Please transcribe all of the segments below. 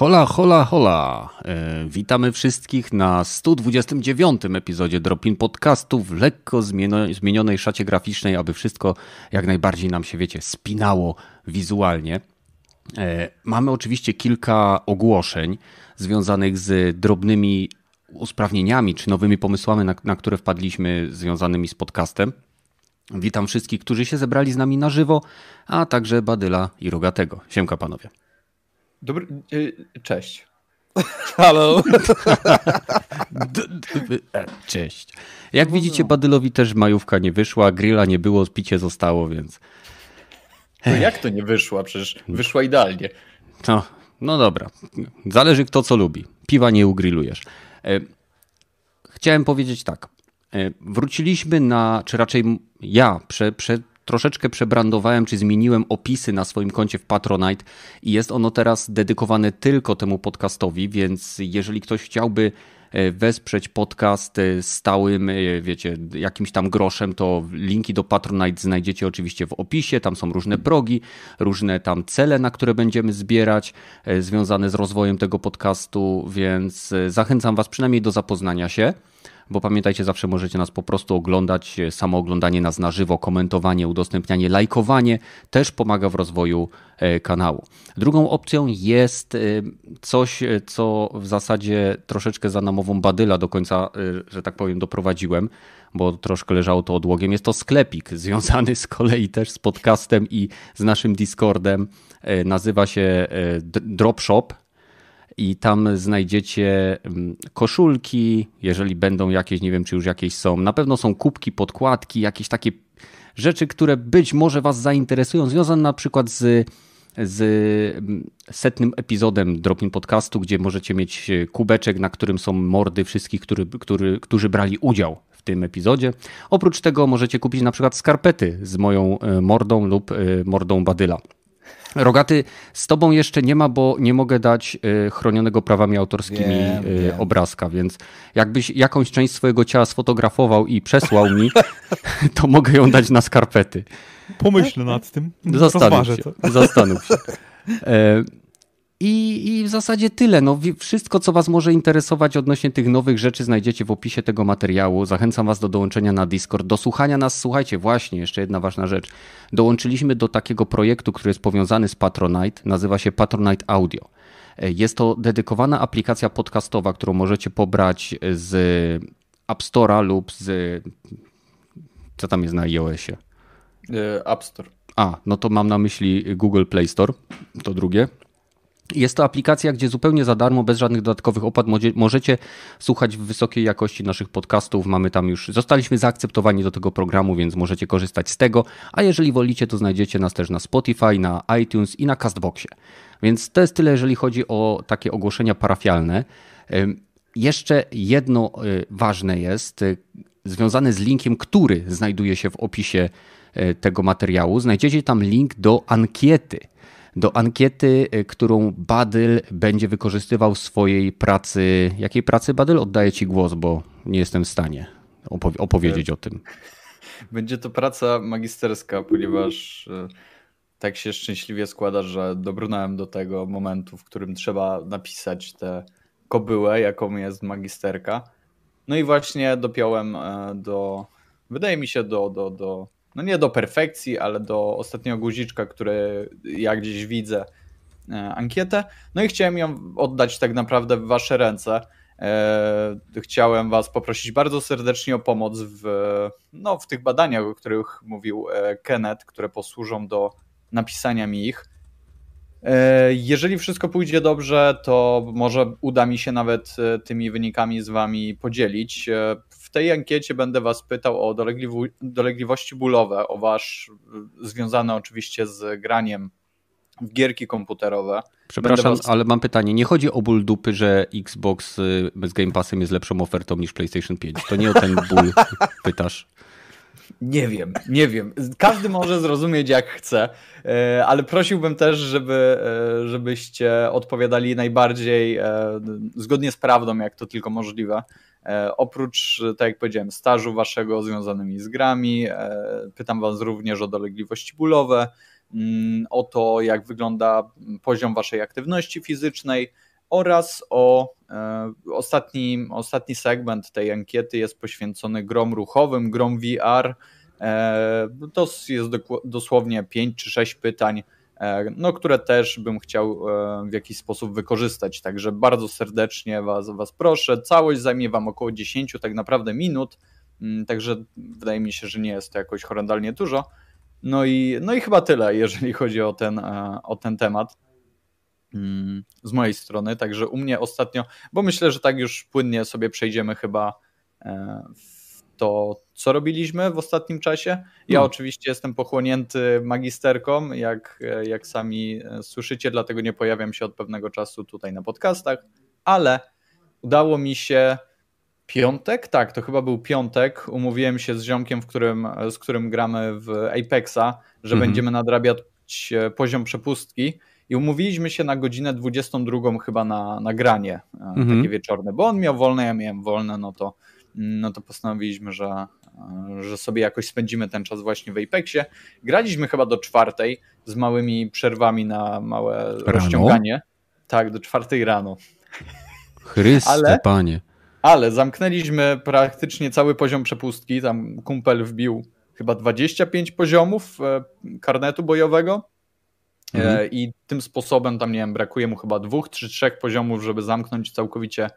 Hola, hola, hola. E, witamy wszystkich na 129 epizodzie Dropin Podcastu w lekko zmienionej szacie graficznej, aby wszystko jak najbardziej nam się, wiecie, spinało wizualnie. E, mamy oczywiście kilka ogłoszeń związanych z drobnymi usprawnieniami czy nowymi pomysłami, na, na które wpadliśmy związanymi z podcastem. Witam wszystkich, którzy się zebrali z nami na żywo, a także Badyla i Rogatego. Siemka panowie. Dobry, y, cześć. Halo. E, cześć. Jak no widzicie, Badylowi też majówka nie wyszła, grilla nie było, picie zostało, więc... No jak to nie wyszła? Przecież wyszła idealnie. No, no dobra. Zależy kto co lubi. Piwa nie ugrillujesz. E, chciałem powiedzieć tak. E, wróciliśmy na, czy raczej ja prze, prze, troszeczkę przebrandowałem, czy zmieniłem opisy na swoim koncie w Patronite i jest ono teraz dedykowane tylko temu podcastowi, więc jeżeli ktoś chciałby e, wesprzeć podcast stałym, e, wiecie, jakimś tam groszem, to linki do Patronite znajdziecie oczywiście w opisie. Tam są różne progi, różne tam cele, na które będziemy zbierać, e, związane z rozwojem tego podcastu, więc zachęcam Was przynajmniej do zapoznania się bo pamiętajcie, zawsze możecie nas po prostu oglądać. Samo oglądanie nas na żywo, komentowanie, udostępnianie, lajkowanie też pomaga w rozwoju e, kanału. Drugą opcją jest e, coś, e, co w zasadzie troszeczkę za namową badyla do końca, że tak powiem, doprowadziłem, bo troszkę leżało to odłogiem. Jest to sklepik związany z kolei też z podcastem i z naszym Discordem. Nazywa się Dropshop i tam znajdziecie mm, koszulki, jeżeli będą jakieś, nie wiem czy już jakieś są. Na pewno są kubki, podkładki, jakieś takie rzeczy, które być może Was zainteresują, związane na przykład z, z mm, setnym epizodem Dropin Podcastu, gdzie możecie mieć kubeczek, na którym są mordy wszystkich, który, który, którzy brali udział w tym epizodzie. Oprócz tego możecie kupić na przykład skarpety z moją e, mordą lub e, mordą Badyla. Rogaty, z tobą jeszcze nie ma, bo nie mogę dać y, chronionego prawami autorskimi wiem, y, wiem. obrazka, więc jakbyś jakąś część swojego ciała sfotografował i przesłał mi, to mogę ją dać na skarpety. Pomyślę nad tym. Zastanów się. Zastanów się. E, i, I, w zasadzie tyle. No, wszystko, co Was może interesować odnośnie tych nowych rzeczy, znajdziecie w opisie tego materiału. Zachęcam Was do dołączenia na Discord, do słuchania nas. Słuchajcie, właśnie, jeszcze jedna ważna rzecz. Dołączyliśmy do takiego projektu, który jest powiązany z Patronite. Nazywa się Patronite Audio. Jest to dedykowana aplikacja podcastowa, którą możecie pobrać z App Store'a lub z. Co tam jest na iOSie? E, App Store. A, no to mam na myśli Google Play Store, to drugie. Jest to aplikacja, gdzie zupełnie za darmo, bez żadnych dodatkowych opłat możecie słuchać w wysokiej jakości naszych podcastów. Mamy tam już, zostaliśmy zaakceptowani do tego programu, więc możecie korzystać z tego. A jeżeli wolicie, to znajdziecie nas też na Spotify, na iTunes i na Castboxie. Więc to jest tyle, jeżeli chodzi o takie ogłoszenia parafialne. Jeszcze jedno y, ważne jest, y, związane z linkiem, który znajduje się w opisie y, tego materiału. Znajdziecie tam link do ankiety do ankiety, y, którą Badyl będzie wykorzystywał w swojej pracy. Jakiej pracy Badyl? Oddaję Ci głos, bo nie jestem w stanie opowie opowiedzieć o tym. Będzie to praca magisterska, ponieważ y, tak się szczęśliwie składa, że dobrnąłem do tego momentu, w którym trzeba napisać tę kobyłę, jaką jest magisterka. No i właśnie dopiąłem e, do, wydaje mi się, do, do, do no nie do perfekcji, ale do ostatniego guziczka, który ja gdzieś widzę, e, ankietę. No i chciałem ją oddać tak naprawdę w Wasze ręce. E, chciałem Was poprosić bardzo serdecznie o pomoc w, no, w tych badaniach, o których mówił e, Kenneth, które posłużą do napisania mi ich. Jeżeli wszystko pójdzie dobrze, to może uda mi się nawet tymi wynikami z Wami podzielić w tej ankiecie będę Was pytał o dolegliwości bólowe, o Wasz, związane oczywiście z graniem w gierki komputerowe. Przepraszam, was... ale mam pytanie. Nie chodzi o ból dupy, że Xbox y, z Game Passem jest lepszą ofertą niż PlayStation 5. To nie o ten ból pytasz. Nie wiem, nie wiem. Każdy może zrozumieć jak chce, e, ale prosiłbym też, żeby, żebyście odpowiadali najbardziej zgodnie z prawdą, jak to tylko możliwe. E, oprócz, tak jak powiedziałem, stażu waszego związanymi z grami, e, pytam was również o dolegliwości bólowe, mm, o to, jak wygląda poziom waszej aktywności fizycznej, oraz o e, ostatni, ostatni segment tej ankiety jest poświęcony grom ruchowym, grom VR. To jest dosłownie 5 czy 6 pytań, no, które też bym chciał w jakiś sposób wykorzystać. Także bardzo serdecznie was, was proszę. Całość zajmie Wam około 10 tak naprawdę minut, mm, także wydaje mi się, że nie jest to jakoś horrendalnie dużo. No i, no i chyba tyle, jeżeli chodzi o ten, o ten temat. Mm, z mojej strony, także u mnie ostatnio, bo myślę, że tak już płynnie sobie przejdziemy chyba e, w to, co robiliśmy w ostatnim czasie. Ja hmm. oczywiście jestem pochłonięty magisterką, jak, jak sami e, słyszycie, dlatego nie pojawiam się od pewnego czasu tutaj na podcastach, ale udało mi się piątek, tak, to chyba był piątek, umówiłem się z ziomkiem, w którym, z którym gramy w Apexa, że hmm. będziemy nadrabiać e, poziom przepustki i umówiliśmy się na godzinę 22 chyba na, na granie e, mhm. takie wieczorne, bo on miał wolne, ja miałem wolne, no to, no to postanowiliśmy, że, że sobie jakoś spędzimy ten czas właśnie w Apexie. Graliśmy chyba do czwartej z małymi przerwami na małe rano? rozciąganie. Tak, do czwartej rano. Chryste, ale, panie. Ale zamknęliśmy praktycznie cały poziom przepustki. Tam kumpel wbił chyba 25 poziomów e, karnetu bojowego. Mhm. E, I tym sposobem tam, nie wiem, brakuje mu chyba dwóch, trzy, trzech poziomów, żeby zamknąć całkowicie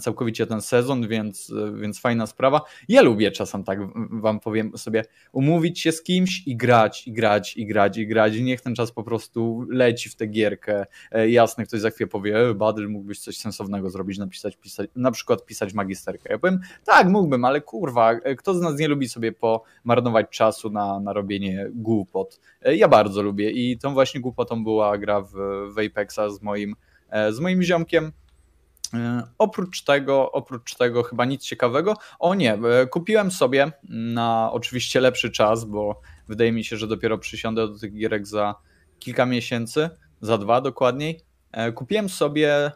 całkowicie ten sezon, więc, więc fajna sprawa. Ja lubię czasem tak, wam powiem sobie, umówić się z kimś i grać, i grać, i grać, i grać. I niech ten czas po prostu leci w tę gierkę. E, jasne, ktoś za chwilę powie, e, Badyl, mógłbyś coś sensownego zrobić, napisać, pisać, na przykład pisać magisterkę. Ja powiem, tak, mógłbym, ale kurwa, kto z nas nie lubi sobie pomarnować czasu na, na robienie głupot? Ja bardzo lubię i tą właśnie głupotą była gra w, w Apexa z moim, z moim ziomkiem, E, oprócz tego, oprócz tego chyba nic ciekawego. O nie, e, kupiłem sobie na oczywiście lepszy czas, bo wydaje mi się, że dopiero przysiądę do tych gierek za kilka miesięcy, za dwa dokładniej. E, kupiłem sobie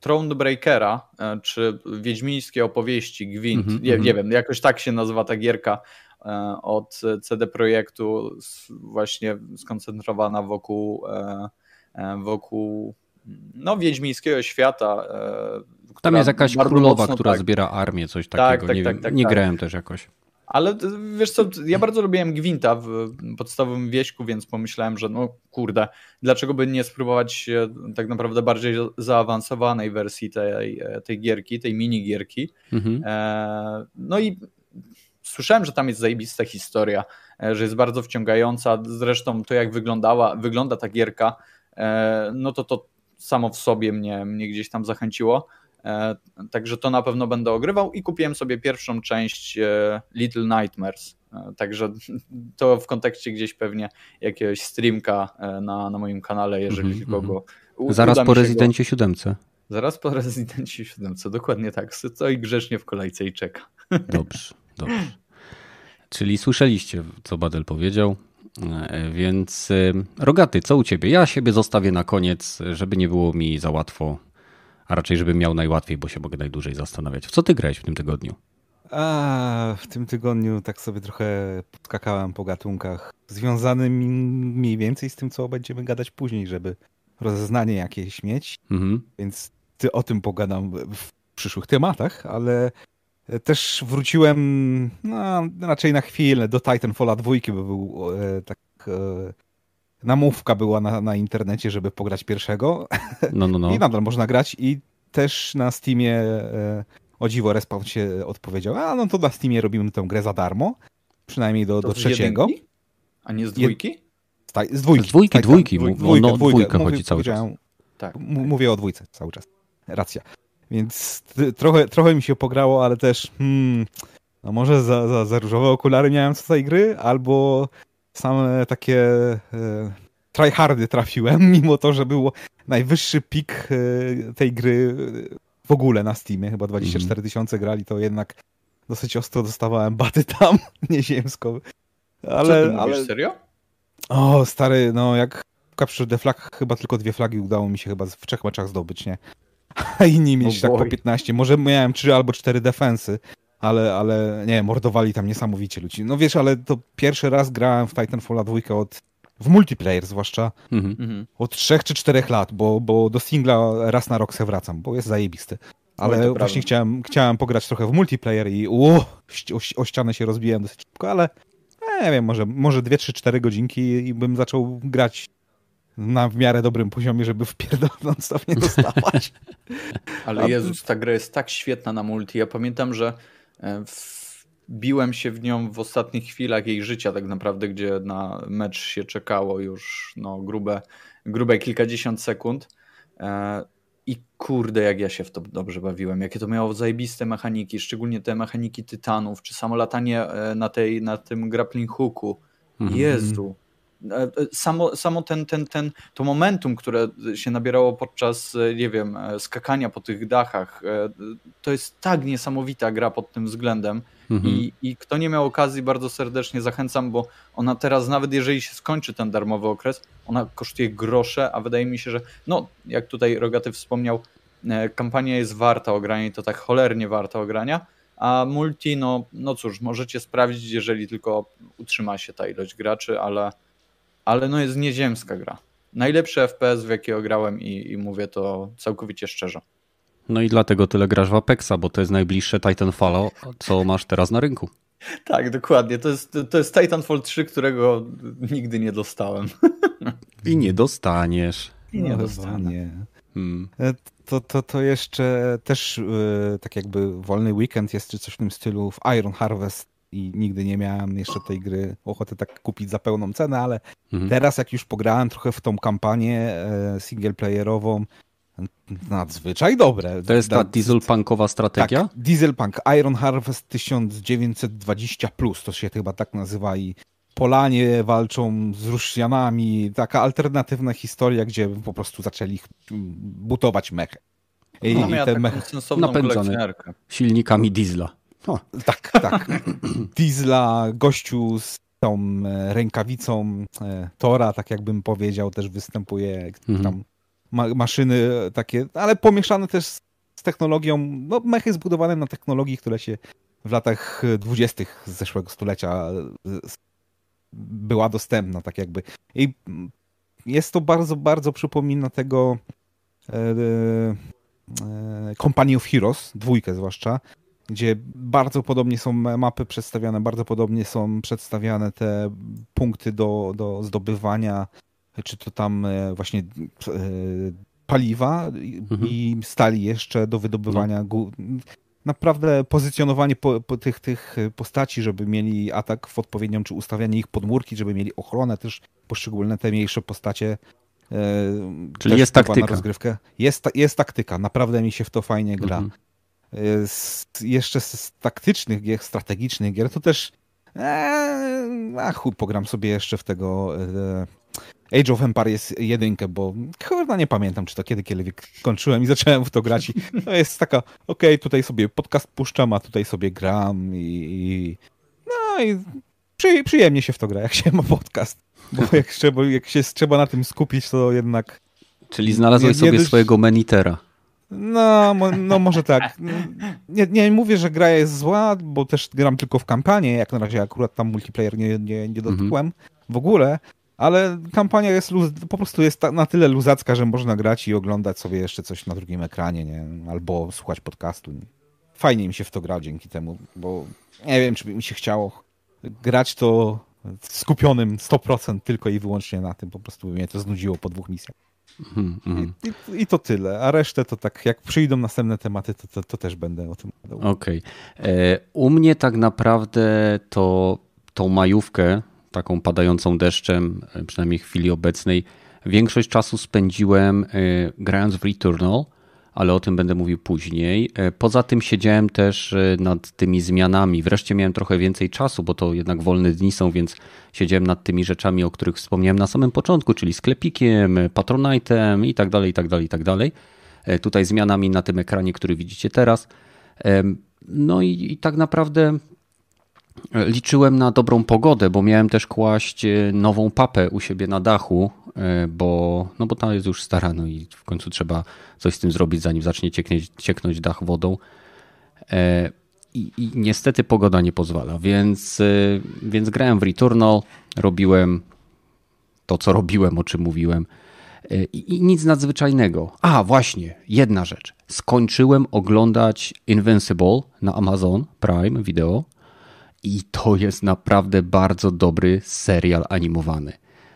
Thronebreakera, czy Wiedźmińskie opowieści, Gwint, mm -hmm, nie, nie mhm. wiem, jakoś tak się nazywa ta gierka od CD Projektu, właśnie skoncentrowana wokół, wokół no, wiedźmińskiego świata. E, Tam jest jakaś królowa, mocno, która tak. zbiera armię, coś tak, takiego. Tak, nie, tak, wiem, nie tak. grałem też jakoś. Ale wiesz co, ja bardzo lubiłem Gwinta w podstawowym wieśku, więc pomyślałem, że no kurde, dlaczego by nie spróbować tak naprawdę bardziej zaawansowanej wersji tej, tej gierki, tej mini gierki. Mhm. E, no i słyszałem, że tam jest zajebista historia, e, że jest bardzo wciągająca. Zresztą to jak wyglądała, wygląda ta gierka, no to to samo w sobie mnie, mnie gdzieś tam zachęciło. E, także to na pewno będę ogrywał i kupiłem sobie pierwszą część e, Little Nightmares. E, także to w kontekście gdzieś pewnie jakiegoś streamka na, na moim kanale, jeżeli mm -hmm. kogo. Zaraz po Rezydencie go... 7. Zaraz po Rezydencie 7, dokładnie tak. Stoi grzecznie w kolejce i czeka. Dobrze, dobrze. Czyli słyszeliście, co Badel powiedział. E, więc e, Rogaty, co u ciebie? Ja siebie zostawię na koniec, żeby nie było mi za łatwo, a raczej żebym miał najłatwiej, bo się mogę najdłużej zastanawiać. W co ty grałeś w tym tygodniu? A, w tym tygodniu tak sobie trochę podskakałem po gatunkach związanym mniej więcej z tym, co będziemy gadać później, żeby rozeznanie jakieś mieć. Mhm. Więc ty o tym pogadam w przyszłych tematach, ale też wróciłem no, raczej na chwilę do Titanfalla 2, bo był e, tak e, namówka była na, na internecie, żeby pograć pierwszego. No, no, no. I nadal można grać i też na Steamie e, o dziwo Respawn się odpowiedział, a no to na Steamie robimy tę grę za darmo, przynajmniej do, do trzeciego. Jedynki? A nie z dwójki? Z, z dwójki. Z dwójki, dwójki. Dwójkę, no, dwójkę chodzi cały czas. Tak. Mówię o dwójce cały czas. Racja. Więc trochę, trochę mi się pograło, ale też hmm, no może za, za, za różowe okulary miałem z tej gry, albo same takie e, tryhardy trafiłem, mimo to, że było najwyższy pik e, tej gry w ogóle na Steamie, chyba 24 mhm. tysiące grali, to jednak dosyć ostro dostawałem baty tam, nieziemsko. Ale, Co ale... serio? O, stary, no jak Capture the Flag, chyba tylko dwie flagi udało mi się chyba w trzech meczach zdobyć, nie? A inni mieli tak po 15. Może miałem 3 albo 4 defensy, ale, ale nie, mordowali tam niesamowicie ludzi. No wiesz, ale to pierwszy raz grałem w Titanfalla 2 od w multiplayer zwłaszcza, mhm. mhm. od 3 czy 4 lat, bo, bo do singla raz na rok se wracam, bo jest zajebisty. Ale właśnie chciałem, chciałem pograć trochę w multiplayer i u, o, o ścianę się rozbiłem dosyć szybko, ale nie wiem, może, może 2, 3, 4 godzinki i bym zaczął grać na w miarę dobrym poziomie, żeby w non-stop nie dostawać. Ale Jezus, ta gra jest tak świetna na multi. Ja pamiętam, że e, biłem się w nią w ostatnich chwilach jej życia tak naprawdę, gdzie na mecz się czekało już no, grube, grube kilkadziesiąt sekund. E, I kurde, jak ja się w to dobrze bawiłem. Jakie to miało zajebiste mechaniki, szczególnie te mechaniki tytanów, czy samo latanie e, na, tej, na tym grappling hooku. Mhm. Jezu, samo, samo ten, ten, ten, to momentum, które się nabierało podczas, e, nie wiem, skakania po tych dachach, to jest tak niesamowita gra pod tym względem. Mhm. I, I kto nie miał okazji, bardzo serdecznie zachęcam, bo ona teraz, nawet jeżeli się skończy ten darmowy okres, ona kosztuje grosze, a wydaje mi się, że, no, jak tutaj Rogaty wspomniał, kampania jest warta ogrania i to tak cholernie warta ogrania. A multi, no, no cóż, możecie sprawdzić, jeżeli tylko utrzyma się ta ilość graczy, ale ale no jest nieziemska gra. Najlepszy FPS, w jakiego grałem i, i mówię to całkowicie szczerze. No i dlatego tyle grasz w Apexa, bo to jest najbliższe Titanfall, co masz teraz na rynku. Tak, dokładnie. To jest, to jest Titanfall 3, którego nigdy nie dostałem. I nie dostaniesz. I nie no dostanie. Hmm. E, to, to, to jeszcze też yy, tak jakby wolny weekend jest czy coś w tym stylu w Iron Harvest i nigdy nie miałem jeszcze tej gry ochoty tak kupić za pełną cenę, ale mhm. teraz jak już pograłem trochę w tą kampanię e, singleplayerową, nadzwyczaj dobre. To jest ta dieselpunkowa strategia? Tak, dieselpunk, Iron Harvest 1920+, plus, to się chyba tak nazywa i Polanie walczą z Ruszjanami, taka alternatywna historia, gdzie po prostu zaczęli butować mechy. I, no, i te mechy napędzane silnikami diesla. O. Tak, tak. Diesla, gościu z tą e, rękawicą e, Tora, tak jakbym powiedział, też występuje. Mhm. Tam ma maszyny takie, ale pomieszane też z technologią, no mechy zbudowane na technologii, która się w latach dwudziestych zeszłego stulecia e, była dostępna, tak jakby. I jest to bardzo, bardzo przypomina tego e, e, Company of Heroes, dwójkę zwłaszcza, gdzie bardzo podobnie są mapy przedstawiane, bardzo podobnie są przedstawiane te punkty do, do zdobywania, czy to tam e, właśnie e, paliwa mhm. i stali jeszcze do wydobywania. No. Naprawdę pozycjonowanie po, po tych, tych postaci, żeby mieli atak w odpowiednią, czy ustawianie ich podmurki, żeby mieli ochronę też, poszczególne te mniejsze postacie. E, Czyli jest taktyka. rozgrywkę. Jest, jest taktyka, naprawdę mi się w to fajnie gra. Mhm z, jeszcze z taktycznych gier, strategicznych gier, to też ee, a chuj, pogram sobie jeszcze w tego e, Age of Empires 1, bo chyba nie pamiętam, czy to kiedy, kiedy kończyłem i zacząłem w to grać i to jest taka, okej, okay, tutaj sobie podcast puszczam, a tutaj sobie gram i, i no i przy, przyjemnie się w to gra, jak się ma podcast, bo jak, trzeba, jak się trzeba na tym skupić, to jednak... Czyli znalazłeś nie, nie sobie dość... swojego menitera. No, no może tak. Nie, nie mówię, że gra jest zła, bo też gram tylko w kampanię, jak na razie akurat tam multiplayer nie, nie, nie dotkłem mhm. w ogóle, ale kampania jest luz, po prostu jest na tyle luzacka, że można grać i oglądać sobie jeszcze coś na drugim ekranie, nie? albo słuchać podcastu. Fajnie mi się w to gra dzięki temu, bo nie wiem, czy by mi się chciało grać to skupionym 100% tylko i wyłącznie na tym, po prostu by mnie to znudziło po dwóch misjach. Mm, mm. I, I, to tyle. A resztę to tak, jak przyjdą następne tematy, to, to, to też będę o tym mówił. Okej. Okay. E, u mnie tak naprawdę to tą majówkę, taką padającą deszczem, e, przynajmniej w chwili obecnej, większość czasu spędziłem e, grając w Returnal ale o tym będę mówił później. E, poza tym siedziałem też e, nad tymi zmianami. Wreszcie miałem trochę więcej czasu, bo to jednak wolne dni są, więc siedziałem nad tymi rzeczami, o których wspomniałem na samym początku, czyli sklepikiem, patronite'em i tak dalej, i tak dalej, i tak dalej. E, tutaj zmianami na tym ekranie, który widzicie teraz. No i, i tak naprawdę liczyłem na dobrą pogodę, bo miałem też kłaść nową papę u siebie na dachu, bo, no bo ta jest już stara, no i w końcu trzeba coś z tym zrobić, zanim zacznie cieknąć, cieknąć dach wodą. E, I, I, niestety pogoda nie pozwala, więc, e, więc grałem w Returnal, robiłem to, co robiłem, o czym mówiłem. E, I, I, nic nadzwyczajnego. A, właśnie, jedna rzecz. Skończyłem oglądać Invincible na Amazon Prime Video i to jest naprawdę bardzo dobry serial animowany.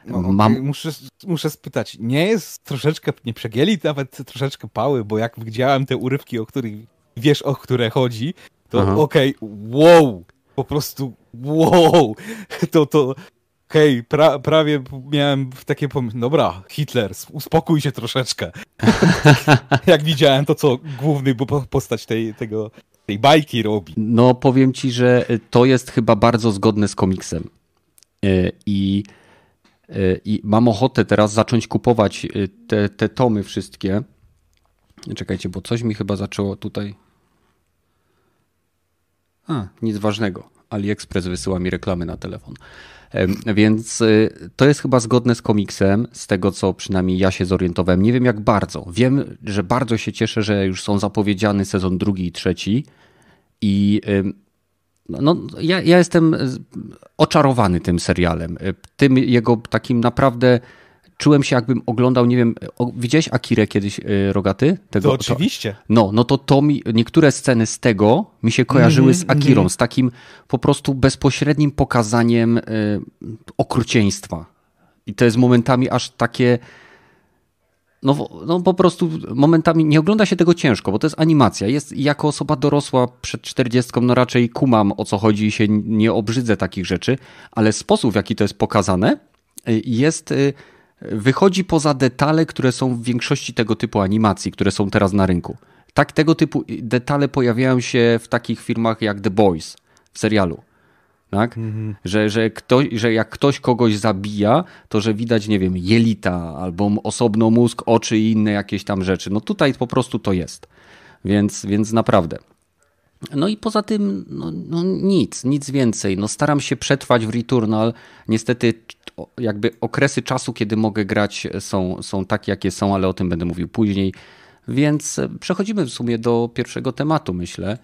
No, Mam... muszę, muszę spytać, nie jest troszeczkę, nie przegieli nawet troszeczkę pały, bo jak widziałem te urywki, o których wiesz, o które chodzi, to okej, okay, wow, po prostu wow, to, to hej, pra, prawie miałem takie pomysły, dobra, Hitler, uspokój się troszeczkę. jak widziałem to, co główny postać tej, tego, tej bajki robi. No, powiem ci, że to jest chyba bardzo zgodne z komiksem. E, I, e, i mam ochotę teraz zacząć kupować e, te, te tomy wszystkie. Czekajcie, bo coś mi chyba zaczęło tutaj a, nic ważnego. AliExpress wysyła mi reklamy na telefon. Więc y, to jest chyba zgodne z komiksem, z tego co przynajmniej ja się zorientowałem. Nie wiem jak bardzo. Wiem, że bardzo się cieszę, że już są zapowiedziany sezon drugi i trzeci. I no, no ja, ja jestem oczarowany tym serialem. Tym jego takim naprawdę czułem się jakbym oglądał, nie wiem, o, widziałeś Akirę kiedyś, y, Rogaty? Tego, to oczywiście. To, no, no to, to mi, niektóre sceny z tego mi się kojarzyły mm -hmm, z Akirą, mm -hmm. z takim po prostu bezpośrednim pokazaniem y, okrucieństwa. I to jest momentami aż takie... No, no po prostu momentami nie ogląda się tego ciężko, bo to jest animacja. Jest jako osoba dorosła przed 40, no raczej kumam o co chodzi i się nie obrzydzę takich rzeczy, ale sposób w jaki to jest pokazane y, jest y, wychodzi poza detale, które są w większości tego typu animacji, które są teraz na rynku. Tak, tego typu detale pojawiają się w takich filmach jak The Boys w serialu. Tak? Mhm. Że, że, ktoś, że jak ktoś kogoś zabija, to że widać, nie wiem, jelita albo osobno mózg, oczy i inne jakieś tam rzeczy. No tutaj po prostu to jest. Więc, więc naprawdę. No i poza tym, no, no, nic, nic więcej. No staram się przetrwać w Returnal. Niestety, jakby okresy czasu, kiedy mogę grać, są, są takie, jakie są, ale o tym będę mówił później. Więc przechodzimy w sumie do pierwszego tematu, myślę.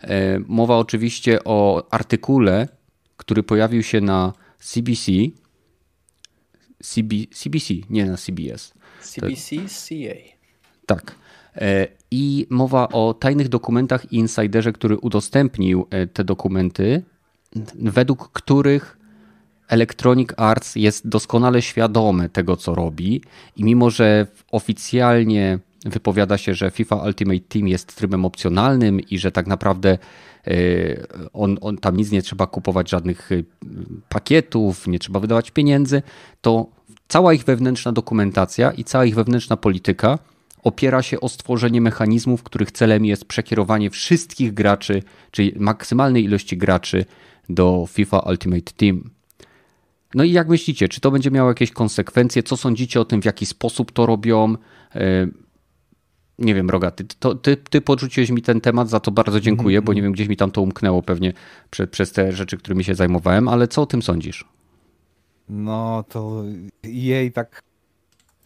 E, mowa oczywiście o artykule, który pojawił się na CBC. CB, CBC, nie na CBS. CBC CA. Tak. E, I mowa o tajnych dokumentach i insiderze, który udostępnił e, te dokumenty, według których Electronic Arts jest doskonale świadomy tego, co robi, i mimo że oficjalnie wypowiada się, że FIFA Ultimate Team jest trybem opcjonalnym i że tak naprawdę e, on, on, tam nic nie trzeba kupować, żadnych pakietów, nie trzeba wydawać pieniędzy, to cała ich wewnętrzna dokumentacja i cała ich wewnętrzna polityka opiera się o stworzenie mechanizmów, których celem jest przekierowanie wszystkich graczy, czyli maksymalnej ilości graczy do FIFA Ultimate Team. No i jak myślicie, czy to będzie miało jakieś konsekwencje? Co sądzicie o tym, w jaki sposób to robią? E, nie wiem, Roga, ty, ty, ty podrzuciłeś mi ten temat, za to bardzo dziękuję, mm -hmm. bo nie wiem, gdzieś mi tam to umknęło pewnie przez te rzeczy, którymi się zajmowałem, ale co o tym sądzisz? No to jej tak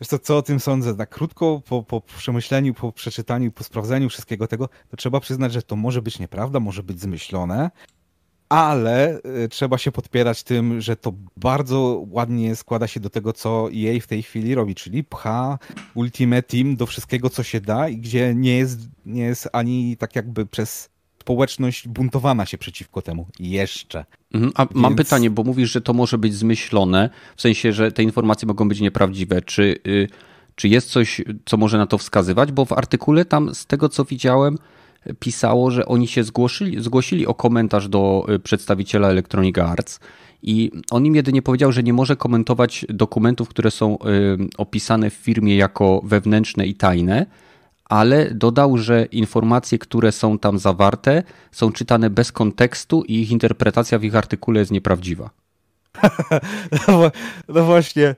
Wiesz co, co o tym sądzę? Tak krótko po, po przemyśleniu, po przeczytaniu, po sprawdzeniu wszystkiego tego, to trzeba przyznać, że to może być nieprawda, może być zmyślone, ale y, trzeba się podpierać tym, że to bardzo ładnie składa się do tego, co jej w tej chwili robi, czyli pcha Ultimate Team do wszystkiego, co się da i gdzie nie jest, nie jest ani tak jakby przez społeczność buntowana się przeciwko temu. Jeszcze. Mhm, a Więc... mam pytanie, bo mówisz, że to może być zmyślone, w sensie, że te informacje mogą być nieprawdziwe. Czy, y, czy jest coś, co może na to wskazywać? Bo w artykule tam, z tego co widziałem, pisało, że oni się zgłosili, zgłosili o komentarz do y, przedstawiciela Electronic Arts i on im jedynie powiedział, że nie może komentować dokumentów, które są y, opisane w firmie jako wewnętrzne i tajne, ale dodał, że informacje, które są tam zawarte, są czytane bez kontekstu i ich interpretacja w ich artykule jest nieprawdziwa. no, no właśnie.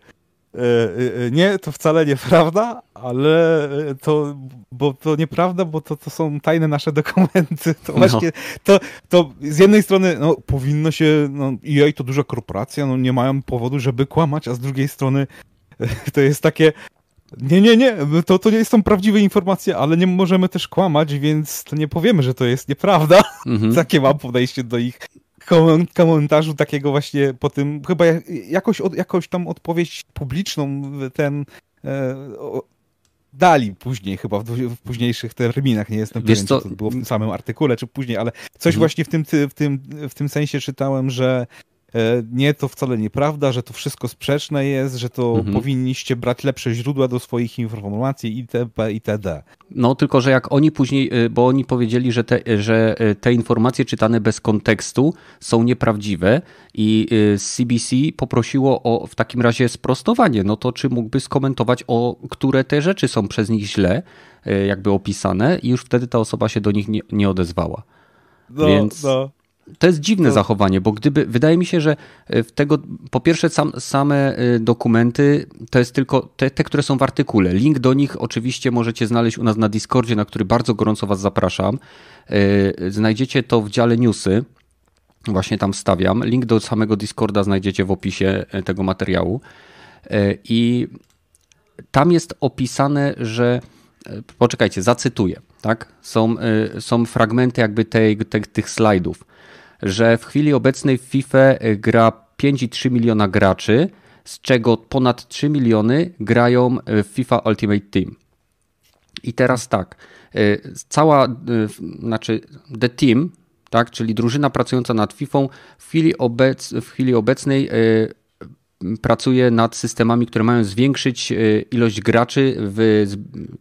E, e, e, nie, to wcale nieprawda, ale to, bo to nieprawda, bo to, to są tajne nasze dokumenty. To no. właśnie, to, to z jednej strony no, powinno się, no EA to duża korporacja, no nie mają powodu, żeby kłamać, a z drugiej strony to jest takie, nie, nie, nie, to, to nie są prawdziwe informacje, ale nie możemy też kłamać, więc to nie powiemy, że to jest nieprawda. Mhm. Takie mam podejście do ich komentarzu takiego właśnie po tym, chyba jakoś, jakoś tam odpowiedź publiczną ten e, dali później, chyba w, w, późniejszych terminach, nie jestem pewien, co... czy to było w tym samym artykule, czy później, ale coś mhm. właśnie w tym, w, tym, w tym sensie czytałem, że nie, to wcale nieprawda, że to wszystko sprzeczne jest, że to mhm. powinniście brać lepsze źródła do swoich informacji itp. itd. No tylko, że jak oni później, e, bo oni powiedzieli, że te, że e, te informacje czytane bez kontekstu są nieprawdziwe i CBC poprosiło o w takim razie sprostowanie, no to czy mógłby skomentować, o które te rzeczy są przez nich źle jakby opisane i już wtedy ta osoba się do nich nie, nie odezwała. No, Więc... no to jest dziwne zachowanie, bo gdyby, wydaje mi się, że e, w tego, po pierwsze sam, same e, dokumenty to jest tylko te, te, które są w artykule. Link do nich oczywiście możecie znaleźć u nas na Discordzie, na który bardzo gorąco Was zapraszam. E, znajdziecie to w dziale newsy, właśnie tam stawiam. Link do samego Discorda znajdziecie w opisie tego materiału. I tam jest opisane, że poczekajcie, zacytuję. Tak? Są, są fragmenty jakby tej, tej, tych slajdów że w chwili obecnej w FIFA gra 5,3 miliona graczy, z czego ponad 3 miliony grają w FIFA Ultimate Team. I teraz tak, y, cała, znaczy The Team, tak, czyli drużyna pracująca nad FIFA w chwili, obec, w chwili obecnej pracuje nad systemami, które mają zwiększyć ilość graczy w,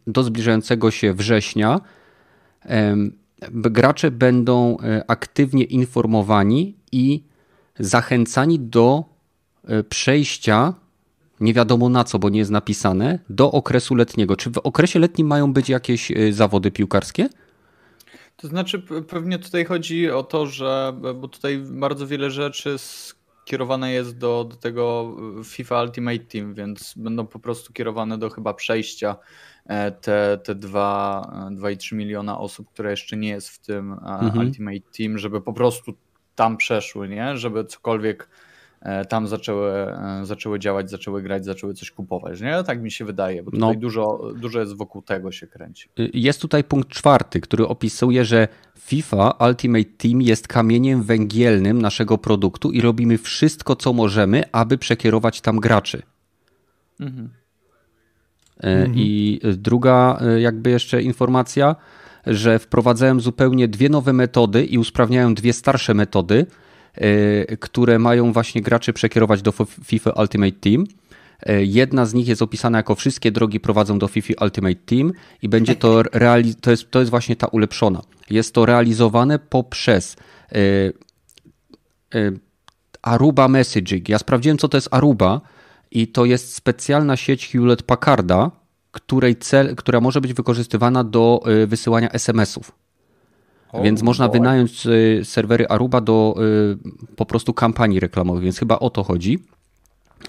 do zbliżającego się września gracze będą e, aktywnie informowani i zachęcani do e, przejścia, nie wiadomo na co, bo nie jest napisane, do okresu letniego. Czy w okresie letnim mają być jakieś e, zawody piłkarskie? To znaczy, pewnie tutaj chodzi o to, że bo tutaj bardzo wiele rzeczy skierowane jest do, do tego FIFA Ultimate Team, więc będą po prostu kierowane do chyba przejścia te, te 2,3 miliona osób, które jeszcze nie jest w tym e, mhm. Ultimate Team, żeby po prostu tam przeszły, nie? Żeby cokolwiek e, tam zaczęły, zaczęły działać, zaczęły grać, zaczęły coś kupować. Nie? Tak mi się wydaje, bo tutaj no. dużo, dużo jest wokół tego się kręci. Y, jest tutaj punkt czwarty, który opisuje, że FIFA Ultimate Team jest kamieniem węgielnym naszego produktu i robimy wszystko, co możemy, aby przekierować tam graczy. Mhm. E, mhm. I druga e, jakby jeszcze informacja, że wprowadzają zupełnie dwie nowe metody i usprawniają dwie starsze metody, e, które mają właśnie graczy przekierować do FIFA Ultimate Team. Jedna z nich jest opisana jako wszystkie drogi prowadzą do FIFA Ultimate Team i będzie to, reali- to, jest, to jest właśnie ta ulepszona. Jest to realizowane poprzez Aruba Messaging. Ja sprawdziłem, co to jest Aruba i to jest specjalna sieć Hewlett Packarda, której cel, która może być wykorzystywana do y, wysyłania SMS-ów. Więc można boy. wynająć y, serwery Aruba do y, po prostu kampanii reklamowych, więc chyba o to chodzi.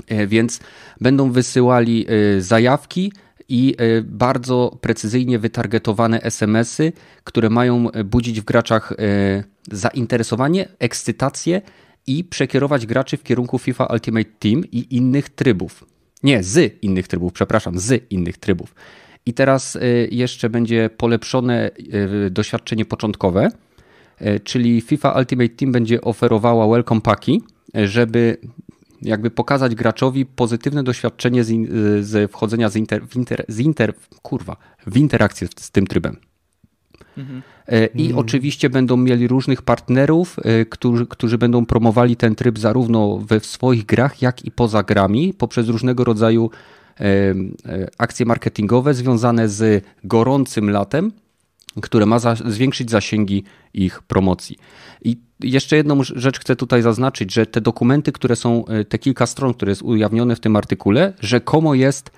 E, więc będą wysyłali zajawki i bardzo precyzyjnie wytargetowane SMS-y, które mają budzić w graczach zainteresowanie, ekscytację i przekierować graczy w kierunku FIFA Ultimate Team i innych trybów. Nie, z innych trybów, przepraszam, z innych trybów. I teraz y, jeszcze będzie polepszone y, doświadczenie początkowe, y, czyli FIFA Ultimate Team będzie oferowała welcome paki, żeby jakby pokazać graczowi pozytywne doświadczenie z, z wchodzenia z inter, w inter, z inter, kurwa, w interakcję z tym trybem. Mhm. E, I mhm. oczywiście będą mieli różnych partnerów, e, którzy, którzy będą promowali ten tryb zarówno we w swoich grach, jak i poza grami, poprzez różnego rodzaju e, akcje marketingowe związane z gorącym latem, które ma za, zwiększyć zasięgi ich promocji. I jeszcze jedną rzecz chcę tutaj zaznaczyć, że te dokumenty, które są, te kilka stron, które jest ujawnione w tym artykule, rzekomo jest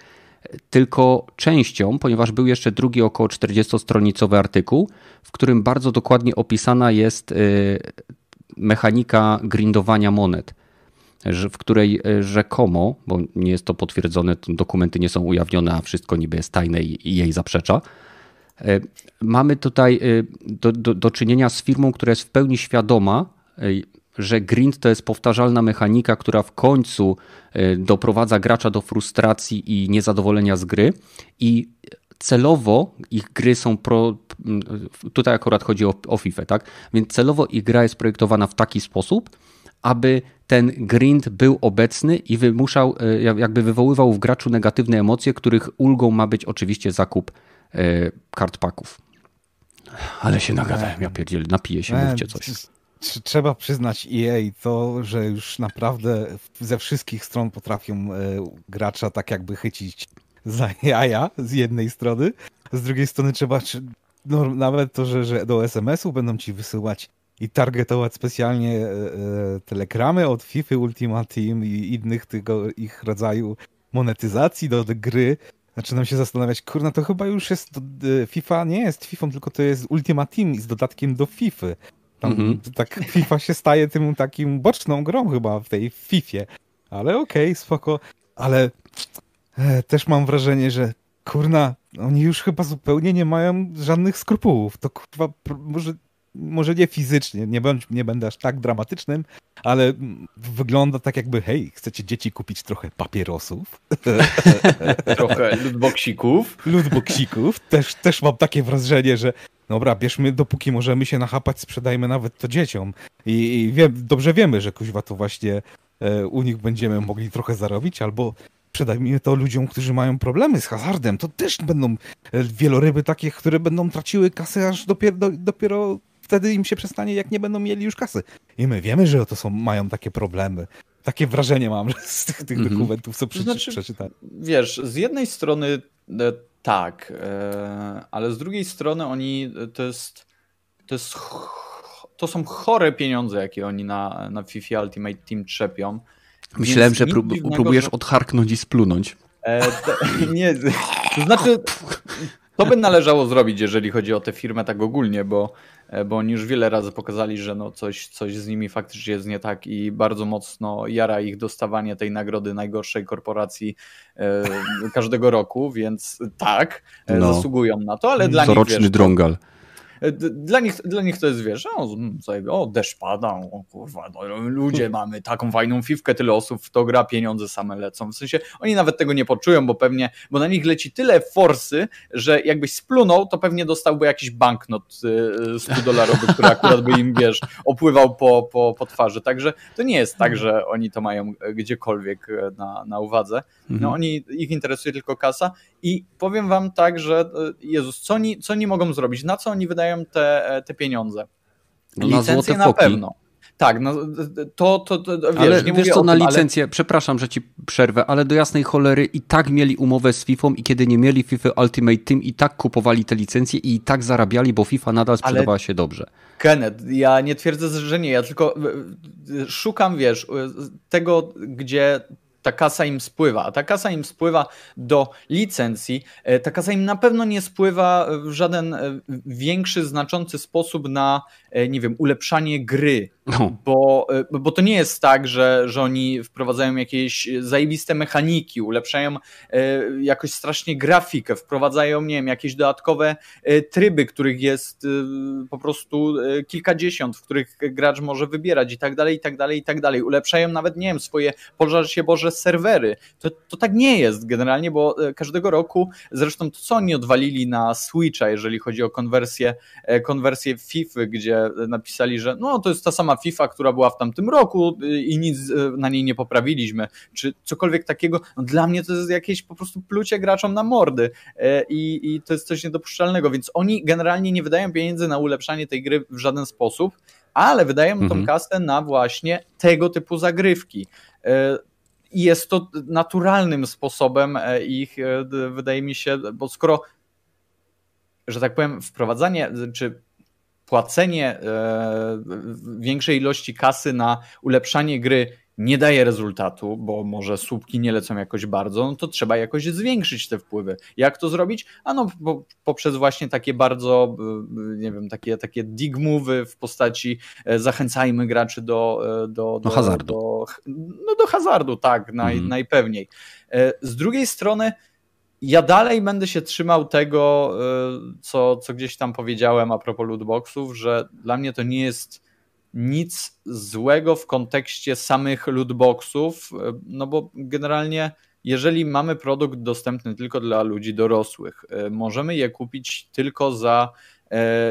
tylko częścią, ponieważ był jeszcze drugi około 40-stronicowy artykuł, w którym bardzo dokładnie opisana jest y, mechanika grindowania monet, w której y, rzekomo, bo nie jest to potwierdzone, dokumenty nie są ujawnione, a wszystko niby jest tajne i jej zaprzecza. Y, mamy tutaj do, do, do czynienia z firmą, która jest w pełni świadoma że grind to jest powtarzalna mechanika, która w końcu e, doprowadza gracza do frustracji i niezadowolenia z gry i celowo ich gry są pro. Tutaj akurat chodzi o, o FIFA, tak? Więc celowo ich gra jest projektowana w taki sposób, aby ten grind był obecny i wymuszał, e, jakby wywoływał w graczu negatywne emocje, których ulgą ma być oczywiście zakup kart paków. Ale się nagadałem, ja pierdziel, napiję się, mówcie coś. Trzeba przyznać EA to, że już naprawdę ze wszystkich stron potrafią e, gracza tak jakby chycić za jaja z jednej strony, z drugiej strony trzeba no, nawet to, że, że do SMS-u będą ci wysyłać i targetować specjalnie e, e, telegramy od FIFA Ultimate Team i innych tego ich rodzaju monetyzacji do, do gry. Zaczynam się zastanawiać, kurna, to chyba już jest, FIFA nie jest FIFA, tylko to jest Ultimate Team z dodatkiem do FIFA. Tam mm -hmm. tak FIFA się staje tym takim boczną grą chyba w tej Fifie. Ale okej, okay, spoko. Ale e, też mam wrażenie, że kurna, oni już chyba zupełnie nie mają żadnych skrupułów. To kurwa, może może nie fizycznie, nie, bądź, nie będę aż tak dramatycznym, ale wygląda tak jakby, hej, chcecie dzieci kupić trochę papierosów? trochę lootboxików. Lootboxików. Też, też mam takie wrażenie, że dobra, bierzmy dopóki możemy się nachapać, sprzedajmy nawet to dzieciom. I, i wiem, dobrze wiemy, że kuźwa to właśnie e, u nich będziemy mogli trochę zarobić, albo sprzedajmy to ludziom, którzy mają problemy z hazardem. To też będą e, wieloryby takie, które będą traciły kasę aż dopiero, do, dopiero wtedy im się przestanie, jak nie będą mieli już kasy. I my wiemy, że to są, mają takie problemy. Takie wrażenie mam że z tych, tych mm -hmm. dokumentów, co przeczy, znaczy, przeczytałem. Wiesz, z jednej strony e, tak, e, ale z drugiej strony oni, e, to jest, to jest, to są chore pieniądze, jakie oni na, na FIFA Ultimate Team trzepią. Myślałem, że prób, próbujesz że... odharknąć i splunąć. E, to, nie, to znaczy to by należało zrobić, jeżeli chodzi o tę firmę tak ogólnie, bo, bo oni już wiele razy pokazali, że no coś, coś z nimi faktycznie jest nie tak i bardzo mocno jara ich dostawanie tej nagrody najgorszej korporacji e, każdego roku, więc tak, e, no. zasługują na to, ale dla Zoroczny nich... Wiesz, drągal. Dla nich, dla nich to jest, wiesz, o, o deszcz pada, o kurwa, no, ludzie mamy taką fajną fifkę, tyle osób w to gra, pieniądze same lecą. W sensie oni nawet tego nie poczują, bo pewnie, bo na nich leci tyle forsy, że jakbyś splunął, to pewnie dostałby jakiś banknot 100 y, dolarowy, który akurat by im, wiesz, opływał po, po, po twarzy. Także to nie jest tak, że oni to mają gdziekolwiek na, na uwadze. No mhm. oni, ich interesuje tylko kasa i powiem wam tak, że y, Jezus, co oni, co oni mogą zrobić? Na co oni wydają te, e, te pieniądze. No Licencje na, na pewno. Tak, no to, to, to wiesz, ale nie wiesz co, na licencję, ale... przepraszam, że ci przerwę, ale do jasnej cholery i tak mieli umowę z FIFA i kiedy nie mieli FIFA Ultimate Team i tak kupowali te licencje i tak zarabiali, bo FIFA nadal sprzedawała ale... się dobrze. Kenneth, ja nie twierdzę, że nie, ja tylko szukam, wiesz, tego, gdzie ta kasa im spływa. Ta kasa im spływa do licencji. E, ta kasa im na pewno nie spływa w żaden e, większy, znaczący sposób na, e, nie wiem, ulepszanie gry. No. Bo, bo to nie jest tak, że, że oni wprowadzają jakieś zajebiste mechaniki, ulepszają jakoś strasznie grafikę, wprowadzają, nie wiem, jakieś dodatkowe tryby, których jest po prostu kilkadziesiąt, w których gracz może wybierać i tak dalej, i tak dalej, i tak dalej. Ulepszają nawet, nie wiem, swoje, pożar się Boże, serwery. To, to tak nie jest generalnie, bo e, każdego roku, zresztą to co oni odwalili na Switcha, jeżeli chodzi o konwersję, e, konwersję FIFA, gdzie napisali, że no to jest ta sama FIFA, która była w tamtym roku e, i nic na niej nie poprawiliśmy, czy cokolwiek takiego. No dla mnie to jest jakieś po prostu plucie graczom na mordy i, i to jest coś niedopuszczalnego, więc oni generalnie nie wydają pieniędzy na ulepszanie tej gry w żaden sposób, ale wydają mhm. tą kasę na właśnie tego typu zagrywki i jest to naturalnym sposobem e, ich, e, wydaje mi się, bo skoro, że tak powiem, wprowadzanie czy płacenie e, większej ilości kasy na ulepszanie gry nie daje rezultatu, bo może słupki nie lecą jakoś bardzo, no to trzeba jakoś zwiększyć te wpływy. Jak to zrobić? Ano poprzez właśnie takie bardzo, nie wiem, takie, takie dig move'y w postaci zachęcajmy graczy do, do, do, hazardu. Do, no do hazardu, tak, naj, mhm. najpewniej. Z drugiej strony ja dalej będę się trzymał tego, co, co gdzieś tam powiedziałem a propos lootboxów, że dla mnie to nie jest nic złego w kontekście samych lootboxów, no bo generalnie jeżeli mamy produkt dostępny tylko dla ludzi dorosłych, możemy je kupić tylko za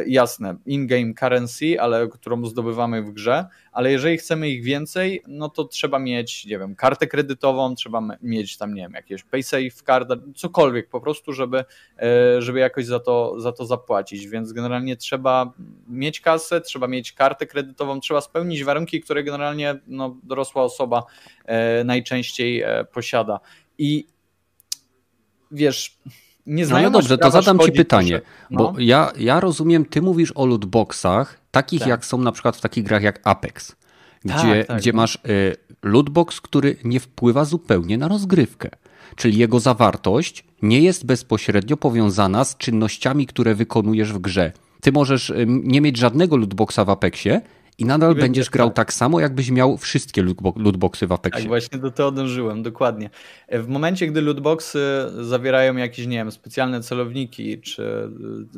jasne, in-game currency, ale którą zdobywamy w grze, ale jeżeli chcemy ich więcej, no to trzeba mieć, nie wiem, kartę kredytową, trzeba mieć tam, nie wiem, jakieś paysafe card, cokolwiek po prostu, żeby, e, żeby jakoś za to, za to zapłacić, więc generalnie trzeba mieć kasę, trzeba mieć kartę kredytową, trzeba spełnić warunki, które generalnie no, dorosła osoba e, najczęściej posiada. I wiesz nie No, no dobrze, to zadam ci pytanie, no. bo ja, ja rozumiem, ty mówisz o lootboxach, takich tak. jak są na przykład w takich grach jak Apex, gdzie, tak, tak, gdzie masz y, lootbox, który nie wpływa zupełnie na rozgrywkę. Czyli jego zawartość nie jest bezpośrednio powiązana z czynnościami, które wykonujesz w grze. Ty możesz y, nie mieć żadnego lootboxa w Apexie, i nadal będziesz grał tak. tak samo, jakbyś miał wszystkie lootboxy w Apexie. Tak, właśnie do tego dążyłem, dokładnie. W momencie, gdy lootboxy zawierają jakieś, nie wiem, specjalne celowniki, czy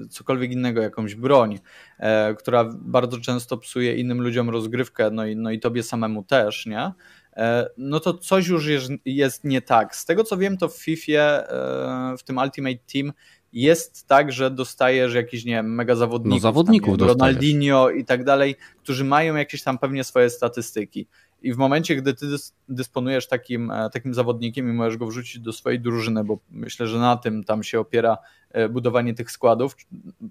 cokolwiek innego, jakąś broń, e, która bardzo często psuje innym ludziom rozgrywkę, no i, no i tobie samemu też, nie? E, no to coś już jest, jest nie tak. Z tego co wiem, to w FIFA, e, w tym Ultimate Team jest tak, że dostajesz jakiś, nie wiem, mega zawodników, no, zawodników tam, Ronaldinho i tak dalej, którzy mają jakieś tam pewnie swoje statystyki. I w momencie, gdy ty dysponujesz takim, e, takim zawodnikiem i możesz go wrzucić do swojej drużyny, bo myślę, że na tym tam się opiera e, budowanie tych składów,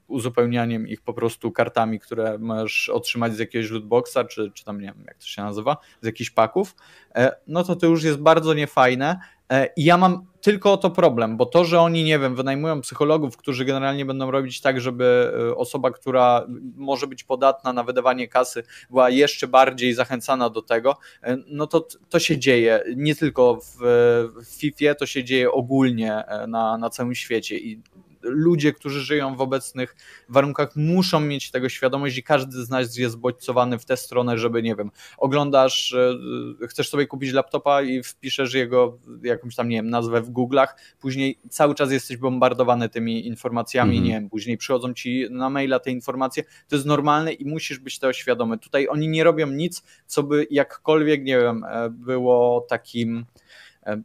uzupełnianiem ich po prostu kartami, które możesz otrzymać z jakiegoś lootboxa, czy, czy tam nie wiem, jak to się nazywa, z jakichś paków, e, no to to już jest bardzo niefajne, I ja mam tylko o to problem, bo to, że oni, nie wiem, wynajmują psychologów, którzy generalnie będą robić tak, żeby e, osoba, która może być podatna na wydawanie kasy, była jeszcze bardziej zachęcana do tego, e, no to to się dzieje nie tylko w, w FIFA, to się dzieje ogólnie na, na całym świecie i ludzie, którzy żyją w obecnych warunkach, muszą mieć tego świadomość i każdy z nas jest bodźcowany w tę stronę, żeby, nie wiem, oglądasz, e, chcesz sobie kupić laptopa i wpiszesz jego jakąś tam, nie wiem, nazwę w Google'ach, później cały czas jesteś bombardowany tymi informacjami, mm -hmm. nie wiem, później przychodzą ci na maila te informacje, to jest normalne i musisz być tego świadomy. Tutaj oni nie robią nic, co by jakkolwiek, nie wiem, e, było takim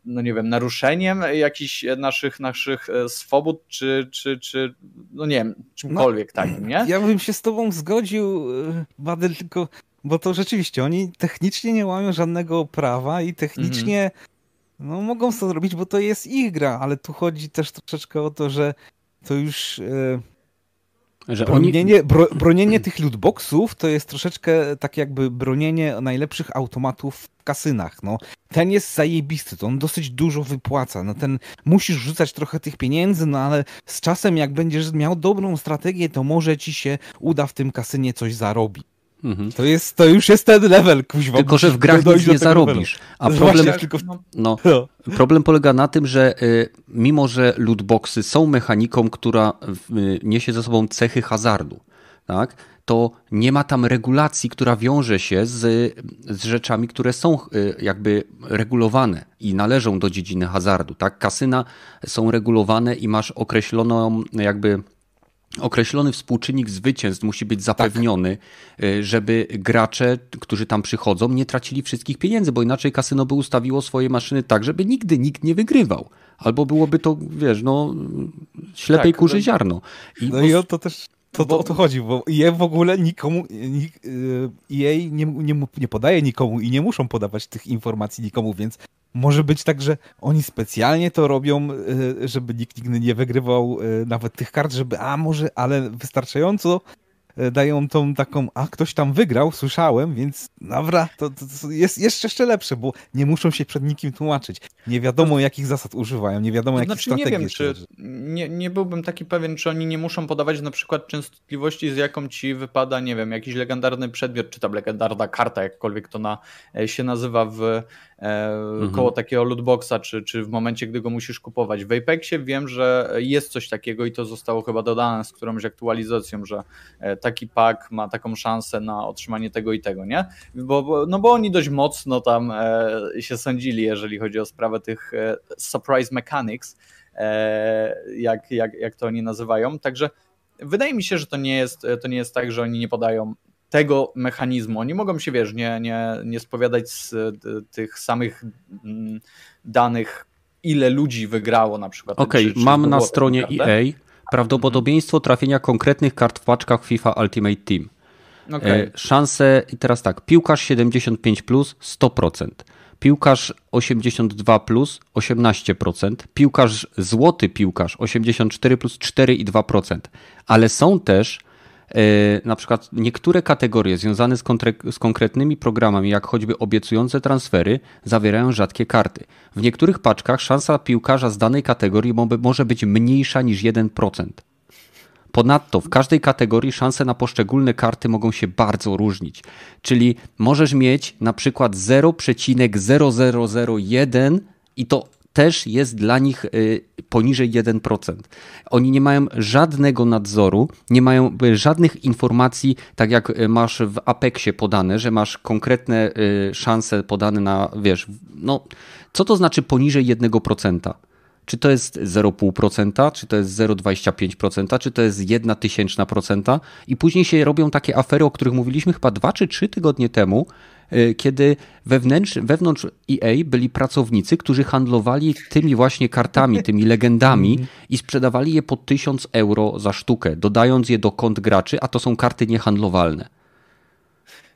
no nie wiem, naruszeniem jakichś naszych, naszych e, swobód, czy, czy, czy no nie wiem, czymkolwiek no, takim, nie? Ja bym się z tobą zgodził, e, Badel, tylko bo to rzeczywiście, oni technicznie nie łamią żadnego prawa i technicznie mhm. no mogą to zrobić, bo to jest ich gra, ale tu chodzi też troszeczkę o to, że to już że bronienie, oni... bro, bronienie tych lootboxów to jest troszeczkę tak jakby bronienie najlepszych automatów w kasynach. No. Ten jest zajebisty, to on dosyć dużo wypłaca. No, ten musisz rzucać trochę tych pieniędzy, no ale z czasem jak będziesz miał dobrą strategię, to może ci się uda w tym kasynie coś zarobić. Mhm. To, jest, to już jest ten level, kuźwa. Tylko, że w grach nic nie zarobisz. A problem, tylko... no, problem polega na tym, że y, mimo, że lootboxy są mechaniką, która y, niesie ze sobą cechy hazardu, tak, to nie ma tam regulacji, która wiąże się z, z rzeczami, które są y, jakby regulowane i należą do dziedziny hazardu. Tak? Kasyna są regulowane i masz określoną jakby określony współczynnik zwycięstw musi być zapewniony, tak. żeby gracze, którzy tam przychodzą, nie tracili wszystkich pieniędzy, bo inaczej kasyno by ustawiło swoje maszyny tak, żeby nigdy nikt nie wygrywał. Albo byłoby to, wiesz, no, ślepej tak, kurzy no, ziarno. I no i o to też to, to o to chodzi, bo je w ogóle nikomu, nik, jej nie, nie, nie podaje nikomu i nie muszą podawać tych informacji nikomu, więc może być tak, że oni specjalnie to robią, e, żeby nikt nigdy nie wygrywał e, nawet tych kart, żeby a może, ale wystarczająco dają tą taką, a ktoś tam wygrał, słyszałem, więc dobra, to, to, jest jeszcze lepsze, bo nie muszą się przed nikim tłumaczyć. Nie wiadomo, jakich zasad używają, nie wiadomo, jakich znaczy, strategii. Nie wiem, czy nie, nie byłbym taki pewien, czy oni nie muszą podawać na przykład częstotliwości, z jaką ci wypada, nie wiem, jakiś legendarny przedmiot, czy tam legendarna karta, jakkolwiek to na, e, się nazywa w e, mhm. koło takiego lootboxa, czy, czy w momencie, gdy go musisz kupować. W Apexie wiem, że jest coś takiego i to zostało chyba dodane z którąś aktualizacją, że taki pak ma taką szansę na otrzymanie tego i tego, nie? Bo, no bo oni dość mocno tam e, się sądzili, jeżeli chodzi o sprawę tych e, surprise mechanics, e, jak, jak, jak to oni nazywają. Także wydaje mi się, że to nie jest, to nie jest tak, że oni nie podają tego mechanizmu. Oni mogą się, wiesz, nie, nie, nie spowiadać z tych samych mm, danych ile ludzi wygrało na przykład. Okej, okay, mam na stronie EA prawdopodobieństwo trafienia konkretnych kart w paczkach FIFA Ultimate Team. Okay. E, szanse, i teraz tak, piłkarz 75 plus 100%, piłkarz 82 plus 18%, piłkarz złoty piłkarz 84 plus 4,2%, ale są też na przykład niektóre kategorie związane z, z, konkretnymi programami, jak choćby obiecujące transfery, zawierają rzadkie karty. W niektórych paczkach szansa piłkarza z danej kategorii może być mniejsza niż 1%. Ponadto w każdej kategorii szanse na poszczególne karty mogą się bardzo różnić. Czyli możesz mieć na przykład 0,0001 i to też jest dla nich y, poniżej 1%. Oni nie mają żadnego nadzoru, nie mają y, żadnych informacji, tak jak y, masz w Apexie podane, że masz konkretne szanse podane na, wiesz, no, co to znaczy poniżej 1%? czy to jest 0,5%, czy to jest 0,25%, czy to jest 1 tysięczna procenta i później się robią takie afery, o których mówiliśmy chyba dwa czy trzy tygodnie temu, kiedy wewnętrz, wewnątrz EA byli pracownicy, którzy handlowali tymi właśnie kartami, tymi legendami i sprzedawali je po 1000 euro za sztukę, dodając je do kont graczy, a to są karty niehandlowalne.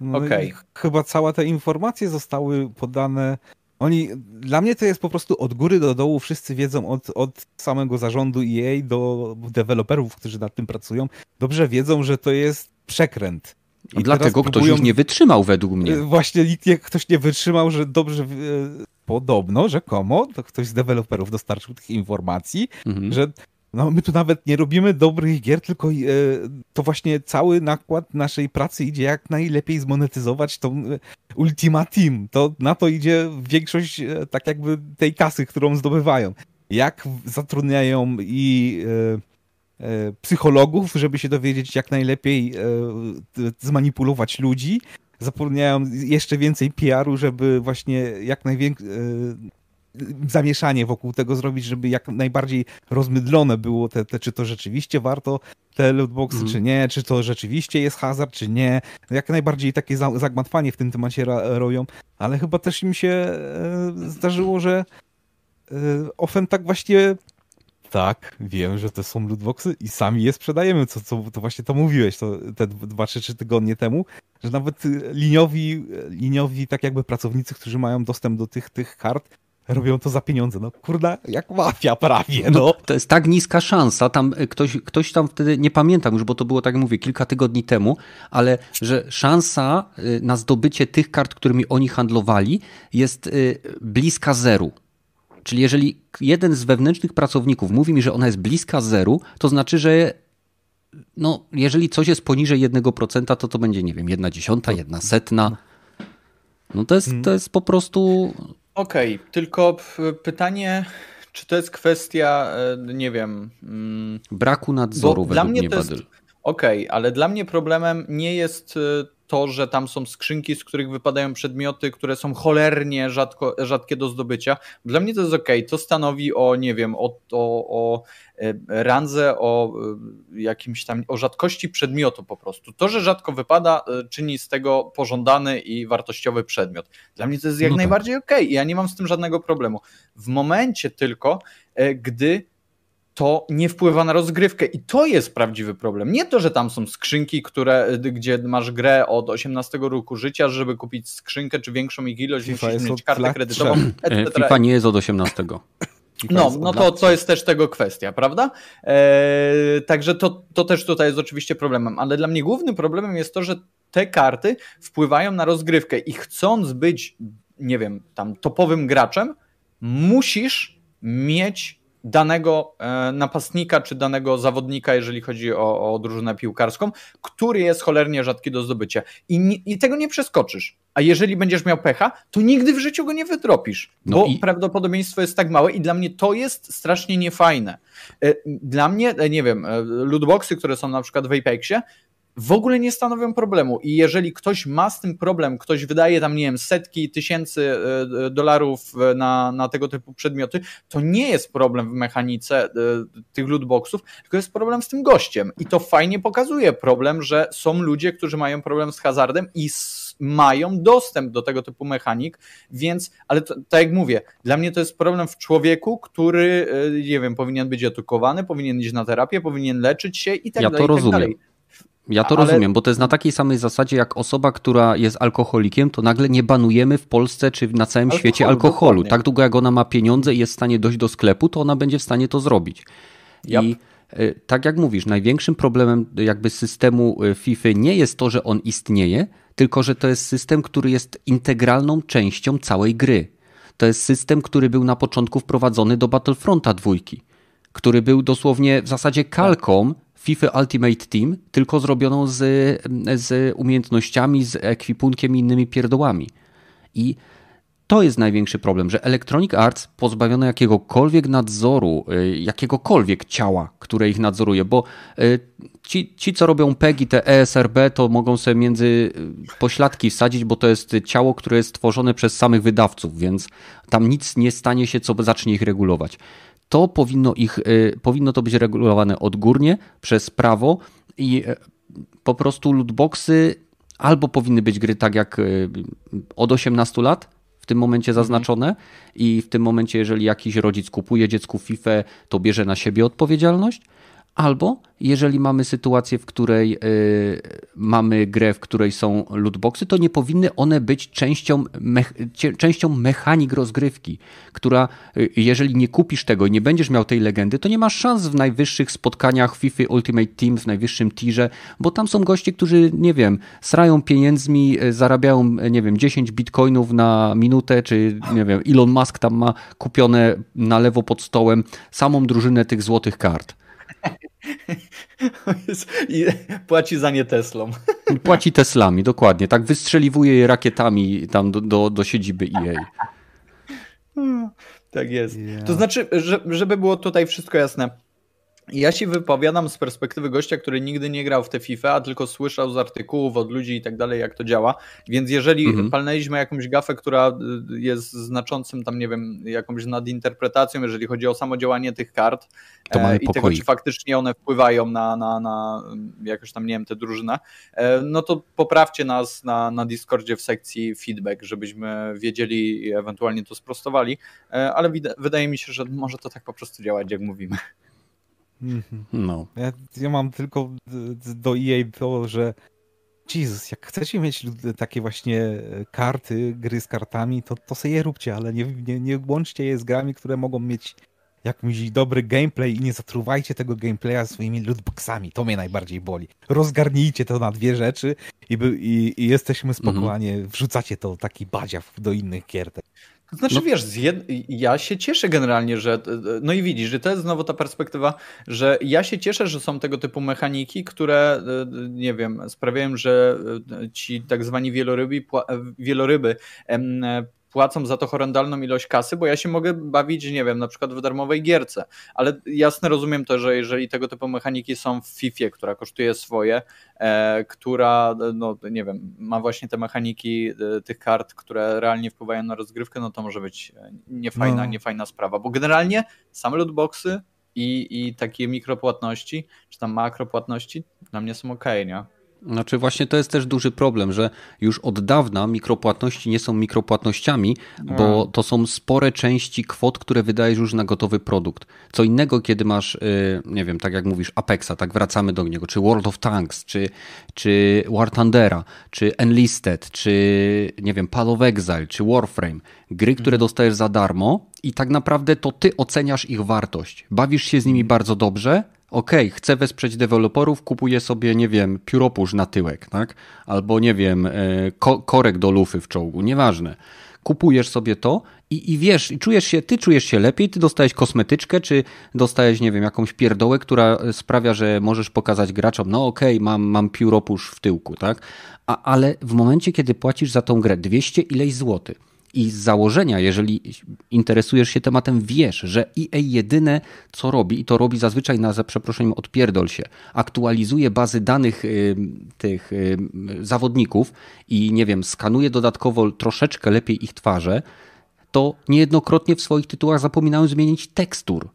No okay. Chyba całe te informacje zostały podane oni, dla mnie to jest po prostu od góry do dołu, wszyscy wiedzą od, od samego zarządu EA do deweloperów, którzy nad tym pracują, dobrze wiedzą, że to jest przekręt. I dlatego próbują... ktoś już nie wytrzymał według mnie. Właśnie nikt nie, ktoś nie wytrzymał, że dobrze, e, podobno, rzekomo, to ktoś z deweloperów dostarczył tych informacji, mhm. że no, my tu nawet nie robimy dobrych gier, tylko e, to właśnie cały nakład naszej pracy idzie jak najlepiej zmonetyzować tą Ultima Team. To na to idzie większość tak jakby tej kasy, którą zdobywają. Jak zatrudniają i psychologów, żeby się dowiedzieć jak najlepiej zmanipulować ludzi. Zatrudniają jeszcze więcej PR-u, żeby właśnie jak najwięcej zamieszanie wokół tego zrobić, żeby jak najbardziej rozmydlone było te, te czy to rzeczywiście warto te lootboxy, mm. czy nie, czy to rzeczywiście jest hazard, czy nie. Jak najbardziej takie zagmatwanie w tym temacie robią, ale chyba też im się e, zdarzyło, że e, Ofen tak właśnie tak, wiem, że to są lootboxy i sami je sprzedajemy, co, co to właśnie to mówiłeś to, te dwa czy trzy tygodnie temu, że nawet liniowi, liniowi tak jakby pracownicy, którzy mają dostęp do tych, tych kart, robią to za pieniądze. No kurda, jak mafia prawie, no. no. To jest tak niska szansa, tam y, ktoś, ktoś tam wtedy, nie pamiętam już, bo to było, tak jak mówię, kilka tygodni temu, ale że szansa y, na zdobycie tych kart, którymi oni handlowali jest y, bliska zeru. Czyli jeżeli jeden z wewnętrznych pracowników mówi mi, że ona jest bliska zeru, to znaczy, że no, jeżeli coś jest poniżej 1%, to to będzie, nie wiem, jedna dziesiąta, jedna setna. No to jest, to mhm. jest po prostu Okej, okay, tylko pytanie, czy to jest kwestia, e, nie wiem. Mm, Braku nadzoru według dla mnie, mnie Okej, okay, ale dla mnie problemem nie jest e, to, że tam są skrzynki, z których wypadają przedmioty, które są cholernie rzadko, rzadkie do zdobycia. Dla mnie to jest ok. To stanowi o, nie wiem, o, o, o e, randze, o e, jakimś tam, o rzadkości przedmiotu po prostu. To, że rzadko wypada, czyni z tego pożądany i wartościowy przedmiot. Dla mnie to jest jak no tak. najbardziej ok. Ja nie mam z tym żadnego problemu. W momencie tylko, gdy to nie wpływa na rozgrywkę i to jest prawdziwy problem. Nie to, że tam są skrzynki, które, gdzie masz grę od 18 roku życia, żeby kupić skrzynkę czy większą ich ilość, FIFA musisz mieć kartę kredytową. Etc. FIFA nie jest od 18. No, no to, to jest też tego kwestia, prawda? Eee, także to, to też tutaj jest oczywiście problemem, ale dla mnie głównym problemem jest to, że te karty wpływają na rozgrywkę i chcąc być, nie wiem, tam topowym graczem, musisz mieć danego e, napastnika czy danego zawodnika, jeżeli chodzi o, o drużynę piłkarską, który jest cholernie rzadki do zdobycia. I, I, tego nie przeskoczysz. A jeżeli będziesz miał pecha, to nigdy w życiu go nie wydropisz, no bo i... prawdopodobieństwo jest tak małe i dla mnie to jest strasznie niefajne. E, dla mnie, e, nie wiem, lootboxy, które są na przykład w Apexie, w ogóle nie stanowią problemu. I jeżeli ktoś ma z tym problem, ktoś wydaje tam, nie wiem, setki tysięcy e, e, dolarów e, na, na tego typu przedmioty, to nie jest problem w mechanice tych lootboxów, tylko jest problem z tym gościem. I to fajnie pokazuje problem, że są ludzie, którzy mają problem z hazardem i mają dostęp do tego typu mechanik, więc, ale to, tak jak mówię, dla mnie to jest problem w człowieku, który, nie wiem, powinien być edukowany, powinien iść na terapię, powinien leczyć się i tak ja dalej. Ja to tak rozumiem. Ja to Ale... rozumiem, bo to jest na takiej samej zasadzie, jak osoba, która jest alkoholikiem, to nagle nie banujemy w Polsce czy na całym świecie alkoholu. Dokładnie. Tak długo jak ona ma pieniądze i jest w stanie dojść do sklepu, to ona będzie w stanie to zrobić. Yep. I y, tak jak mówisz, największym problemem jakby systemu y, FIFA nie jest to, że on istnieje, tylko że to jest system, który jest integralną częścią całej gry. To jest system, który był na początku wprowadzony do Battlefronta dwójki, który był dosłownie w zasadzie kalką FIFA Ultimate Team, tylko zrobioną z, z umiejętnościami, z ekwipunkiem i innymi pierdołami. I to jest największy problem, że Electronic Arts pozbawione jakiegokolwiek nadzoru, y, jakiegokolwiek ciała, które ich nadzoruje, bo y, ci, ci co robią PEG i te ESRB, to mogą sobie między y, pośladki wsadzić, bo to jest ciało, które jest tworzone przez samych wydawców, więc tam nic nie stanie się, co zacznie ich regulować to powinno, ich, y, powinno to być regulowane odgórnie przez prawo i y, po prostu lootboxy albo powinny być gry tak jak y, od 18 lat, w tym momencie mhm. zaznaczone i w tym momencie, jeżeli jakiś rodzic kupuje dziecku FIFA, to bierze na siebie odpowiedzialność, albo jeżeli mamy sytuację, w której y, mamy grę, w której są lootboxy, to nie powinny one być częścią, częścią mechanik rozgrywki, która y, jeżeli nie kupisz tego i nie będziesz miał tej legendy, to nie masz szans w najwyższych spotkaniach FIFA Ultimate Team, w najwyższym tirze, bo tam są goście, którzy, nie wiem, srają pieniędzmi, y, zarabiają, nie wiem, 10 bitcoinów na minutę, czy nie wiem, Elon Musk tam ma kupione na lewo pod stołem samą drużynę tych złotych kart. I płaci za nie Teslą. Płaci Teslami, dokładnie. Tak wystrzeliwuje je rakietami tam do, do, do siedziby EA. Tak jest. Yeah. To znaczy, że, żeby było tutaj wszystko jasne. Ja się wypowiadam z perspektywy gościa, który nigdy nie grał w tę FIFA, a tylko słyszał z artykułów od ludzi i tak dalej, jak to działa. Więc jeżeli mhm. palnęliśmy jakąś gafę, która y, jest znaczącym tam, nie wiem, jakąś nadinterpretacją, jeżeli chodzi o samo działanie tych kart e, i tego, czy faktycznie one wpływają na, na, na jakoś tam, nie wiem, tę drużynę, e, no to poprawcie nas na, na Discordzie w sekcji feedback, żebyśmy wiedzieli i ewentualnie to sprostowali, e, ale wydaje mi się, że może to tak po prostu działać, jak mówimy. Mhm. No. Ja, ja mam tylko do EA to, że Jezus, jak chcecie mieć takie właśnie karty, gry z kartami, to, to sobie je róbcie, ale nie, nie, nie łączcie je z grami, które mogą mieć jakimś dobry gameplay i nie zatruwajcie tego gameplaya swoimi lootboxami. To mnie najbardziej boli. Rozgarnijcie to na dwie rzeczy i, by, i, i jesteśmy spokojnie, mhm. wrzucacie to taki badziaw do innych gier. Znaczy no. wiesz, ja się cieszę generalnie, że no i widzisz, że to jest znowu ta perspektywa, że ja się cieszę, że są tego typu mechaniki, które nie wiem, sprawiają, że ci tak zwani wieloryby, wieloryby płacą za to horrendalną ilość kasy, bo ja się mogę bawić, nie wiem, na przykład w darmowej gierce, ale jasne rozumiem to, że jeżeli tego typu mechaniki są w FIFA, która kosztuje swoje, e, która, no nie wiem, ma właśnie te mechaniki e, tych kart, które realnie wpływają na rozgrywkę, no to może być e, niefajna, no. niefajna sprawa, bo generalnie same lootboxy i, i takie mikropłatności, czy tam makropłatności dla mnie są ok, nie? Znaczy właśnie to jest też duży problem, że już od dawna mikropłatności nie są mikropłatnościami, bo to są spore części kwot, które wydajesz już na gotowy produkt. Co innego, kiedy masz, y, nie wiem, tak jak mówisz, Apexa, tak wracamy do niego, czy World of Tanks, czy, czy War Thundera, czy Enlisted, czy nie wiem, Path of Exile, czy Warframe. Gry, które mhm. dostajesz za darmo i tak naprawdę to ty oceniasz ich wartość. Bawisz się z nimi mhm. bardzo dobrze, okej, okay, chcę wesprzeć deweloperów, kupuję sobie, nie wiem, pióropusz na tyłek, tak? Albo, nie wiem, e, ko korek do lufy w czołgu, nieważne. Kupujesz sobie to i, i wiesz, i czujesz się, ty czujesz się lepiej, ty dostajesz kosmetyczkę, czy dostajesz, nie wiem, jakąś pierdołę, która sprawia, że możesz pokazać graczom, no okej, okay, mam, mam pióropusz w tyłku, tak? A, ale w momencie, kiedy płacisz za tą grę 200 ileś złotych, i z założenia, jeżeli interesujesz się tematem, wiesz, że EA jedyne co robi, i to robi zazwyczaj na za przeproszeniem odpierdol się, aktualizuje bazy danych y, tych y, zawodników i nie wiem, skanuje dodatkowo troszeczkę lepiej ich twarze, to niejednokrotnie w swoich tytułach zapominają zmienić tekstur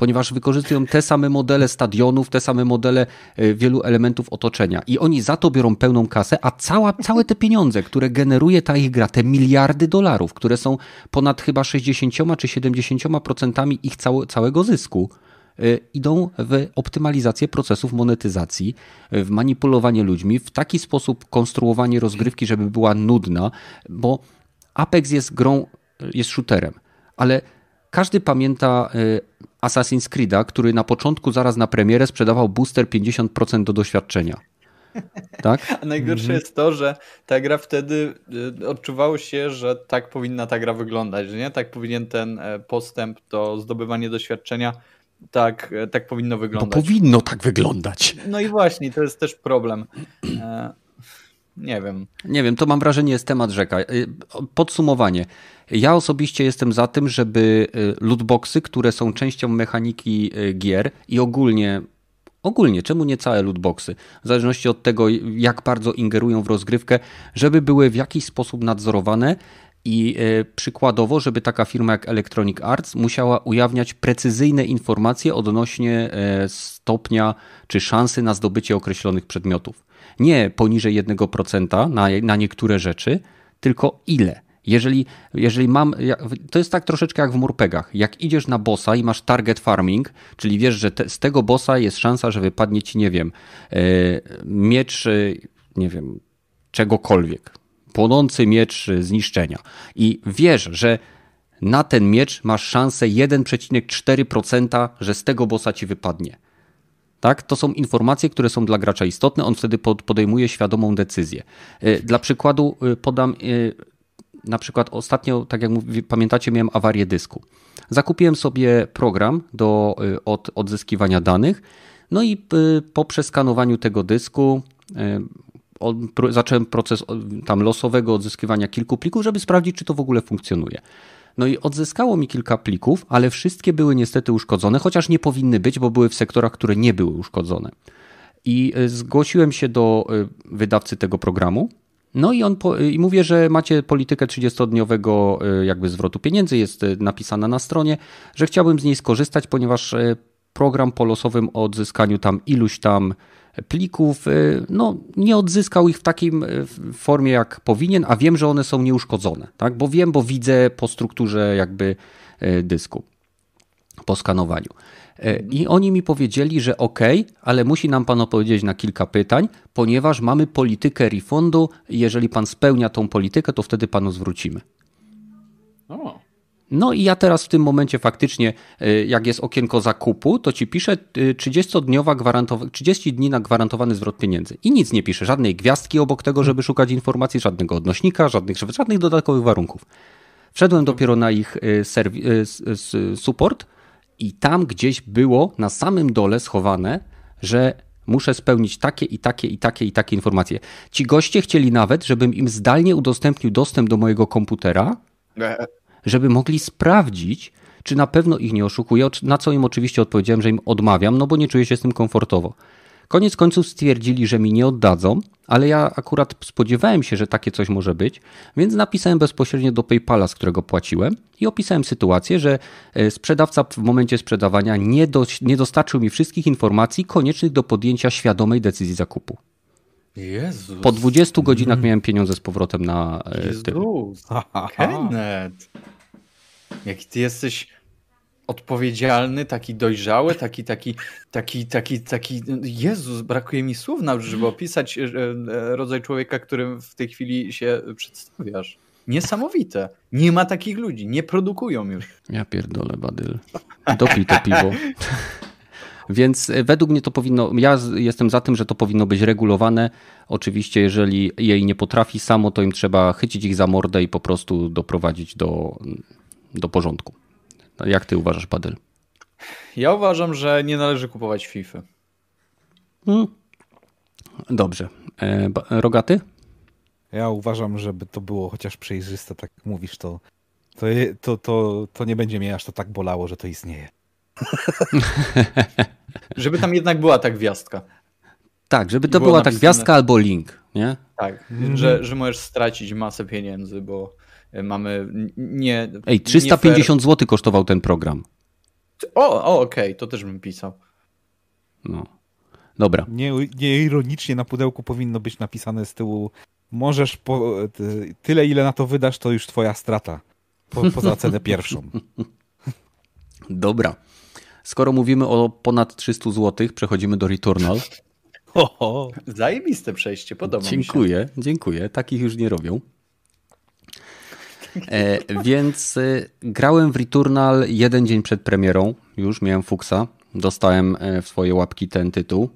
ponieważ wykorzystują te same modele stadionów, te same modele e, wielu elementów otoczenia. I oni za to biorą pełną kasę, a cała, całe te pieniądze, które generuje ta ich gra, te miliardy dolarów, które są ponad chyba 60 czy 70% ich całego zysku, e, idą w optymalizację procesów monetyzacji, w manipulowanie ludźmi, w taki sposób konstruowanie rozgrywki, żeby była nudna, bo Apex jest grą, jest shooterem, ale każdy pamięta y, Assassin's Creed'a, który na początku, zaraz na premierę, sprzedawał booster 50% do doświadczenia. Tak? A najgorsze mhm. jest to, że ta gra wtedy y, odczuwało się, że tak powinna ta gra wyglądać, że nie? Tak powinien ten e, postęp, to zdobywanie doświadczenia, tak, e, tak powinno wyglądać. To powinno tak wyglądać. No i właśnie, to jest też problem. Nie wiem. Nie wiem, to mam wrażenie jest temat rzeka. Podsumowanie. Ja osobiście jestem za tym, żeby y, lootboxy, które są częścią mechaniki y, gier i ogólnie ogólnie, czemu nie całe lootboxy, w zależności od tego, jak bardzo ingerują w rozgrywkę, żeby były w jakiś sposób nadzorowane i y, przykładowo, żeby taka firma jak Electronic Arts musiała ujawniać precyzyjne informacje odnośnie stopnia czy szansy na zdobycie określonych przedmiotów. Nie poniżej 1% na, na niektóre rzeczy, tylko ile. Jeżeli, jeżeli mam, to jest tak troszeczkę jak w murpegach. Jak idziesz na bossa i masz target farming, czyli wiesz, że te, z tego bossa jest szansa, że wypadnie ci, nie wiem, e, miecz, e, nie wiem, czegokolwiek. Płonący miecz zniszczenia. I wiesz, że na ten miecz masz szansę 1,4%, że z tego bossa ci wypadnie. Tak? To są informacje, które są dla gracza istotne, on wtedy podejmuje świadomą decyzję. E, dla przykładu podam na przykład ostatnio, tak jak pamiętacie, miałem awarię dysku. Zakupiłem sobie program do od, odzyskiwania danych, no i po przeskanowaniu tego dysku zacząłem proces tam losowego odzyskiwania kilku plików, żeby sprawdzić, czy to w ogóle funkcjonuje. No i odzyskało mi kilka plików, ale wszystkie były niestety uszkodzone, chociaż nie powinny być, bo były w sektorach, które nie były uszkodzone. I zgłosiłem się do wydawcy tego programu no i on po, i mówię, że macie politykę 30-dniowego e, jakby zwrotu pieniędzy, jest e, napisana na stronie, że chciałbym z niej skorzystać, ponieważ e, program po losowym odzyskaniu tam iluś tam plików, no nie odzyskał ich w takim formie jak powinien, a wiem, że one są nieuszkodzone, tak? Bo wiem, bo widzę po strukturze jakby dysku po skanowaniu. I oni mi powiedzieli, że ok, ale musi nam pan odpowiedzieć na kilka pytań, ponieważ mamy politykę refundu. Jeżeli pan spełnia tą politykę, to wtedy panu zwrócimy. O. No i ja teraz w tym momencie faktycznie, e, jak jest okienko zakupu, to ci piszę 30-dniowa gwarantowa- 30 dni na gwarantowany zwrot pieniędzy. I nic nie piszę, żadnej gwiazdki obok tego, żeby szukać informacji, żadnego odnośnika, żadnych, żadnych dodatkowych warunków. Wszedłem dopiero na ich e, support i tam gdzieś było na samym dole schowane, że muszę spełnić takie i takie i takie i takie informacje. Ci goście chcieli nawet, żebym im zdalnie udostępnił dostęp do mojego komputera, żeby mogli sprawdzić, czy na pewno ich nie oszukuję, na co im oczywiście odpowiedziałem, że im odmawiam, no bo nie czuję się z tym komfortowo. Koniec końców stwierdzili, że mi nie oddadzą, ale ja akurat spodziewałem się, że takie coś może być, więc napisałem bezpośrednio do PayPala, z którego płaciłem i opisałem sytuację, że e, sprzedawca w momencie sprzedawania nie, do, nie dostarczył mi wszystkich informacji koniecznych do podjęcia świadomej decyzji zakupu. Jezus. Po 20 godzinach mm. miałem pieniądze z powrotem na e, Jezus. Kenneth. Jaki ty jesteś odpowiedzialny, taki dojrzały, taki, taki, taki, taki, taki, Jezus, brakuje mi słów nawet, żeby opisać e, e, rodzaj człowieka, którym w tej chwili się przedstawiasz. Niesamowite. Nie ma takich ludzi, nie produkują już. Ja pierdolę, Badyl. Dopij to piwo. Więc e, według mnie to powinno, ja jestem za tym, że to powinno być regulowane. Oczywiście, jeżeli jej nie potrafi samo, to im trzeba chycić ich za mordę i po prostu doprowadzić do, do porządku. Jak ty uważasz, Padel? Ja uważam, że nie należy kupować FIFA. Hmm. Dobrze. E, rogaty? Ja uważam, żeby to było chociaż przejrzyste, tak jak mówisz, to, to, to, to, to nie będzie mnie aż to tak bolało, że to istnieje. żeby tam jednak była ta gwiazdka. Tak, żeby to była ta gwiazdka albo link, nie? Tak, mm że, że możesz stracić masę pieniędzy, bo mamy nie. Ej, 350 zł kosztował ten program. O, o okej, okay. to też bym pisał. No. Dobra. Nie, nie ironicznie na pudełku powinno być napisane z tyłu możesz po, tyle, ile na to wydasz, to już twoja strata. Po, poza cenę pierwszą. Dobra. Skoro mówimy o ponad 300 zł, przechodzimy do Returnal. Oho. Zajebiste przejście, podoba dziękuję, mi się. Dziękuję, dziękuję. Takich już nie robią. E, więc e, grałem w Returnal jeden dzień przed premierą. Już miałem fuksa. Dostałem e, w swoje łapki ten tytuł.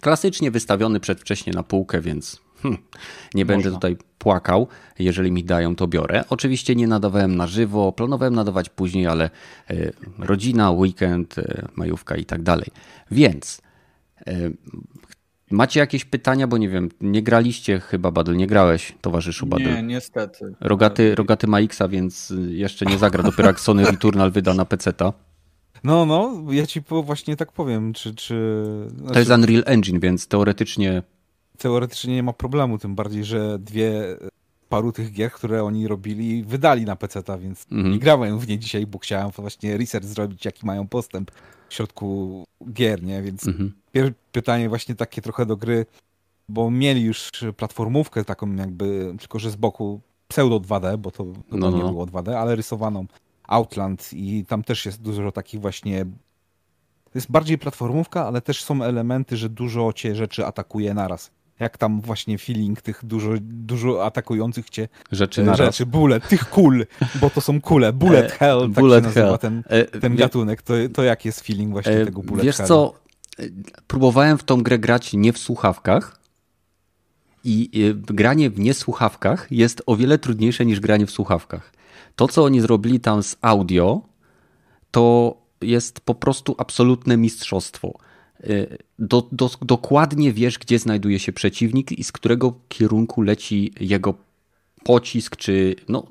Klasycznie wystawiony przedwcześnie na półkę, więc Hmm, nie Można. będę tutaj płakał. Jeżeli mi dają, to biorę. Oczywiście nie nadawałem na żywo, planowałem nadawać później, ale y, rodzina, weekend, y, majówka i tak dalej. Więc y, macie jakieś pytania, bo nie wiem, nie graliście chyba, Badl, nie grałeś, towarzyszu Badl. Nie, niestety. Rogaty, rogaty ma Xa, więc jeszcze nie zagra, dopiero jak Sony Returnal wyda na PC-ta. No, no, ja ci właśnie tak powiem, czy... czy... Znaczy... To jest Unreal Engine, więc teoretycznie teoretycznie nie ma problemu, tym bardziej, że dwie paru tych gier, które oni robili, wydali na PC-ta, więc mhm. nie grałem w nie dzisiaj, bo chciałem właśnie research zrobić, jaki mają postęp w środku gier, nie? Więc mhm. pytanie właśnie takie trochę do gry, bo mieli już platformówkę taką jakby, tylko że z boku pseudo 2D, bo to no, no. nie było 2D, ale rysowaną Outland i tam też jest dużo takich właśnie to jest bardziej platformówka, ale też są elementy, że dużo cię rzeczy atakuje naraz jak tam właśnie feeling tych dużo, dużo atakujących cię rzeczy, e, rzeczy bullet, tych kul, bo to są kule, bullet e, hell, tak bullet się hell. ten, e, ten gatunek, to, to jak jest feeling właśnie e, tego bullet Wiesz hell? co, próbowałem w tą grę grać nie w słuchawkach i granie w niesłuchawkach jest o wiele trudniejsze niż granie w słuchawkach. To, co oni zrobili tam z audio, to jest po prostu absolutne mistrzostwo do, do, dokładnie wiesz, gdzie znajduje się przeciwnik i z którego kierunku leci jego pocisk, czy. No,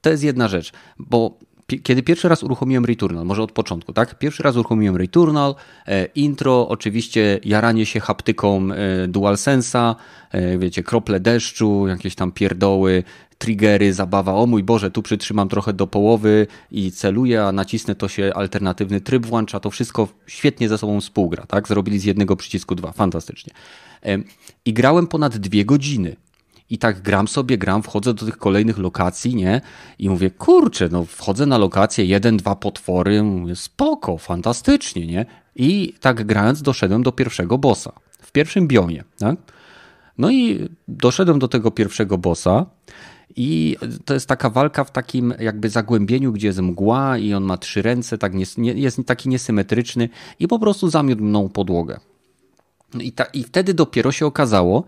to jest jedna rzecz, bo kiedy pierwszy raz uruchomiłem Returnal, może od początku, tak? Pierwszy raz uruchomiłem Returnal, e, intro, oczywiście jaranie się haptyką e, DualSense'a, e, wiecie, krople deszczu, jakieś tam pierdoły, triggery, zabawa, o mój Boże, tu przytrzymam trochę do połowy i celuję, a nacisnę to się alternatywny tryb włącza, to wszystko świetnie ze sobą współgra, tak? Zrobili z jednego przycisku dwa, fantastycznie. I grałem ponad dwie godziny. I tak gram sobie, gram, wchodzę do tych kolejnych lokacji, nie? I mówię, kurczę, no wchodzę na lokację, jeden, dwa potwory, mówię, spoko, fantastycznie, nie? I tak grając doszedłem do pierwszego bossa. W pierwszym biomie, tak? No i doszedłem do tego pierwszego bossa i to jest taka walka w takim jakby zagłębieniu, gdzie jest mgła i on ma trzy ręce, tak nie, jest taki niesymetryczny i po prostu zamiótł mną podłogę. I, ta, I wtedy dopiero się okazało,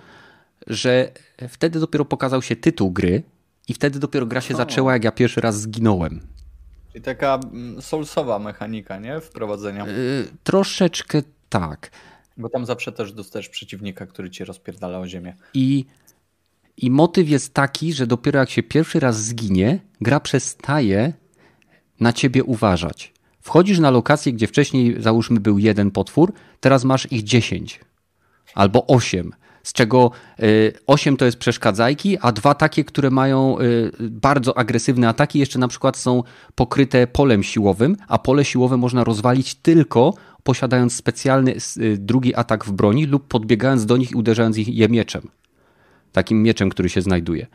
że wtedy dopiero pokazał się tytuł gry i wtedy dopiero gra się zaczęła, jak ja pierwszy raz zginąłem. Czyli taka mm, soulsowa mechanika, nie? Wprowadzenia. Yy, troszeczkę tak. Bo tam zawsze też dostajesz przeciwnika, który cię rozpierdala o ziemię. I, I motyw jest taki, że dopiero jak się pierwszy raz zginie, gra przestaje na ciebie uważać. Wchodzisz na lokację, gdzie wcześniej załóżmy był jeden potwór, teraz masz ich dziesięć albo osiem z czego 8 y, to jest przeszkadzajki, a dwa takie, które mają y, bardzo agresywne ataki, jeszcze na przykład są pokryte polem siłowym, a pole siłowe można rozwalić tylko posiadając specjalny y, drugi atak w broni lub podbiegając do nich i uderzając je mieczem. Takim mieczem, który się znajduje.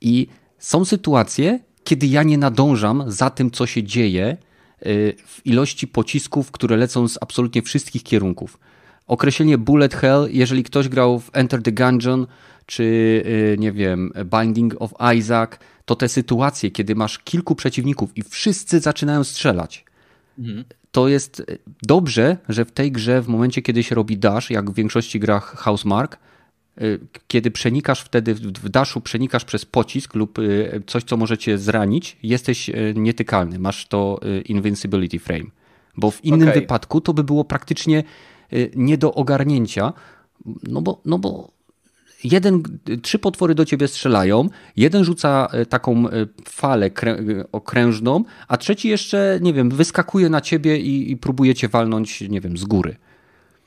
I są sytuacje, kiedy ja nie nadążam za tym, co się dzieje w ilości pocisków, które lecą z absolutnie wszystkich kierunków. Określenie bullet hell, jeżeli ktoś grał w Enter the Gungeon, czy y, nie wiem, Binding of Isaac, to te sytuacje, kiedy masz kilku przeciwników i wszyscy zaczynają strzelać. Mhm. To jest y, dobrze, że w tej grze, w momencie, kiedy się robi dash, jak w większości grach Housemark, y, kiedy przenikasz wtedy w dashu, przenikasz przez pocisk lub coś, co może cię zranić, jesteś nietykalny. Masz to invincibility frame. Bo w innym okay. wypadku to by było praktycznie Y, nie do ogarnięcia, no bo, no bo jeden, trzy potwory do ciebie strzelają, jeden rzuca y, taką y, falę okrężną, a trzeci jeszcze, nie wiem, wyskakuje na ciebie i, i próbuje cię walnąć, nie wiem, z góry.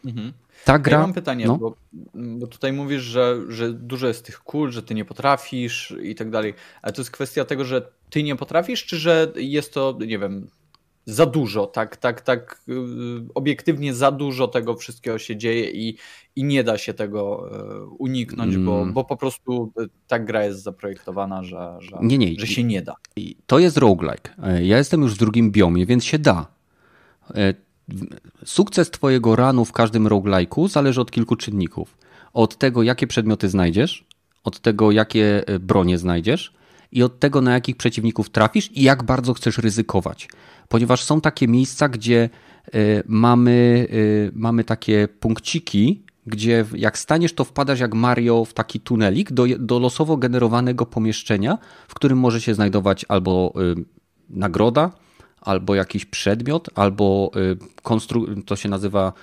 Mhm. Ta gra... Ja mam pytanie, no. bo, bo, tutaj mówisz, że, że dużo jest tych kul, że ty nie potrafisz i tak dalej, ale to jest kwestia tego, że ty nie potrafisz, czy że jest to, nie wiem, za dużo, tak, tak, tak y, obiektywnie za dużo tego wszystkiego się dzieje i, i nie da się tego y, uniknąć, mm. bo, bo po prostu ta gra jest zaprojektowana, że, że, nie, nie. że się nie da. To jest roguelike. E, ja jestem już w drugim biomie, więc się da. E, sukces twojego ranu w każdym roguelike'u zależy od kilku czynników. Od tego, jakie przedmioty znajdziesz, od tego, jakie e, bronie znajdziesz i od tego, na jakich przeciwników trafisz i jak bardzo chcesz ryzykować ponieważ są takie miejsca, gdzie y, mamy, y, mamy takie punkciki, gdzie jak staniesz, to wpadasz jak Mario w taki tunelik do, do losowo generowanego pomieszczenia, w którym może się znajdować albo nagroda, albo jakiś przedmiot, albo konstru- to się nazywa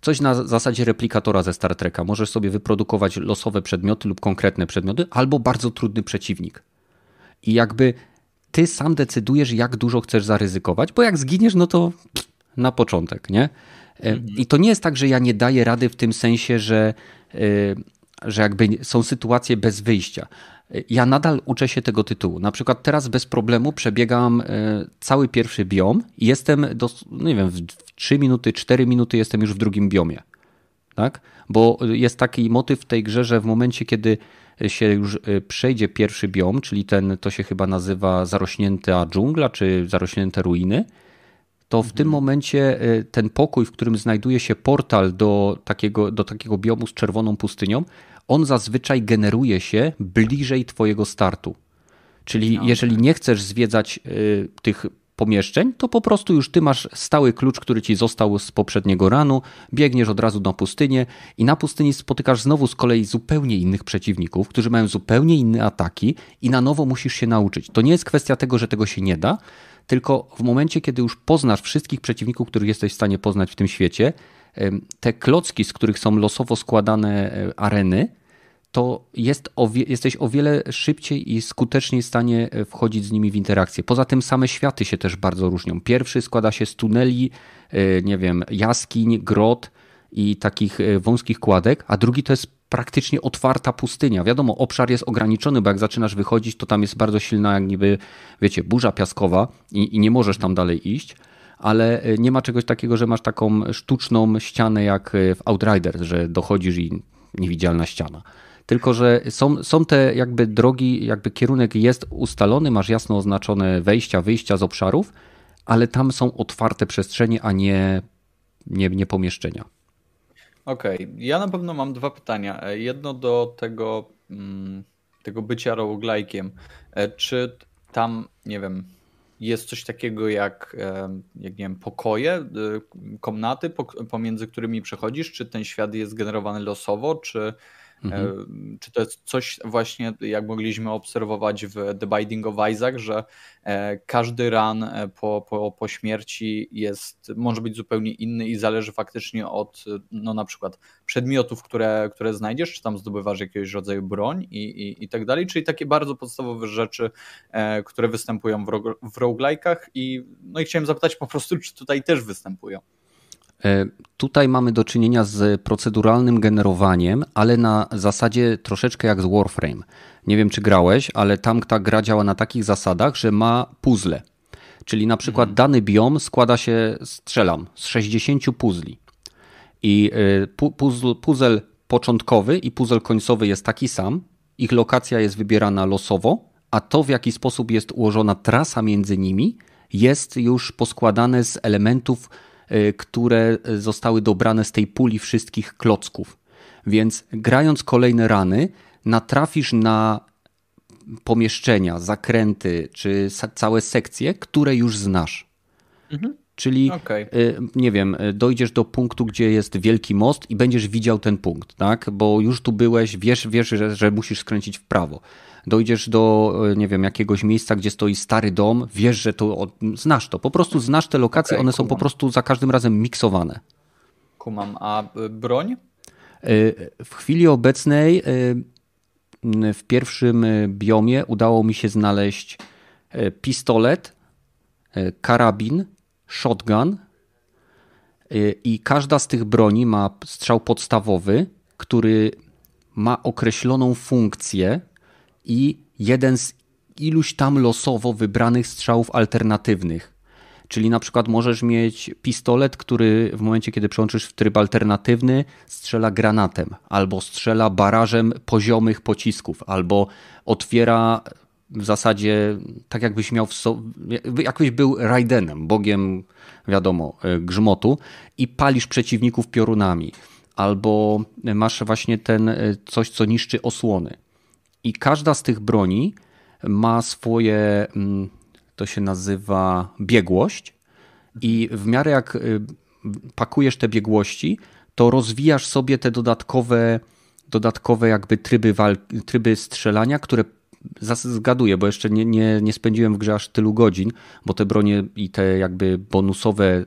coś na zasadzie replikatora ze Star Treka. Możesz sobie wyprodukować losowe przedmioty lub konkretne przedmioty, albo bardzo trudny przeciwnik. I jakby ty sam decydujesz, jak dużo chcesz zaryzykować, bo jak zginiesz, no to na początek, nie? E, mhm. I to nie jest tak, że ja nie daję rady w tym sensie, że, że jakby są sytuacje bez wyjścia. E, ja nadal uczę się tego tytułu. Na przykład teraz bez problemu przebiegam cały pierwszy biom i jestem, do, nie wiem, w 3 minuty, 4 minuty jestem już w drugim biomie. Tak? Bo jest taki motyw w tej grze, że w momencie, kiedy się już y, przejdzie pierwszy biom, czyli ten, to się chyba nazywa zarośnięta dżungla, czy zarośnięte ruiny, to w mhm. tym momencie y, ten pokój, w którym znajduje się portal do takiego, do takiego biomu z czerwoną pustynią, on zazwyczaj generuje się bliżej twojego startu. Czyli no, jeżeli nie chcesz zwiedzać y, tych pomieszczeń, to po prostu już ty masz stały klucz, który ci został z poprzedniego ranu, biegniesz od razu na pustynię i na pustyni spotykasz znowu z kolei zupełnie innych przeciwników, którzy mają zupełnie inne ataki i na nowo musisz się nauczyć. To nie jest kwestia tego, że tego się nie da, tylko w momencie, kiedy już poznasz wszystkich przeciwników, których jesteś w stanie poznać w tym świecie, te klocki, z których są losowo składane e, areny, to jest o jesteś o wiele szybciej i skuteczniej w stanie e, wchodzić z nimi w interakcję. Poza tym same światy się też bardzo różnią. Pierwszy składa się z tuneli, e, nie wiem, jaskiń, grot i takich wąskich kładek, a drugi to jest praktycznie otwarta pustynia. Wiadomo, obszar jest ograniczony, bo jak zaczynasz wychodzić, to tam jest bardzo silna, jak niby, wiecie, burza piaskowa i, i nie możesz tam dalej iść ale nie ma czegoś takiego, że masz taką sztuczną ścianę jak w Outriders, że dochodzisz i niewidzialna ściana. Tylko, że są, są te jakby drogi, jakby kierunek jest ustalony, masz jasno oznaczone wejścia, wyjścia z obszarów, ale tam są otwarte przestrzenie, a nie, nie, nie pomieszczenia. Okej, okay. ja na pewno mam dwa pytania. E, jedno do tego, mm, tego bycia roguelike'iem. E, czy tam, nie wiem, jest coś takiego jak, jak nie wiem, pokoje, komnaty, pomiędzy którymi przechodzisz? Czy ten świat jest generowany losowo, czy Mhm. Czy to jest coś właśnie, jak mogliśmy obserwować w The Binding of Isaac, że e, każdy run e, po, po, po śmierci jest, może być zupełnie inny i zależy faktycznie od no na przykład przedmiotów, które, które znajdziesz, czy tam zdobywasz jakiegoś rodzaju broń i, i, i tak dalej, czyli takie bardzo podstawowe rzeczy, e, które występują w, w roguelike'ach i no i chciałem zapytać po prostu, czy tutaj też występują. E, tutaj mamy do czynienia z proceduralnym generowaniem, ale na zasadzie troszeczkę jak z Warframe. Nie wiem, czy grałeś, ale tam ta gra działa na takich zasadach, że ma puzzle. Czyli na przykład mhm. dany biom składa się, strzelam, z 60 puzli. I e, puzzle, puzzle początkowy i puzzle końcowy jest taki sam. Ich lokacja jest wybierana losowo, a to w jaki sposób jest ułożona trasa między nimi jest już poskładane z elementów które zostały dobrane z tej puli wszystkich klocków. Więc grając kolejne rany, natrafisz na pomieszczenia, zakręty czy całe sekcje, które już znasz. Mhm. Czyli, okay. nie wiem, dojdziesz do punktu, gdzie jest wielki most i będziesz widział ten punkt, tak? Bo już tu byłeś, wiesz, wiesz że, że musisz skręcić w prawo dojdziesz do, e, nie wiem, jakiegoś miejsca, gdzie stoi stary dom, wiesz, że to, znasz to, po prostu znasz te lokacje, okay, one kumam. są po prostu za każdym razem miksowane. Kumam, a e, broń? E, w chwili obecnej w pierwszym biomie udało mi się znaleźć pistolet, karabin, shotgun i każda z tych broni ma strzał podstawowy, który ma określoną funkcję i jeden z iluś tam losowo wybranych strzałów alternatywnych. Czyli na przykład możesz mieć pistolet, który w momencie, kiedy przełączysz w tryb alternatywny, strzela granatem, albo strzela barażem poziomych pocisków, albo otwiera w zasadzie tak jakbyś miał so... jakbyś był Raidenem, bogiem wiadomo, e, grzmotu i palisz przeciwników piorunami. Albo masz właśnie ten e, coś, co niszczy osłony. I każda z tych broni ma swoje, mm, to się nazywa biegłość i w miarę jak y, pakujesz te biegłości, to rozwijasz sobie te dodatkowe, dodatkowe jakby tryby, tryby strzelania, które zgaduję, bo jeszcze nie, nie, nie spędziłem w grze aż tylu godzin, bo te bronie i te jakby bonusowe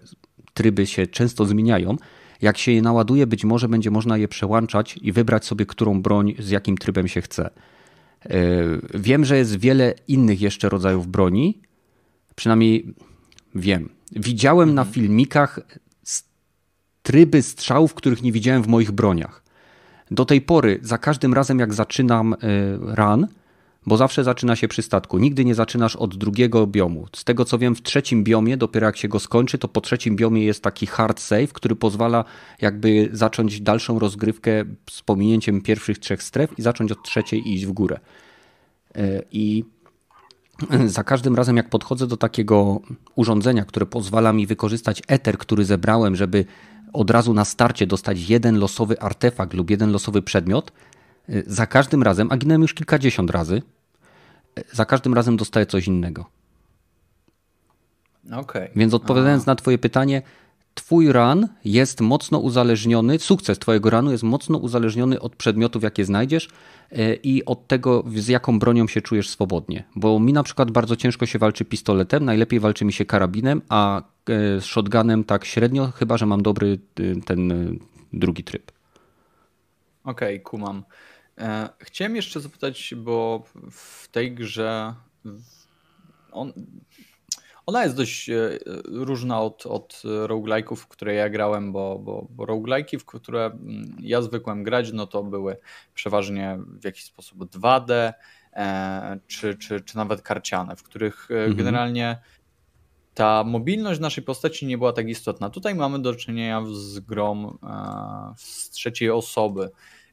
tryby się często zmieniają. Jak się je naładuje, być może będzie można je przełączać i wybrać sobie, którą broń z jakim trybem się chce. E, wiem, że jest wiele innych jeszcze rodzajów broni. Przynajmniej wiem. Widziałem mhm. na filmikach tryby strzałów, których nie widziałem w moich broniach. Do tej pory, za każdym razem jak zaczynam e, run, bo zawsze zaczyna się przy statku. Nigdy nie zaczynasz od drugiego biomu. Z tego co wiem, w trzecim biomie, dopiero jak się go skończy, to po trzecim biomie jest taki hard save, który pozwala jakby zacząć dalszą rozgrywkę z pominięciem pierwszych trzech stref i zacząć od trzeciej i iść w górę. E, I za każdym razem, jak podchodzę do takiego urządzenia, które pozwala mi wykorzystać eter, który zebrałem, żeby od razu na starcie dostać jeden losowy artefakt lub jeden losowy przedmiot, za każdym razem, a ginąłem już kilkadziesiąt razy, y, za każdym razem dostaję coś innego. Okay. Więc odpowiadając Aha. na Twoje pytanie, Twój run jest mocno uzależniony, sukces Twojego runu jest mocno uzależniony od przedmiotów, jakie znajdziesz y, i od tego, z jaką bronią się czujesz swobodnie. Bo mi na przykład bardzo ciężko się walczy pistoletem, najlepiej walczy mi się karabinem, a z shotgunem tak średnio, chyba że mam dobry ten drugi tryb. Okej, okay, kumam. E, chciałem jeszcze zapytać, bo w tej grze on, ona jest dość e, różna od, od roguelike'ów, w które ja grałem, bo, bo, bo roguelike'i, w które mm, ja zwykłem grać, no to były przeważnie w jakiś sposób 2D, e, czy, czy, czy nawet karciane, w których mhm. generalnie ta mobilność naszej postaci nie była tak istotna. Tutaj mamy do czynienia z grą z trzeciej osoby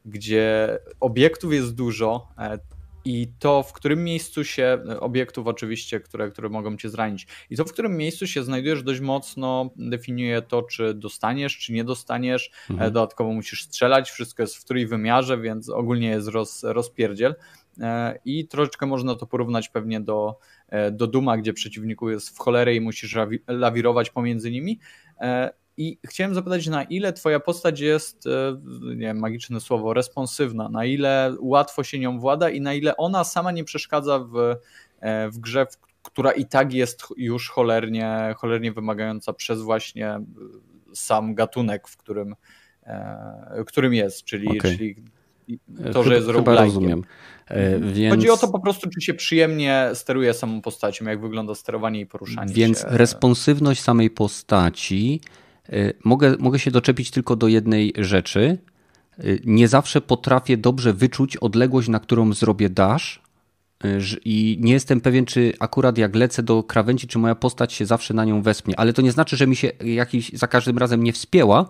gdzie obiektów jest dużo e, i to, w którym miejscu się, obiektów oczywiście, które, które mogą cię zranić, i to, w którym miejscu się znajdujesz, dość mocno definiuje to, czy dostaniesz, czy nie dostaniesz. E, mhm. Dodatkowo musisz strzelać, wszystko jest w trójwymiarze, więc ogólnie jest roz, rozpierdziel. E, I troszeczkę można to porównać pewnie do, do Duma, gdzie przeciwniku jest w cholerę i musisz lawirować pomiędzy nimi. I chciałem zapytać, na ile twoja postać jest, e, nie wiem, magiczne słowo, responsywna, na ile łatwo się nią włada i na ile ona sama nie przeszkadza w, e, w grze, która i tak jest już cholernie, cholernie wymagająca przez właśnie e, sam gatunek, w którym, którym jest, czyli, okay. czyli to, że jest Chyba rozumiem. Mhm. Więc... Chodzi o to po prostu, czy się przyjemnie steruje samą postacią, jak wygląda sterowanie i poruszanie Więc się. responsywność samej postaci mogę, mogę się doczepić tylko do jednej rzeczy. Y, nie zawsze potrafię dobrze wyczuć odległość, na którą zrobię dash. Y, I nie jestem pewien, czy akurat jak lecę do krawędzi, czy moja postać się zawsze na nią wespnie. Ale to nie znaczy, że mi się jakiś za każdym razem nie wspięła,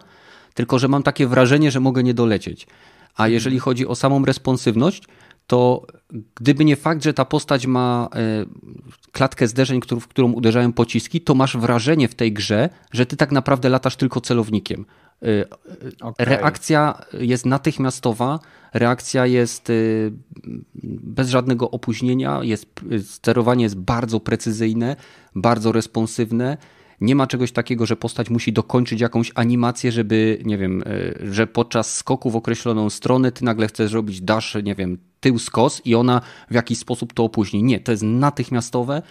tylko że mam takie wrażenie, że mogę nie dolecieć. A mhm. jeżeli chodzi o samą responsywność, to gdyby nie fakt, że ta postać ma e, klatkę zderzeń, w którą uderzają pociski, to masz wrażenie w tej grze, że ty tak naprawdę latasz tylko celownikiem. E, okay. Reakcja jest natychmiastowa, reakcja jest e, bez żadnego opóźnienia, jest, sterowanie jest bardzo precyzyjne, bardzo responsywne nie ma czegoś takiego, że postać musi dokończyć jakąś animację, żeby, nie wiem, e, że podczas skoku w określoną stronę ty nagle chcesz zrobić dash, nie wiem, tył skos i ona w jakiś sposób to opóźni. Nie, to jest natychmiastowe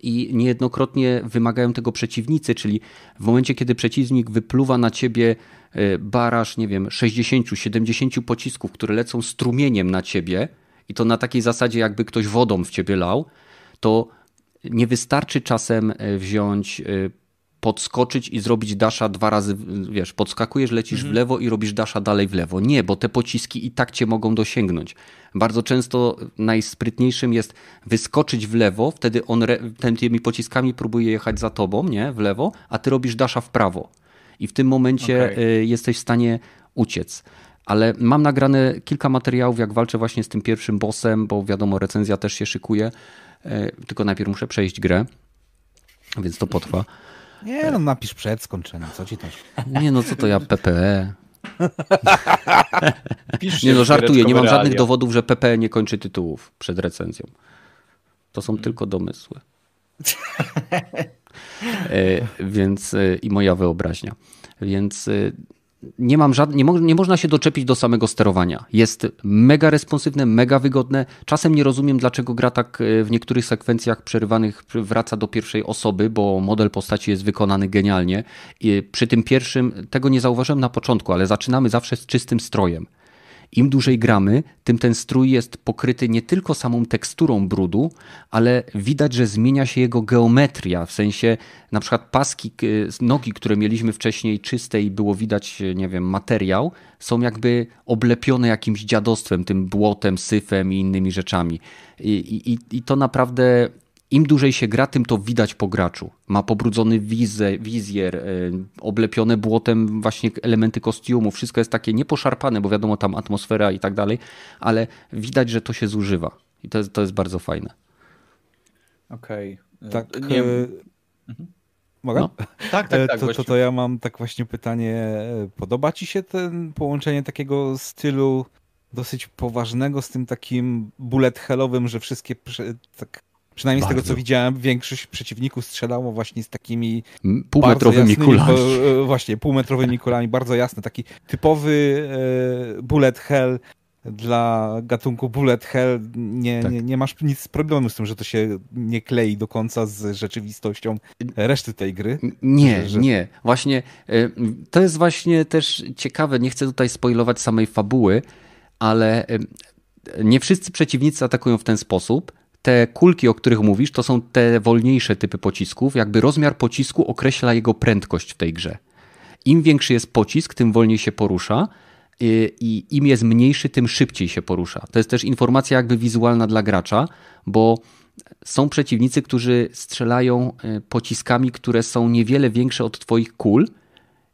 i niejednokrotnie wymagają tego przeciwnicy, czyli w momencie, kiedy przeciwnik wypluwa na ciebie e, baraż, nie wiem, 60-70 pocisków, które lecą strumieniem na ciebie i to na takiej zasadzie, jakby ktoś wodą w ciebie lał, to nie wystarczy czasem e, wziąć podskoczyć i zrobić dasza dwa razy, wiesz, podskakujesz, lecisz mhm. w lewo i robisz dasza dalej w lewo. Nie, bo te pociski i tak cię mogą dosięgnąć. Bardzo często najsprytniejszym jest wyskoczyć w lewo, wtedy on tymi pociskami próbuje jechać za tobą, nie, w lewo, a ty robisz dasza w prawo. I w tym momencie okay. jesteś w stanie uciec ale mam nagrane kilka materiałów, jak walczę właśnie z tym pierwszym bossem, bo wiadomo, recenzja też się szykuje. E, tylko najpierw muszę przejść grę, więc to potrwa. Nie, no napisz przed skończeniem, co ci też? Nie, no co to ja, PPE. nie no, żartuję, nie mam żadnych dowodów, że PPE nie kończy tytułów przed recenzją. To są hmm. tylko domysły. e, więc e, i moja wyobraźnia. Więc e, nie mam żadnych, nie, mo nie, można się doczepić do samego sterowania. Jest mega responsywne, mega wygodne. Czasem nie rozumiem, dlaczego gra tak e, w niektórych sekwencjach przerywanych wraca do pierwszej osoby, bo model postaci jest wykonany genialnie. I przy tym pierwszym, tego nie zauważyłem na początku, ale zaczynamy zawsze z czystym strojem im dłużej gramy, tym ten strój jest pokryty nie tylko samą teksturą brudu, ale widać, że zmienia się jego geometria, w sensie na przykład paski, nogi, które mieliśmy wcześniej czyste i było widać, nie wiem, materiał, są jakby oblepione jakimś dziadostwem, tym błotem, syfem i innymi rzeczami. I, i, i to naprawdę im dłużej się gra, tym to widać po graczu. Ma pobrudzony wizę, wizjer, e, oblepione błotem właśnie elementy kostiumu. Wszystko jest takie nieposzarpane, bo wiadomo tam atmosfera i tak dalej, ale widać, że to się zużywa. I to jest, to jest bardzo fajne. Okej. Okay. Tak. Nie... Mhm. Mogę? No. Tak, tak, tak. To, to, to ja mam tak właśnie pytanie. Podoba ci się ten połączenie takiego stylu dosyć poważnego z tym takim bullet hellowym, że wszystkie tak Przynajmniej bardzo. z tego, co widziałem, większość przeciwników strzelało właśnie z takimi półmetrowymi kulami. E, właśnie, półmetrowymi kulami, bardzo jasne. Taki typowy e, bullet hell dla gatunku bullet hell. Nie, tak. nie, nie masz nic problemu z tym, że to się nie klei do końca z rzeczywistością reszty tej gry. Nie, że... nie. Właśnie e, to jest właśnie też ciekawe. Nie chcę tutaj spoilować samej fabuły, ale nie wszyscy przeciwnicy atakują w ten sposób te kulki, o których mówisz, to są te wolniejsze typy pocisków. Jakby rozmiar pocisku określa jego prędkość w tej grze. Im większy jest pocisk, tym wolniej się porusza y, i im jest mniejszy, tym szybciej się porusza. To jest też informacja jakby wizualna dla gracza, bo są przeciwnicy, którzy strzelają y, pociskami, które są niewiele większe od twoich kul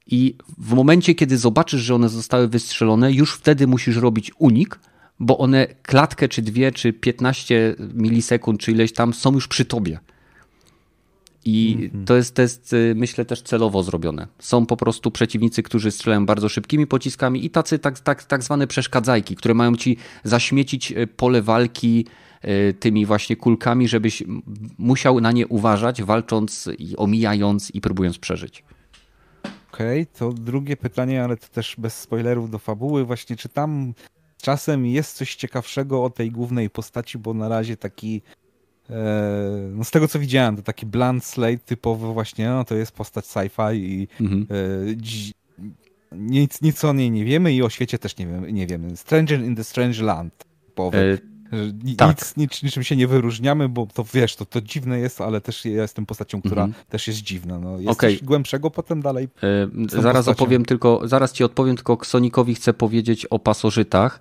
i w momencie, kiedy zobaczysz, że one zostały wystrzelone, już wtedy musisz robić unik, bo one klatkę, czy dwie, czy 15 milisekund, czy ileś tam są już przy tobie. I mm -hmm. to, jest, to jest, y, myślę, też celowo zrobione. Są po prostu przeciwnicy, którzy strzelają bardzo szybkimi pociskami i tacy tak, tak, tak zwane przeszkadzajki, które mają ci zaśmiecić y, pole walki y, tymi właśnie kulkami, żebyś musiał na nie uważać, walcząc i omijając i próbując przeżyć. Okej, okay, to drugie pytanie, ale to też bez spoilerów do fabuły. Właśnie czy tam czasem jest coś ciekawszego o tej głównej postaci, bo na razie taki e, no z tego co widziałem, to taki bland slate typowy właśnie, no to jest postać sci-fi i mhm. e, nic, nic o niej nie wiemy i o świecie też nie wiemy. Nie wiemy. Stranger in the Strange Land typowy. Nic, tak. nic, niczym się nie wyróżniamy, bo to wiesz, to, to dziwne jest, ale też ja jestem postacią, która mhm. też jest dziwna. No, jest okay. coś głębszego potem dalej. Yy, zaraz postacią. opowiem tylko, zaraz ci odpowiem, tylko Sonikowi chcę powiedzieć o pasożytach.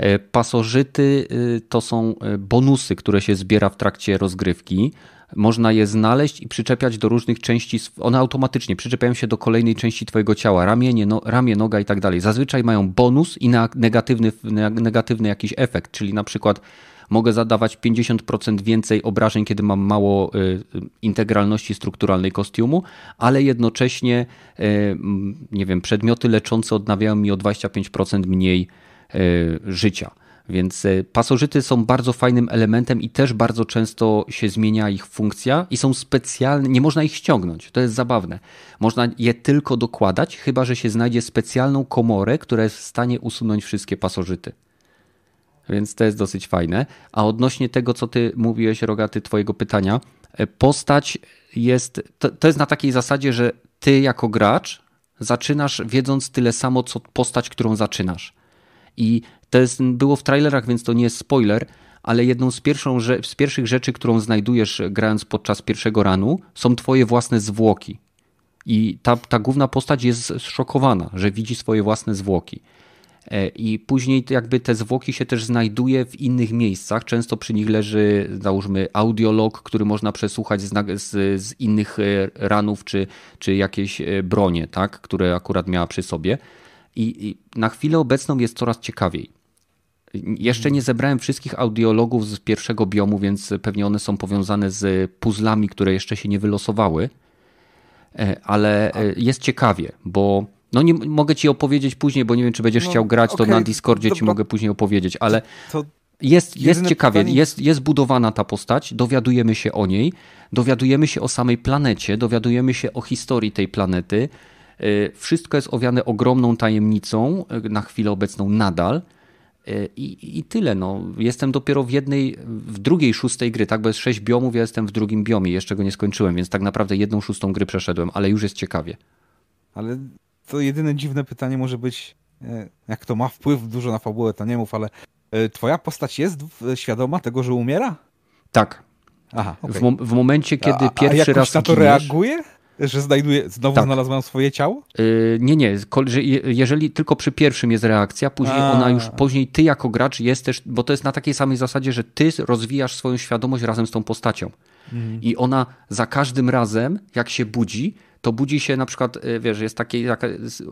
E, pasożyty y, to są e, bonusy, które się zbiera w trakcie rozgrywki. Można je znaleźć i przyczepiać do różnych części. One automatycznie przyczepiają się do kolejnej części Twojego ciała, ramię, no, ramię noga i tak dalej. Zazwyczaj mają bonus i negatywny, negatywny jakiś efekt, czyli na przykład mogę zadawać 50% więcej obrażeń, kiedy mam mało y, integralności strukturalnej kostiumu, ale jednocześnie, y, nie wiem, przedmioty leczące odnawiają mi o 25% mniej życia. Więc e, pasożyty są bardzo fajnym elementem i też bardzo często się zmienia ich funkcja i są specjalne, nie można ich ściągnąć, to jest zabawne. Można je tylko dokładać, chyba że się znajdzie specjalną komorę, która jest w stanie usunąć wszystkie pasożyty. Więc to jest dosyć fajne. A odnośnie tego, co ty mówiłeś, Rogaty, twojego pytania, e, postać jest, to, to jest na takiej zasadzie, że ty jako gracz zaczynasz wiedząc tyle samo, co postać, którą zaczynasz. I to jest, było w trailerach, więc to nie jest spoiler, ale jedną z, pierwszą, z pierwszych rzeczy, którą znajdujesz grając podczas pierwszego ranu, są twoje własne zwłoki. I ta, ta główna postać jest zszokowana, że widzi swoje własne zwłoki. E, I później jakby te zwłoki się też znajduje w innych miejscach. Często przy nich leży, załóżmy, audiolog, który można przesłuchać z, z, z innych e, ranów, czy, czy jakieś e, bronie, tak? które akurat miała przy sobie. I, I na chwilę obecną jest coraz ciekawiej. Jeszcze nie zebrałem wszystkich audiologów z pierwszego biomu, więc pewnie one są powiązane z puzzlami, które jeszcze się nie wylosowały. Ale jest ciekawie, bo no nie mogę ci opowiedzieć później, bo nie wiem, czy będziesz no, chciał grać, okay, to na Discordzie dobra. ci mogę później opowiedzieć, ale to, jest, jest ciekawie, pytanie... jest, jest budowana ta postać, dowiadujemy się o niej, dowiadujemy się o samej planecie, dowiadujemy się o historii tej planety. Y, wszystko jest owiane ogromną tajemnicą, na chwilę obecną nadal. Y, I, I tyle. No. Jestem dopiero w jednej, w drugiej szóstej gry, tak? Bo jest sześć biomów, ja jestem w drugim biomie, jeszcze go nie skończyłem, więc tak naprawdę jedną szóstą gry przeszedłem, ale już jest ciekawie. Ale to jedyne dziwne pytanie może być, e, jak to ma wpływ dużo na fabułę, to nie mów, ale e, twoja postać jest świadoma tego, że umiera? Tak. Aha, okay. w, mo w, momencie, kiedy a, pierwszy a raz na to giniesz, reaguje? Że znajduje, znowu tak. znalazłam swoje ciało? Yy, nie, nie. Jeżeli tylko przy pierwszym jest reakcja, później a. ona już, później ty jako gracz jesteś, bo to jest na takiej samej zasadzie, że ty rozwijasz swoją świadomość razem z tą postacią. Mhm. I ona za każdym razem, jak się budzi, to budzi się na przykład, y, wiesz, jest takie,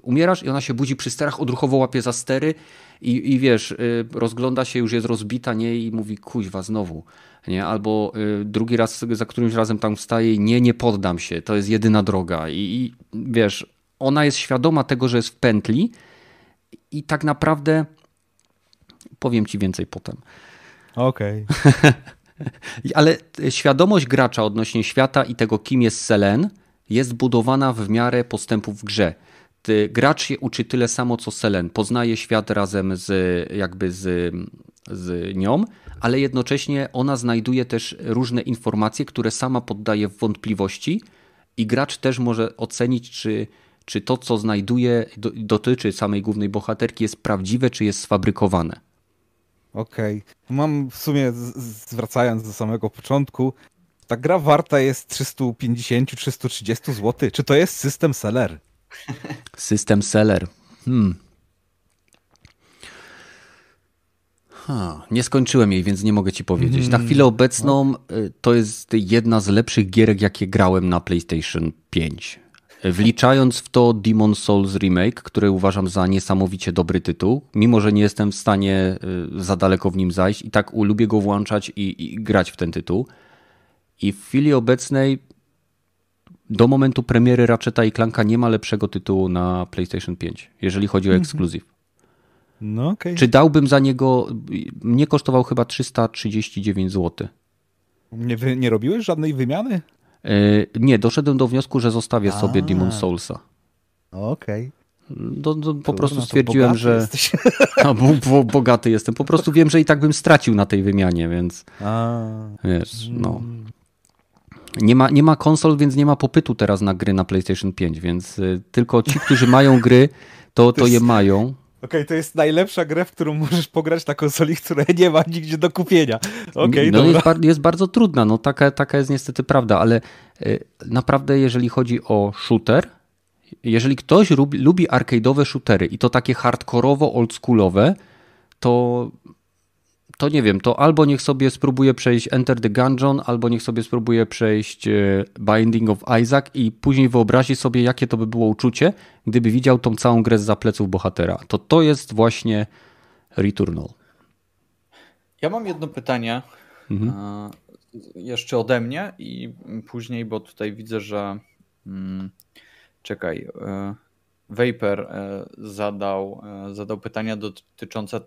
umierasz i ona się budzi przy sterach, odruchowo łapie za stery i, i wiesz, y, rozgląda się, już jest rozbita, nie, i mówi, kuźwa, znowu, nie, albo y, drugi raz, za którymś razem tam wstaje i nie, nie poddam się, to jest jedyna droga i, i wiesz, ona jest świadoma tego, że jest w pętli i tak naprawdę powiem ci więcej potem. Okej. Okay. Ale świadomość gracza odnośnie świata i tego, kim jest Selen, jest budowana w miarę postępów w grze. Gracz się uczy tyle samo co Selen, poznaje świat razem z, jakby z, z nią, ale jednocześnie ona znajduje też różne informacje, które sama poddaje w wątpliwości i gracz też może ocenić, czy, czy to, co znajduje, do, dotyczy samej głównej bohaterki, jest prawdziwe, czy jest sfabrykowane. Okej. Okay. Mam w sumie, zwracając do samego początku, ta gra warta jest 350-330 zł. Czy to jest system seller? System seller. Hmm. Ha, nie skończyłem jej, więc nie mogę ci powiedzieć. Na hmm. chwilę obecną y, to jest jedna z lepszych gierek, jakie grałem na PlayStation 5. Wliczając w to Demon Souls Remake, który uważam za niesamowicie dobry tytuł, mimo że nie jestem w stanie y, za daleko w nim zajść, i tak lubię go włączać i, i grać w ten tytuł. I w chwili obecnej do momentu premiery Ratcheta i Clanka nie ma lepszego tytułu na PlayStation 5, jeżeli chodzi o mhm. ekskluzyw. No, okay. Czy dałbym za niego, mnie kosztował chyba 339 zł. Nie, nie robiłeś żadnej wymiany? Yy, nie, doszedłem do wniosku, że zostawię A. sobie Demon Soulsa. Okej. Okay. Do, do, po prostu stwierdziłem, że. A, bo, bo, bogaty jestem. Po prostu wiem, że i tak bym stracił na tej wymianie, więc. A. Wiesz, no. Nie ma, nie ma konsol, więc nie ma popytu teraz na gry na PlayStation 5, więc y, tylko ci, którzy mają gry, to, to, to je mają. Okej, okay, to jest najlepsza gra, w którą możesz pograć na konsoli, która nie ma nigdzie do kupienia. Okay, no jest, bar jest, bardzo trudna, no taka, taka jest niestety prawda, ale y, naprawdę jeżeli chodzi o shooter, jeżeli ktoś lubi, lubi arcade'owe shootery i to takie hardkorowo, oldschoolowe, to to nie wiem, to albo niech sobie spróbuje przejść Enter the Gungeon, albo niech sobie spróbuje przejść e, Binding of Isaac i później wyobrazi sobie, jakie to by było uczucie, gdyby widział tą całą grę z pleców bohatera. To to jest właśnie Returnal. Ja mam jedno pytanie mhm. Jeszcze ode mnie i później, bo tutaj widzę, że hmm, czekaj, e, Vapor e, zadał, e, zadał pytania dotyczące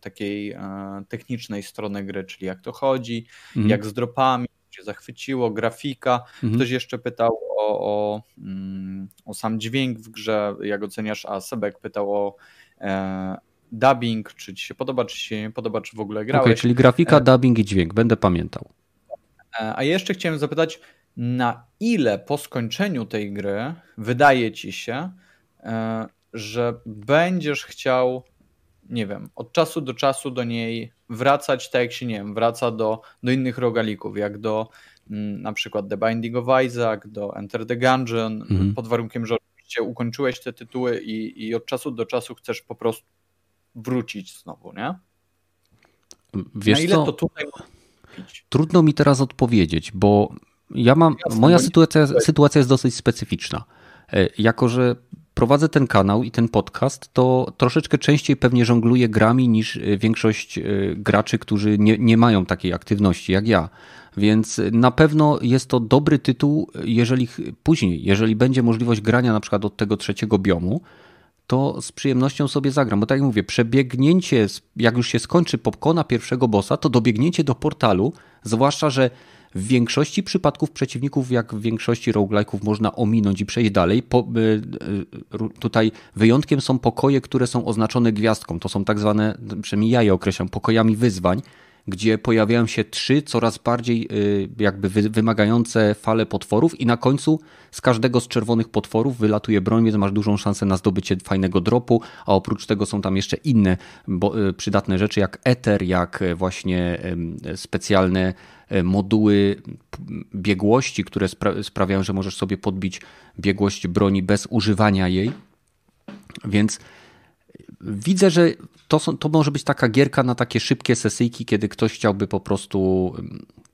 takiej e, technicznej strony gry, czyli jak to chodzi, mhm. jak z dropami, się zachwyciło, grafika. Mhm. Ktoś jeszcze pytał o, o, mm, o, sam dźwięk w grze, jak oceniasz, a Sebek pytał o e, dubbing, czy ci się podoba, czy się nie podoba, czy w ogóle grałeś. Okay, czyli grafika, dubbing i dźwięk, będę pamiętał. A jeszcze chciałem zapytać, na ile po skończeniu tej gry wydaje ci się, e, że będziesz chciał, nie wiem, od czasu do czasu do niej wracać, tak jak się, nie wiem, wraca do, do innych rogalików, jak do mm, na przykład The Binding of Isaac, do Enter the Gungeon, mhm. pod warunkiem, że oczywiście ukończyłeś te tytuły i, i od czasu do czasu chcesz po prostu wrócić znowu, nie? Wiesz Na ile co? to tutaj Trudno mi teraz odpowiedzieć, bo ja mam, moja sytuacja, sytuacja jest dosyć specyficzna. E, jako, że prowadzę ten kanał i ten podcast, to troszeczkę częściej pewnie żongluję grami niż e, większość e, graczy, którzy nie, nie mają takiej aktywności jak ja. Więc na pewno jest to dobry tytuł, jeżeli później, jeżeli będzie możliwość grania na przykład od tego trzeciego biomu, to z przyjemnością sobie zagram. Bo tak jak mówię, przebiegnięcie, jak już się skończy, pokona pierwszego bossa, to dobiegnięcie do portalu, zwłaszcza, że w większości przypadków przeciwników, jak w większości roguelike'ów, można ominąć i przejść dalej. Po, y, y, tutaj wyjątkiem są pokoje, które są oznaczone gwiazdką. To są tak zwane, przynajmniej ja je określam, pokojami wyzwań, gdzie pojawiają się trzy coraz bardziej y, jakby wymagające fale potworów i na końcu z każdego z czerwonych potworów wylatuje broń, więc masz dużą szansę na zdobycie fajnego dropu, a oprócz tego są tam jeszcze inne y, przydatne rzeczy jak eter, jak y, właśnie specjalne moduły biegłości, które sprawiają, że możesz sobie podbić biegłość broni bez używania jej. Więc widzę, że to, są, to może być taka gierka na takie szybkie sesyjki, kiedy ktoś chciałby po prostu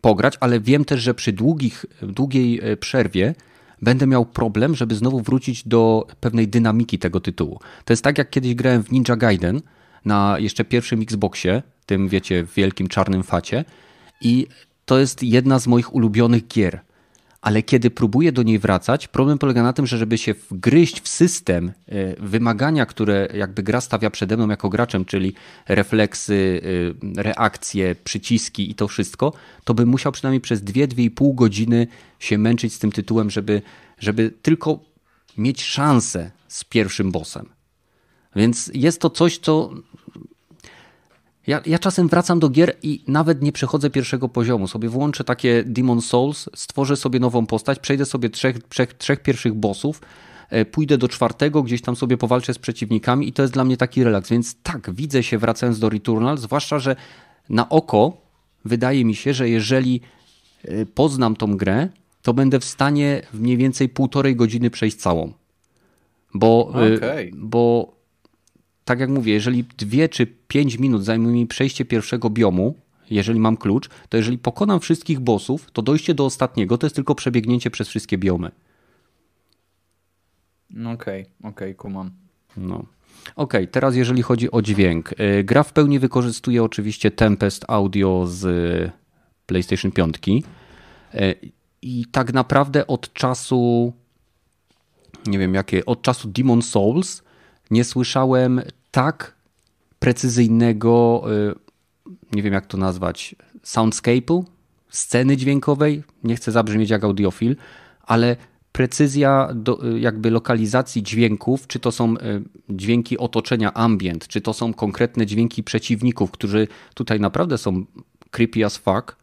pograć, ale wiem też, że przy długich, długiej e, przerwie będę miał problem, żeby znowu wrócić do pewnej dynamiki tego tytułu. To jest tak, jak kiedyś grałem w Ninja Gaiden na jeszcze pierwszym Xboxie, tym wiecie, wielkim czarnym facie i to jest jedna z moich ulubionych gier ale kiedy próbuję do niej wracać, problem polega na tym, że żeby się wgryźć w system e, wymagania, które jakby gra stawia przede mną jako graczem, czyli refleksy, e, reakcje, przyciski i to wszystko, to bym musiał przynajmniej przez 2-2,5 godziny się męczyć z tym tytułem, żeby, żeby tylko mieć szansę z pierwszym bossem. Więc jest to coś, co ja, ja czasem wracam do gier i nawet nie przechodzę pierwszego poziomu. Sobie włączę takie Demon Souls, stworzę sobie nową postać, przejdę sobie trzech, trzech, trzech pierwszych bossów, e, pójdę do czwartego, gdzieś tam sobie powalczę z przeciwnikami i to jest dla mnie taki relaks. Więc tak, widzę się wracając do Returnal, zwłaszcza, że na oko wydaje mi się, że jeżeli e, poznam tą grę, to będę w stanie w mniej więcej półtorej godziny przejść całą. Bo, e, okay. bo tak jak mówię, jeżeli dwie czy pięć minut zajmuje mi przejście pierwszego biomu, jeżeli mam klucz, to jeżeli pokonam wszystkich bossów, to dojście do ostatniego to jest tylko przebiegnięcie przez wszystkie biomy. No okej, okay, okej, okay, kumam. No. Ok, teraz jeżeli chodzi o dźwięk. Y, gra w pełni wykorzystuje oczywiście Tempest Audio z PlayStation 5. Y, I tak naprawdę od czasu, nie wiem jakie, od czasu Demon Souls nie słyszałem tak precyzyjnego, y, nie wiem jak to nazwać, soundscape'u, sceny dźwiękowej. Nie chcę zabrzmieć jak audiofil, ale precyzja do, y, jakby lokalizacji dźwięków, czy to są y, dźwięki otoczenia ambient, czy to są konkretne dźwięki przeciwników, którzy tutaj naprawdę są creepy as fuck,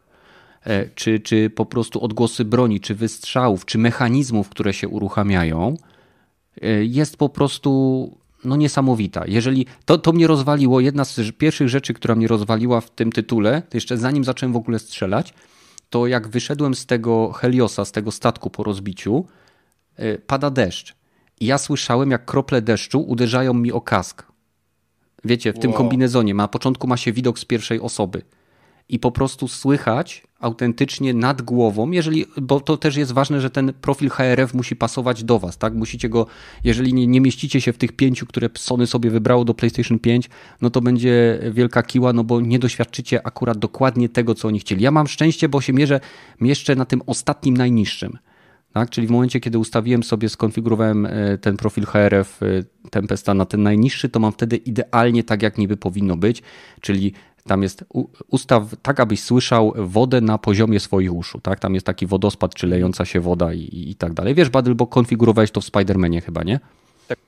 e, czy, czy po prostu odgłosy broni, czy wystrzałów, czy mechanizmów, które się uruchamiają, e, jest po prostu no niesamowita. Jeżeli to, to mnie rozwaliło, jedna z pierwszych rzeczy, która mnie rozwaliła w tym tytule, to jeszcze zanim zacząłem w ogóle strzelać, to jak wyszedłem z tego Heliosa, z tego statku po rozbiciu, yy, pada deszcz. I ja słyszałem, jak krople deszczu uderzają mi o kask. Wiecie, w wow. tym kombinezonie. Na początku ma się widok z pierwszej osoby i po prostu słychać autentycznie nad głową, jeżeli, bo to też jest ważne, że ten profil HRF musi pasować do Was, tak? Musicie go, jeżeli nie, nie mieścicie się w tych pięciu, które Sony sobie wybrało do PlayStation 5, no to będzie wielka kiła, no bo nie doświadczycie akurat dokładnie tego, co oni chcieli. Ja mam szczęście, bo się mierzę, mieszczę na tym ostatnim najniższym. Tak? Czyli w momencie, kiedy ustawiłem sobie, skonfigurowałem e, ten profil HRF e, Tempesta na ten najniższy, to mam wtedy idealnie tak, jak niby powinno być, czyli tam jest ustaw tak, abyś słyszał wodę na poziomie swoich uszu. Tak? Tam jest taki wodospad, czy lejąca się woda i, i tak dalej. Wiesz, Badyl, bo konfigurowałeś to w Spider-Manie chyba, nie? Tak.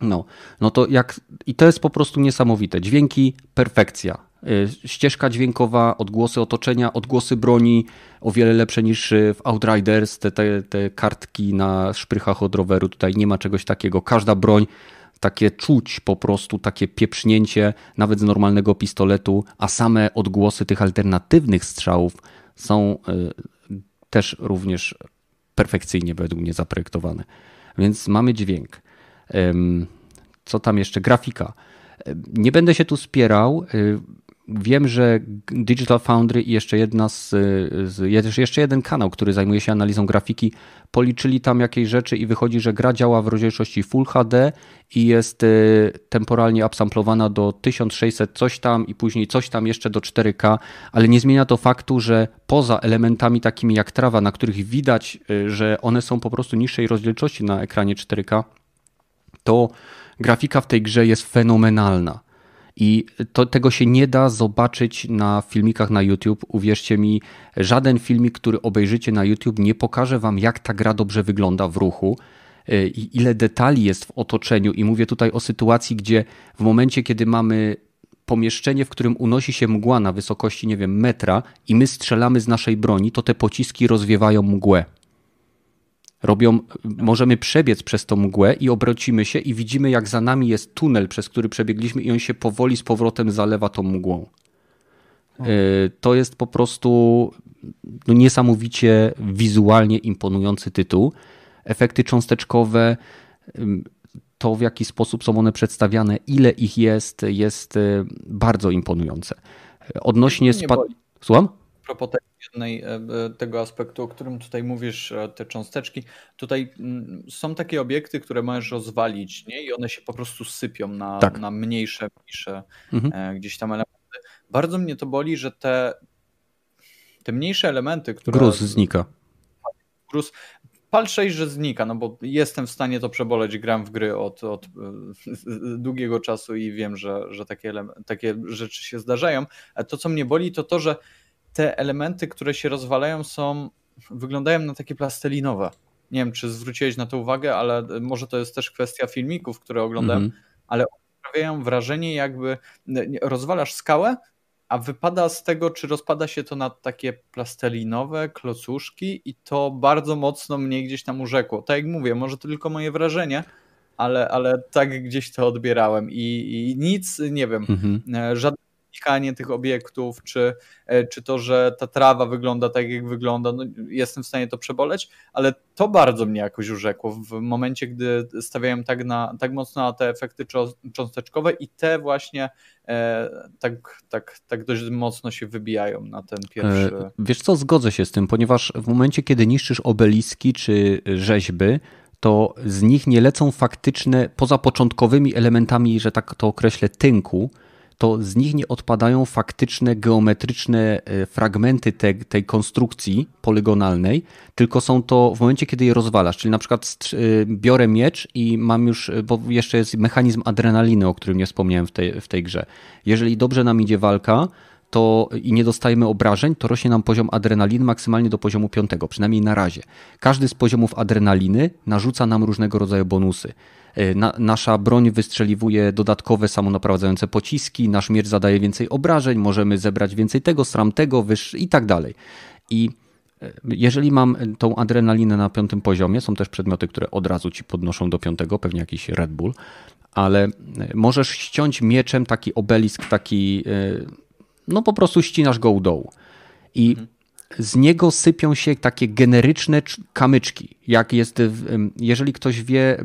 No, no to jak. I to jest po prostu niesamowite. Dźwięki, perfekcja. Y, ścieżka dźwiękowa, odgłosy otoczenia, odgłosy broni o wiele lepsze niż w Outriders. Te, te, te kartki na szprychach od roweru, tutaj nie ma czegoś takiego. Każda broń takie czuć po prostu, takie pieprznięcie nawet z normalnego pistoletu, a same odgłosy tych alternatywnych strzałów są e, też również perfekcyjnie według mnie zaprojektowane. Więc mamy dźwięk. Co tam jeszcze? Grafika. Nie będę się tu spierał. Wiem, że Digital Foundry i jeszcze jedna z, z, jeszcze jeden kanał, który zajmuje się analizą grafiki, policzyli tam jakieś rzeczy i wychodzi, że gra działa w rozdzielczości Full HD i jest y, temporalnie upsamplowana do 1600 coś tam i później coś tam jeszcze do 4K, ale nie zmienia to faktu, że poza elementami takimi jak trawa, na których widać, y, że one są po prostu niższej rozdzielczości na ekranie 4K, to grafika w tej grze jest fenomenalna. I to, tego się nie da zobaczyć na filmikach na YouTube. Uwierzcie mi, żaden filmik, który obejrzycie na YouTube, nie pokaże wam, jak ta gra dobrze wygląda w ruchu e, i ile detali jest w otoczeniu. I mówię tutaj o sytuacji, gdzie w momencie, kiedy mamy pomieszczenie, w którym unosi się mgła na wysokości, nie wiem, metra i my strzelamy z naszej broni, to te pociski rozwiewają mgłę. Robią, możemy przebiec przez tą mgłę i obrocimy się i widzimy, jak za nami jest tunel, przez który przebiegliśmy i on się powoli z powrotem zalewa tą mgłą. E, to jest po prostu no, niesamowicie wizualnie imponujący tytuł. Efekty cząsteczkowe, to w jaki sposób są one przedstawiane, ile ich jest, jest e, bardzo imponujące. Odnośnie spad... Słucham? Propos jednej, e, e, tego aspektu, o którym tutaj mówisz, e, te cząsteczki, tutaj mm, są takie obiekty, które możesz rozwalić nie? i one się po prostu sypią na, tak. na mniejsze, mniejsze mhm. gdzieś tam elementy. Bardzo mnie to boli, że te, te mniejsze elementy, które... Gruz znika. Gruz, pal 6, że znika, no bo jestem w stanie to przeboleć, gram w gry od, od długiego czasu i wiem, że, że takie, takie rzeczy się zdarzają. To, co mnie boli, to to, że te elementy, które się rozwalają, są, wyglądają na takie plastelinowe. Nie wiem, czy zwróciłeś na to uwagę, ale może to jest też kwestia filmików, które oglądam, mm -hmm. ale sprawiają wrażenie, jakby rozwalasz skałę, a wypada z tego, czy rozpada się to na takie plastelinowe klocuszki i to bardzo mocno mnie gdzieś tam urzekło. Tak jak mówię, może to tylko moje wrażenie, ale, ale tak gdzieś to odbierałem i, i nic, nie wiem, mm -hmm. żadne unikanie tych obiektów, czy, e, czy to, że ta trawa wygląda tak, jak wygląda, no, jestem w stanie to przeboleć, ale to bardzo mnie jakoś urzekło w momencie, gdy stawiałem tak, na, tak mocno na te efekty cząsteczkowe i te właśnie e, tak, tak, tak dość mocno się wybijają na ten pierwszy. E, wiesz co, zgodzę się z tym, ponieważ w momencie, kiedy niszczysz obeliski czy rzeźby, to z nich nie lecą faktyczne, poza początkowymi elementami, że tak to określę, tynku, to z nich nie odpadają faktyczne geometryczne e, fragmenty te, tej konstrukcji polygonalnej, tylko są to w momencie, kiedy je rozwalasz. Czyli na przykład e, biorę miecz i mam już, e, bo jeszcze jest mechanizm adrenaliny, o którym nie wspomniałem w tej, w tej grze. Jeżeli dobrze nam idzie walka, to i nie dostajemy obrażeń, to rośnie nam poziom adrenaliny maksymalnie do poziomu piątego, przynajmniej na razie. Każdy z poziomów adrenaliny narzuca nam różnego rodzaju bonusy. E, na, nasza broń wystrzeliwuje dodatkowe samonaprowadzające pociski, nasz miecz zadaje więcej obrażeń, możemy zebrać więcej tego, sram tego, wyż i tak dalej. I e, jeżeli mam tą adrenalinę na piątym poziomie, są też przedmioty, które od razu ci podnoszą do piątego, pewnie jakiś Red Bull, ale e, możesz ściąć mieczem taki obelisk, taki, no po prostu ścinasz go u dołu. I z niego sypią się takie generyczne kamyczki. Jak jest, jeżeli ktoś wie,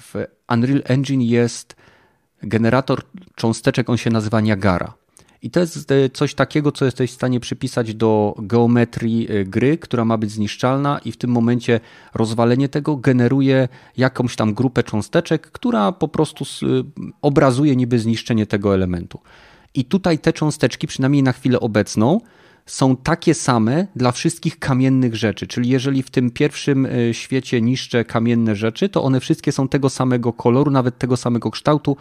w Unreal Engine jest generator cząsteczek, on się nazywa Niagara. I to jest e, coś takiego, co jesteś w stanie przypisać do geometrii e, gry, która ma być zniszczalna, i w tym momencie rozwalenie tego generuje jakąś tam grupę cząsteczek, która po prostu e, obrazuje niby zniszczenie tego elementu. I tutaj te cząsteczki, przynajmniej na chwilę obecną, są takie same dla wszystkich kamiennych rzeczy. Czyli jeżeli w tym pierwszym e, świecie niszczę kamienne rzeczy, to one wszystkie są tego samego koloru, nawet tego samego kształtu.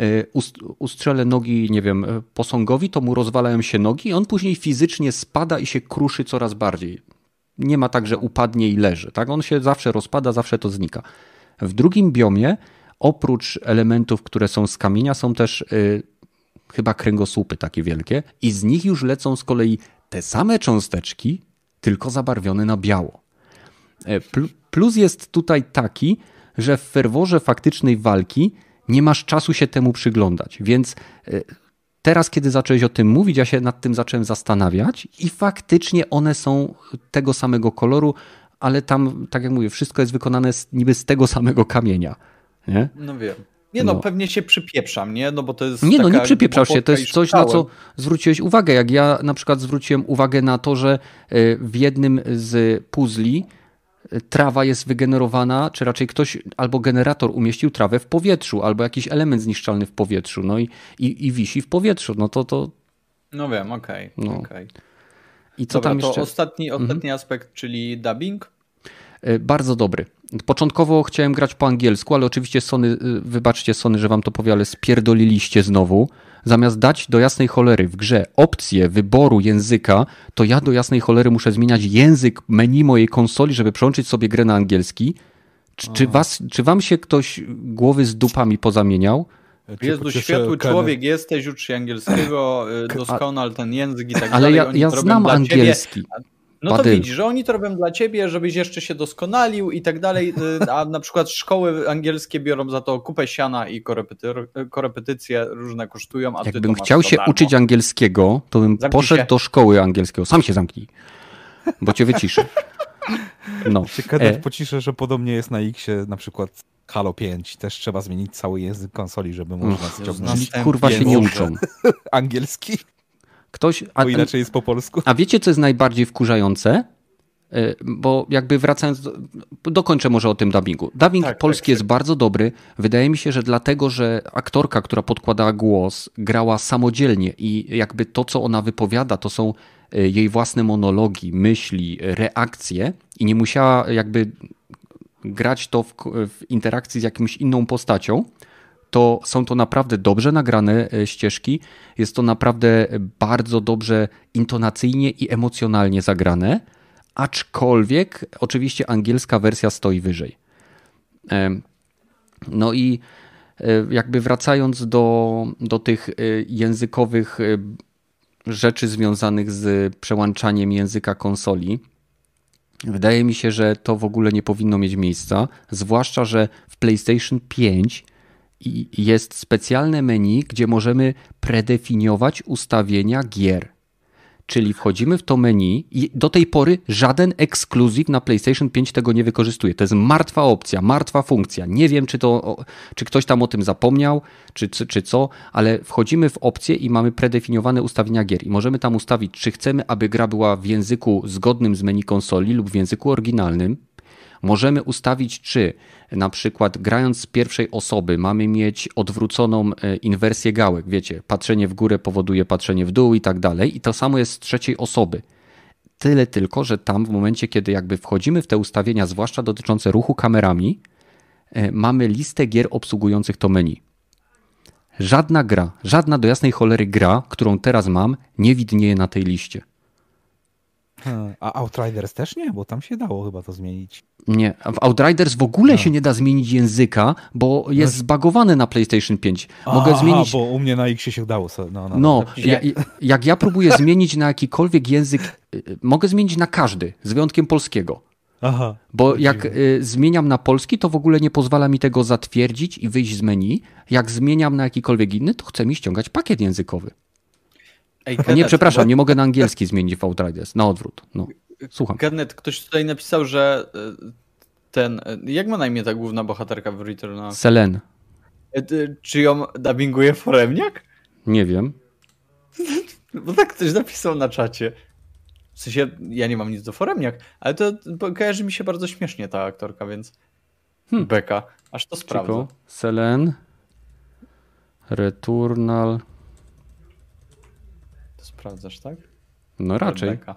E, ustrzelę nogi, nie wiem, e, posągowi, to mu rozwalają się nogi i on później fizycznie spada i się kruszy coraz bardziej. Nie ma tak, że upadnie i leży. Tak? On się zawsze rozpada, zawsze to znika. W drugim biomie, oprócz elementów, które są z kamienia, są też chyba kręgosłupy takie wielkie i z nich już lecą z kolei te same cząsteczki, tylko zabarwione na biało. E, plus jest tutaj taki, że w ferworze faktycznej walki nie masz czasu się temu przyglądać, więc e, teraz, kiedy zacząłeś o tym mówić, ja się nad tym zacząłem zastanawiać i faktycznie one są tego samego koloru, ale tam, tak jak mówię, wszystko jest wykonane z, niby z tego samego kamienia. Nie? No wiem. Nie no, no, pewnie się przypieprzam, nie? No bo to jest. Nie no, nie przypieprzał się. To jest coś, na co zwróciłeś uwagę. Jak ja na przykład zwróciłem uwagę na to, że e, w jednym z puzli e, trawa jest wygenerowana, czy raczej ktoś albo generator umieścił trawę w powietrzu, albo jakiś element zniszczalny w powietrzu, no i, i, i wisi w powietrzu. No to to. No wiem, okej. Okay, no. okay. I co Dobra, tam jeszcze? To ostatni, ostatni mhm. aspekt, czyli dubbing. E, bardzo dobry. Początkowo chciałem grać po angielsku, ale oczywiście Sony, y, wybaczcie Sony, że wam to powie, ale spierdoliliście znowu. Zamiast dać do jasnej cholery w grze opcję wyboru języka, to ja do jasnej cholery muszę zmieniać język menu mojej konsoli, żeby przełączyć sobie grę na angielski. Czy, czy, was, czy wam się ktoś głowy z dupami pozamieniał? Jezu, światły człowiek jesteś, ucz się angielskiego, doskonal ten język i tak ale dalej. Ale ja, ja znam angielski. Ciebie. No to widzisz, że oni to robią dla ciebie, żebyś jeszcze się doskonalił i tak dalej, y, a na przykład szkoły angielskie biorą za to kupę siana i korepetycje różne kosztują, a Jakbym chciał się uczyć angielskiego, to bym zamknij poszedł się. do szkoły angielskiego. Sam się zamknij, bo cię wyciszę. No. Ciekawe, e... pociszę, że podobnie jest na X na przykład Halo 5. Też trzeba zmienić cały język konsoli, żeby można ściągnąć. Kurwa się nie uczą. Angielski? Ktoś, a, Bo inaczej jest po polsku. A wiecie, co jest najbardziej wkurzające? E, bo jakby wracając, do, dokończę może o tym dubbingu. Dubbing tak, polski tak, jest tak. bardzo dobry. Wydaje mi się, że dlatego, że aktorka, która podkładała głos, grała samodzielnie i jakby to, co ona wypowiada, to są e, jej własne monologi, myśli, reakcje i nie musiała jakby grać to w, w interakcji z jakąś inną postacią, to są to naprawdę dobrze nagrane e, ścieżki. Jest to naprawdę bardzo dobrze intonacyjnie i emocjonalnie zagrane, aczkolwiek oczywiście angielska wersja stoi wyżej. No i e, jakby wracając do, do tych e, językowych rzeczy związanych z przełączaniem języka konsoli, wydaje mi się, że to w ogóle nie powinno mieć miejsca, zwłaszcza, że w PlayStation 5 i jest specjalne menu, gdzie możemy predefiniować ustawienia gier. Czyli wchodzimy w to menu i do tej pory żaden ekskluzyw na PlayStation 5 tego nie wykorzystuje. To jest martwa opcja, martwa funkcja. Nie wiem, czy, to, czy ktoś tam o tym zapomniał, czy, czy, czy co, ale wchodzimy w opcję i mamy predefiniowane ustawienia gier. I możemy tam ustawić, czy chcemy, aby gra była w języku zgodnym z menu konsoli lub w języku oryginalnym. Możemy ustawić, czy na przykład grając z pierwszej osoby mamy mieć odwróconą e, inwersję gałek, wiecie, patrzenie w górę powoduje patrzenie w dół i tak dalej i to samo jest z trzeciej osoby. Tyle tylko, że tam w momencie, kiedy jakby wchodzimy w te ustawienia, zwłaszcza dotyczące ruchu kamerami, e, mamy listę gier obsługujących to menu. Żadna gra, żadna do jasnej cholery gra, którą teraz mam, nie widnieje na tej liście. A Outriders też nie, bo tam się dało chyba to zmienić. Nie, w Outriders w ogóle no. się nie da zmienić języka, bo jest no. zbagowany na PlayStation 5. Mogę Aha, zmienić. bo u mnie na X się dało. No, no, no ja, jak ja próbuję zmienić na jakikolwiek język, y, mogę zmienić na każdy, z wyjątkiem polskiego. Aha. Bo jak y, zmieniam na polski, to w ogóle nie pozwala mi tego zatwierdzić i wyjść z menu. Jak zmieniam na jakikolwiek inny, to chce mi ściągać pakiet językowy. Ej, Kenneth, nie, przepraszam, bo... nie mogę na angielski zmienić w Outriders. Na odwrót. No. Słucham. Kenneth, ktoś tutaj napisał, że e, ten. E, jak ma na imię ta główna bohaterka w Return? Selen. E, czy ją dubbinguje foremniak? Nie wiem. Bo tak ktoś napisał na czacie. W sensie, ja nie mam nic do foremniak, ale to kojarzy mi się bardzo śmiesznie ta aktorka, więc hmm. beka. Aż to sprawdzę. Selen. Returnal sprawdzasz, tak? No raczej. Rebeka.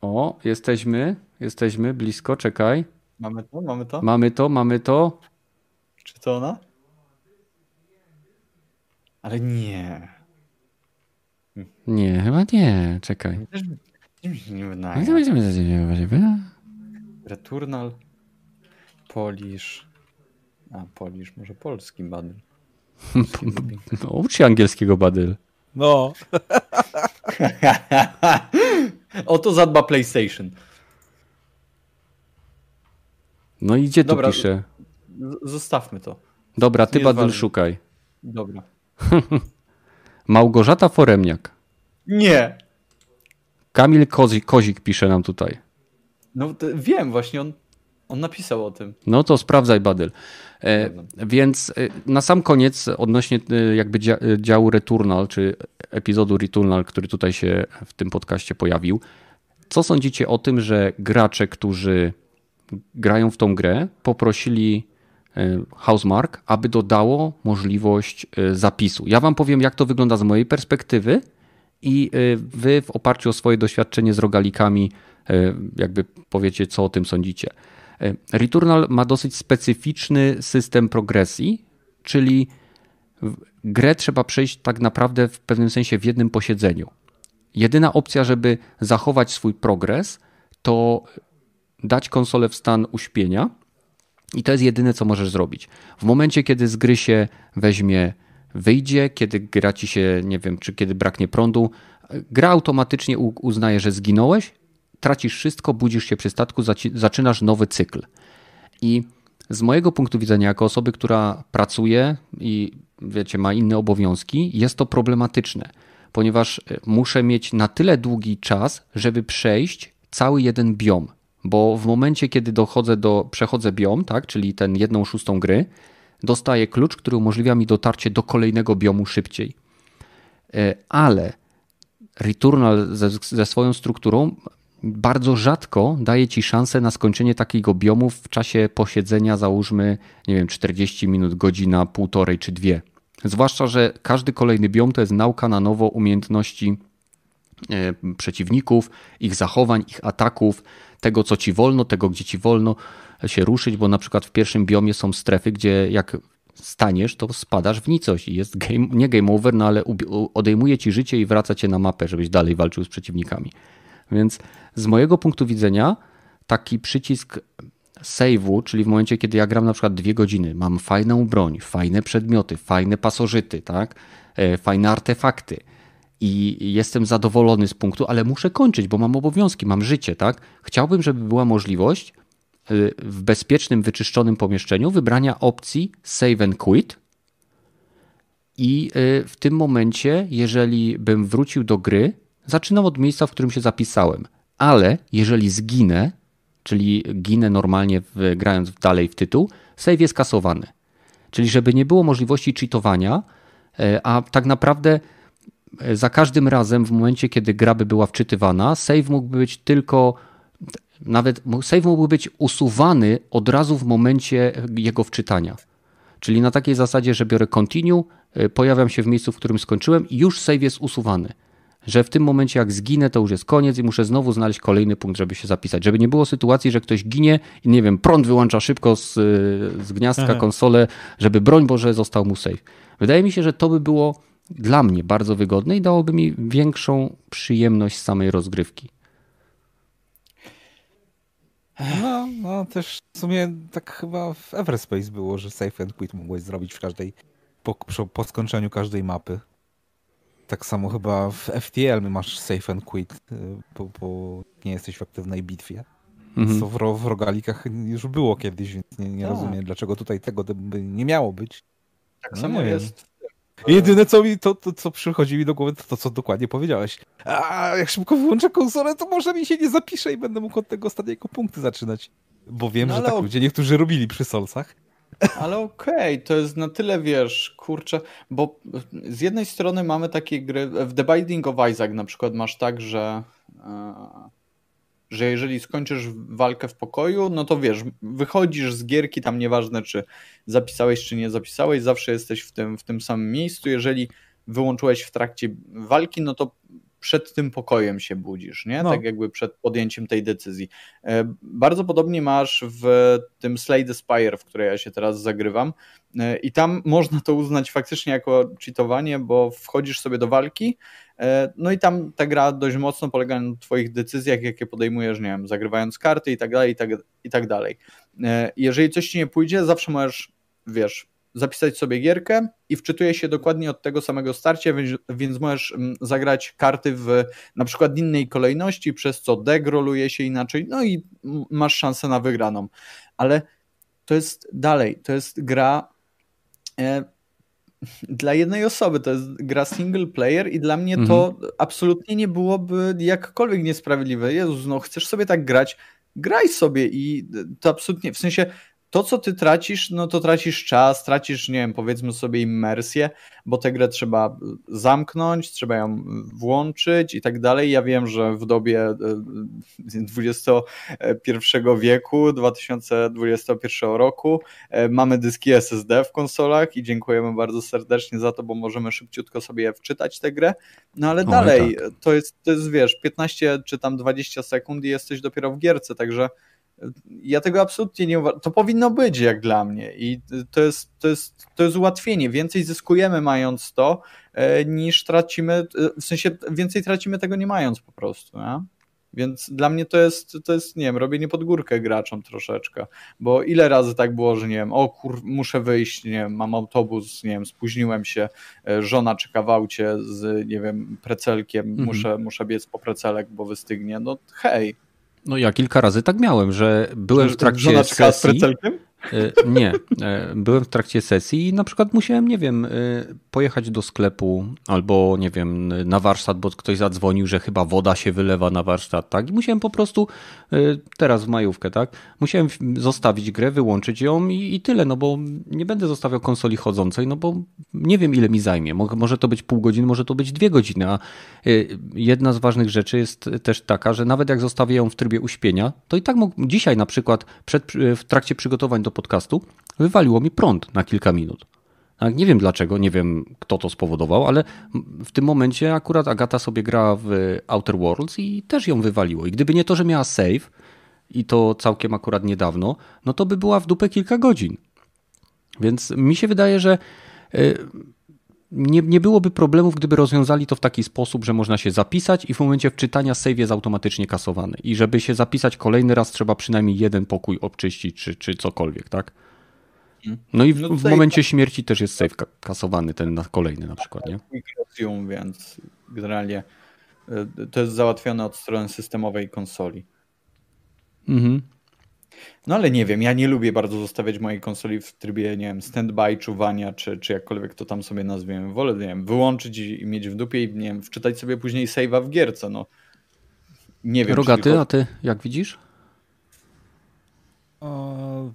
O, jesteśmy, jesteśmy blisko, czekaj. Mamy to, mamy to? Mamy to, mamy to. Czy to ona? Ale nie. Nie, chyba nie, czekaj. Nie wydaje. Returnal, Polish. A, Polish, może polski badyl. no, ucz się angielskiego badyl. No. o to zadba PlayStation. No i gdzie Dobra, tu pisze? Zostawmy to. Dobra, ty Badyl szukaj. Dobra. Małgorzata Foremniak. Nie. Kamil Kozik, Kozik pisze nam tutaj. No wiem, właśnie on, on napisał o tym. No to sprawdzaj, Badyl. E, więc e, na sam koniec, odnośnie e, jakby działu Returnal, czy epizodu Returnal, który tutaj się w tym podcaście pojawił, co sądzicie o tym, że gracze, którzy grają w tą grę, poprosili Housemark, aby dodało możliwość zapisu? Ja wam powiem, jak to wygląda z mojej perspektywy i wy w oparciu o swoje doświadczenie z rogalikami jakby powiecie, co o tym sądzicie. E, Returnal ma dosyć specyficzny system progresji, czyli grę trzeba przejść tak naprawdę w pewnym sensie w jednym posiedzeniu. Jedyna opcja, żeby zachować swój progres, to dać konsolę w stan uśpienia i to jest jedyne, co możesz zrobić. W momencie, kiedy z gry się weźmie, wyjdzie, kiedy gra ci się, nie wiem, czy kiedy braknie prądu, gra automatycznie uznaje, że zginąłeś tracisz wszystko, budzisz się przy statku, zaczynasz nowy cykl. I z mojego punktu widzenia, jako osoby, która pracuje i wiecie, ma inne obowiązki, jest to problematyczne, ponieważ e, muszę mieć na tyle długi czas, żeby przejść cały jeden biom. Bo w momencie, kiedy dochodzę do, przechodzę biom, tak, czyli ten jedną szóstą gry, dostaję klucz, który umożliwia mi dotarcie do kolejnego biomu szybciej. E, ale Returnal ze, ze swoją strukturą bardzo rzadko daje ci szansę na skończenie takiego biomu w czasie posiedzenia, załóżmy, nie wiem, 40 minut, godzina, półtorej czy dwie. Zwłaszcza, że każdy kolejny biom to jest nauka na nowo umiejętności e, przeciwników, ich zachowań, ich ataków, tego co ci wolno, tego gdzie ci wolno się ruszyć, bo na przykład w pierwszym biomie są strefy, gdzie jak staniesz, to spadasz w nicość i jest game, nie game over, no ale odejmuje ci życie i wraca cię na mapę, żebyś dalej walczył z przeciwnikami. Więc z mojego punktu widzenia taki przycisk save'u, czyli w momencie, kiedy ja gram na przykład dwie godziny, mam fajną broń, fajne przedmioty, fajne pasożyty, tak? E, fajne artefakty i jestem zadowolony z punktu, ale muszę kończyć, bo mam obowiązki, mam życie, tak? Chciałbym, żeby była możliwość e, w bezpiecznym, wyczyszczonym pomieszczeniu wybrania opcji save and quit. I e, w tym momencie, jeżeli bym wrócił do gry, zaczynam od miejsca, w którym się zapisałem ale jeżeli zginę, czyli ginę normalnie w, grając dalej w tytuł, save jest kasowany. Czyli żeby nie było możliwości cheatowania, e, a tak naprawdę e, za każdym razem w momencie, kiedy gra by była wczytywana, save mógłby być tylko nawet save mógłby być usuwany od razu w momencie jego wczytania. Czyli na takiej zasadzie, że biorę continue, e, pojawiam się w miejscu, w którym skończyłem i już save jest usuwany że w tym momencie jak zginę, to już jest koniec i muszę znowu znaleźć kolejny punkt, żeby się zapisać. Żeby nie było sytuacji, że ktoś ginie i nie wiem, prąd wyłącza szybko z, z gniazdka Aha. konsolę, żeby broń Boże został mu safe. Wydaje mi się, że to by było dla mnie bardzo wygodne i dałoby mi większą przyjemność z samej rozgrywki. No, no też w sumie tak chyba w Everspace było, że safe and quit mogłeś zrobić w każdej, po, po skończeniu każdej mapy. Tak samo chyba w FTL masz safe and quit, y, bo, bo nie jesteś w aktywnej bitwie. Mhm. Co w, w rogalikach już było kiedyś, więc nie, nie tak. rozumiem, dlaczego tutaj tego by nie miało być. Tak no samo jest. Jedyne, co mi to, to, co przychodzi mi do głowy, to to, co dokładnie powiedziałeś. A jak szybko wyłączę konsolę, to może mi się nie zapisze i będę mógł od tego ostatniego punktu zaczynać. Bo wiem, no, że tak ludzie niektórzy robili przy Solsach. Ale okej, okay, to jest na tyle, wiesz, kurczę, bo z jednej strony mamy takie gry, w The Binding of Isaac na przykład masz tak, że, e, że jeżeli skończysz walkę w pokoju, no to wiesz, wychodzisz z gierki, tam nieważne czy zapisałeś, czy nie zapisałeś, zawsze jesteś w tym, w tym samym miejscu, jeżeli wyłączyłeś w trakcie walki, no to przed tym pokojem się budzisz, nie? No. Tak jakby przed podjęciem tej decyzji. E, bardzo podobnie masz w tym Slay the Spire, w której ja się teraz zagrywam e, i tam można to uznać faktycznie jako cheatowanie, bo wchodzisz sobie do walki, e, no i tam ta gra dość mocno polega na twoich decyzjach, jakie podejmujesz, nie wiem, zagrywając karty i tak dalej, i tak, i tak dalej. Jeżeli coś ci nie pójdzie, zawsze możesz, wiesz, zapisać sobie gierkę i wczytuje się dokładnie od tego samego starcia, więc, więc możesz mm, zagrać karty w na przykład innej kolejności, przez co deck roluje się inaczej, no i masz szansę na wygraną. Ale to jest dalej, to jest gra. E, dla jednej osoby. To jest gra single player i dla mnie mhm. to absolutnie nie byłoby jakkolwiek niesprawiedliwe. Jezus, no chcesz sobie tak grać, graj sobie i to absolutnie, w sensie to, co ty tracisz, no to tracisz czas, tracisz, nie wiem, powiedzmy sobie immersję, bo tę grę trzeba zamknąć, trzeba ją włączyć i tak dalej. Ja wiem, że w dobie XXI e, wieku, 2021 roku, e, mamy dyski SSD w konsolach i dziękujemy bardzo serdecznie za to, bo możemy szybciutko sobie wczytać tę grę. No ale dalej, tak. to, jest, to jest, wiesz, 15 czy tam 20 sekund i jesteś dopiero w gierce, także ja tego absolutnie nie uważam. To powinno być jak dla mnie i to jest, to jest, to jest ułatwienie. Więcej zyskujemy mając to, e, niż tracimy, e, w sensie więcej tracimy tego nie mając po prostu. Nie? Więc dla mnie to jest, to jest, nie wiem, robienie pod górkę graczom troszeczkę, bo ile razy tak było, że nie wiem, o kur, muszę wyjść, nie wiem, mam autobus, nie wiem, spóźniłem się, e, żona czeka w aucie z, nie wiem, precelkiem, mhm. muszę, muszę biec po precelek, bo wystygnie, no hej, no ja kilka razy tak miałem, że byłem w trakcie sesji. Nie, e, byłem w trakcie sesji i na przykład musiałem, nie wiem, e, pojechać do sklepu albo, nie wiem, na warsztat, bo ktoś zadzwonił, że chyba woda się wylewa na warsztat, tak? I musiałem po prostu, teraz w majówkę, tak? Musiałem zostawić grę, wyłączyć ją i, i tyle, no bo nie będę zostawiał konsoli chodzącej, no bo nie wiem, ile mi zajmie. Może to być pół godziny, może to być dwie godziny, a jedna z ważnych rzeczy jest też taka, że nawet jak zostawię ją w trybie uśpienia, to i tak dzisiaj na przykład przed, w trakcie przygotowań do podcastu, wywaliło mi prąd na kilka minut. Nie wiem dlaczego, nie wiem kto to spowodował, ale w tym momencie akurat Agata sobie gra w Outer Worlds i też ją wywaliło. I gdyby nie to, że miała save i to całkiem akurat niedawno, no to by była w dupę kilka godzin. Więc mi się wydaje, że y, nie, nie byłoby problemów, gdyby rozwiązali to w taki sposób, że można się zapisać i w momencie wczytania save jest automatycznie kasowany. I żeby się zapisać kolejny raz, trzeba przynajmniej jeden pokój obczyścić, czy, czy cokolwiek, tak? Mhm. No i w, no w momencie śmierci też jest save kasowany, ten na kolejny na przykład, nie? Więc generalnie y, to jest załatwione od strony systemowej konsoli. Mhm. No ale nie wiem, ja nie lubię bardzo zostawiać mojej konsoli w trybie, nie wiem, standby, czuwania, czy, czy jakkolwiek to tam sobie nazwiemy. Wolę, nie wiem, wyłączyć i, mieć w dupie i, nie wiem, wczytać sobie później save'a w gierce, no. Nie wiem. Rogaty, tylko... a ty jak widzisz? O,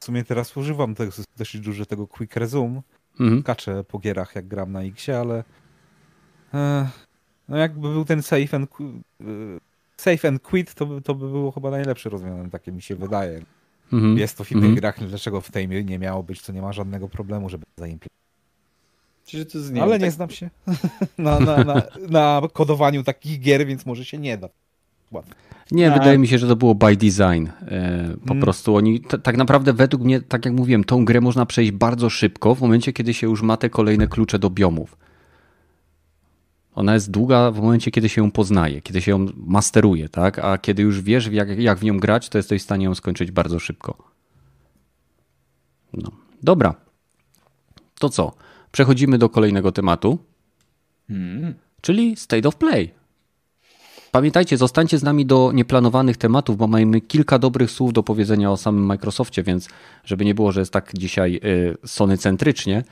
w sumie teraz używam tego, dosyć dużo tego quick resume. Mhm. Kaczę po gierach, jak gram na X, ale e, no jakby był ten safe and Safe and quit to by, to by było chyba najlepsze rozwiązanie, takie mi się wydaje. Mhm. Jest to w innych mhm. grach, dlaczego w tej nie miało być, to nie ma żadnego problemu, żeby zaimplementować. Nie Ale nie tak... znam się na, na, na, na, kodowaniu takich gier, więc może się nie da. Nie, A... wydaje mi się, że to było by design. E, po hmm. prostu oni, tak naprawdę według mnie, tak jak mówiłem, tą grę można przejść bardzo szybko w momencie, kiedy się już ma te kolejne klucze do biomów. Ona jest długa w momencie, kiedy się ją poznaje, kiedy się ją masteruje, tak? A kiedy już wiesz, jak, jak w nią grać, to jesteś w stanie ją skończyć bardzo szybko. No. Dobra. To co? Przechodzimy do kolejnego tematu, hmm. czyli State of Play. Pamiętajcie, zostańcie z nami do nieplanowanych tematów, bo mamy kilka dobrych słów do powiedzenia o samym Microsoftie, więc żeby nie było, że jest tak dzisiaj y, Sony centrycznie.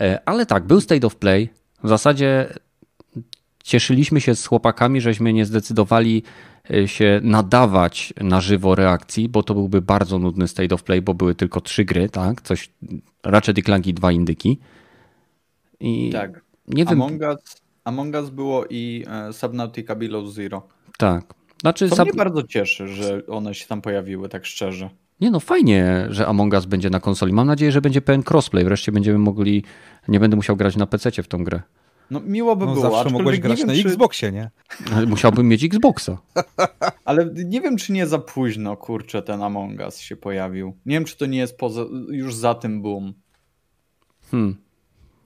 E, ale tak, był State of Play. W zasadzie cieszyliśmy się z chłopakami, żeśmy nie zdecydowali e, się nadawać na żywo reakcji, bo to byłby bardzo nudny state of play, bo były tylko trzy gry, tak? Coś, Ratchet i Clank i dwa indyki. I tak. Nie wiem. Among Us, Among Us było i e, Subnautica Below Zero. Tak. Znaczy, to sub... mnie bardzo cieszy, że one się tam pojawiły, tak szczerze. Nie no, fajnie, że Among Us będzie na konsoli. Mam nadzieję, że będzie pełen crossplay. Wreszcie będziemy mogli, nie będę musiał grać na PC w tą grę. No miło by no, było. Zawsze mogłeś grać wiem, na czy... Xboxie, nie? Musiałbym mieć Xboxa. Ale nie wiem, czy nie za późno, kurczę, ten Among Us się pojawił. Nie wiem, czy to nie jest poza, już za tym boom. Hmm.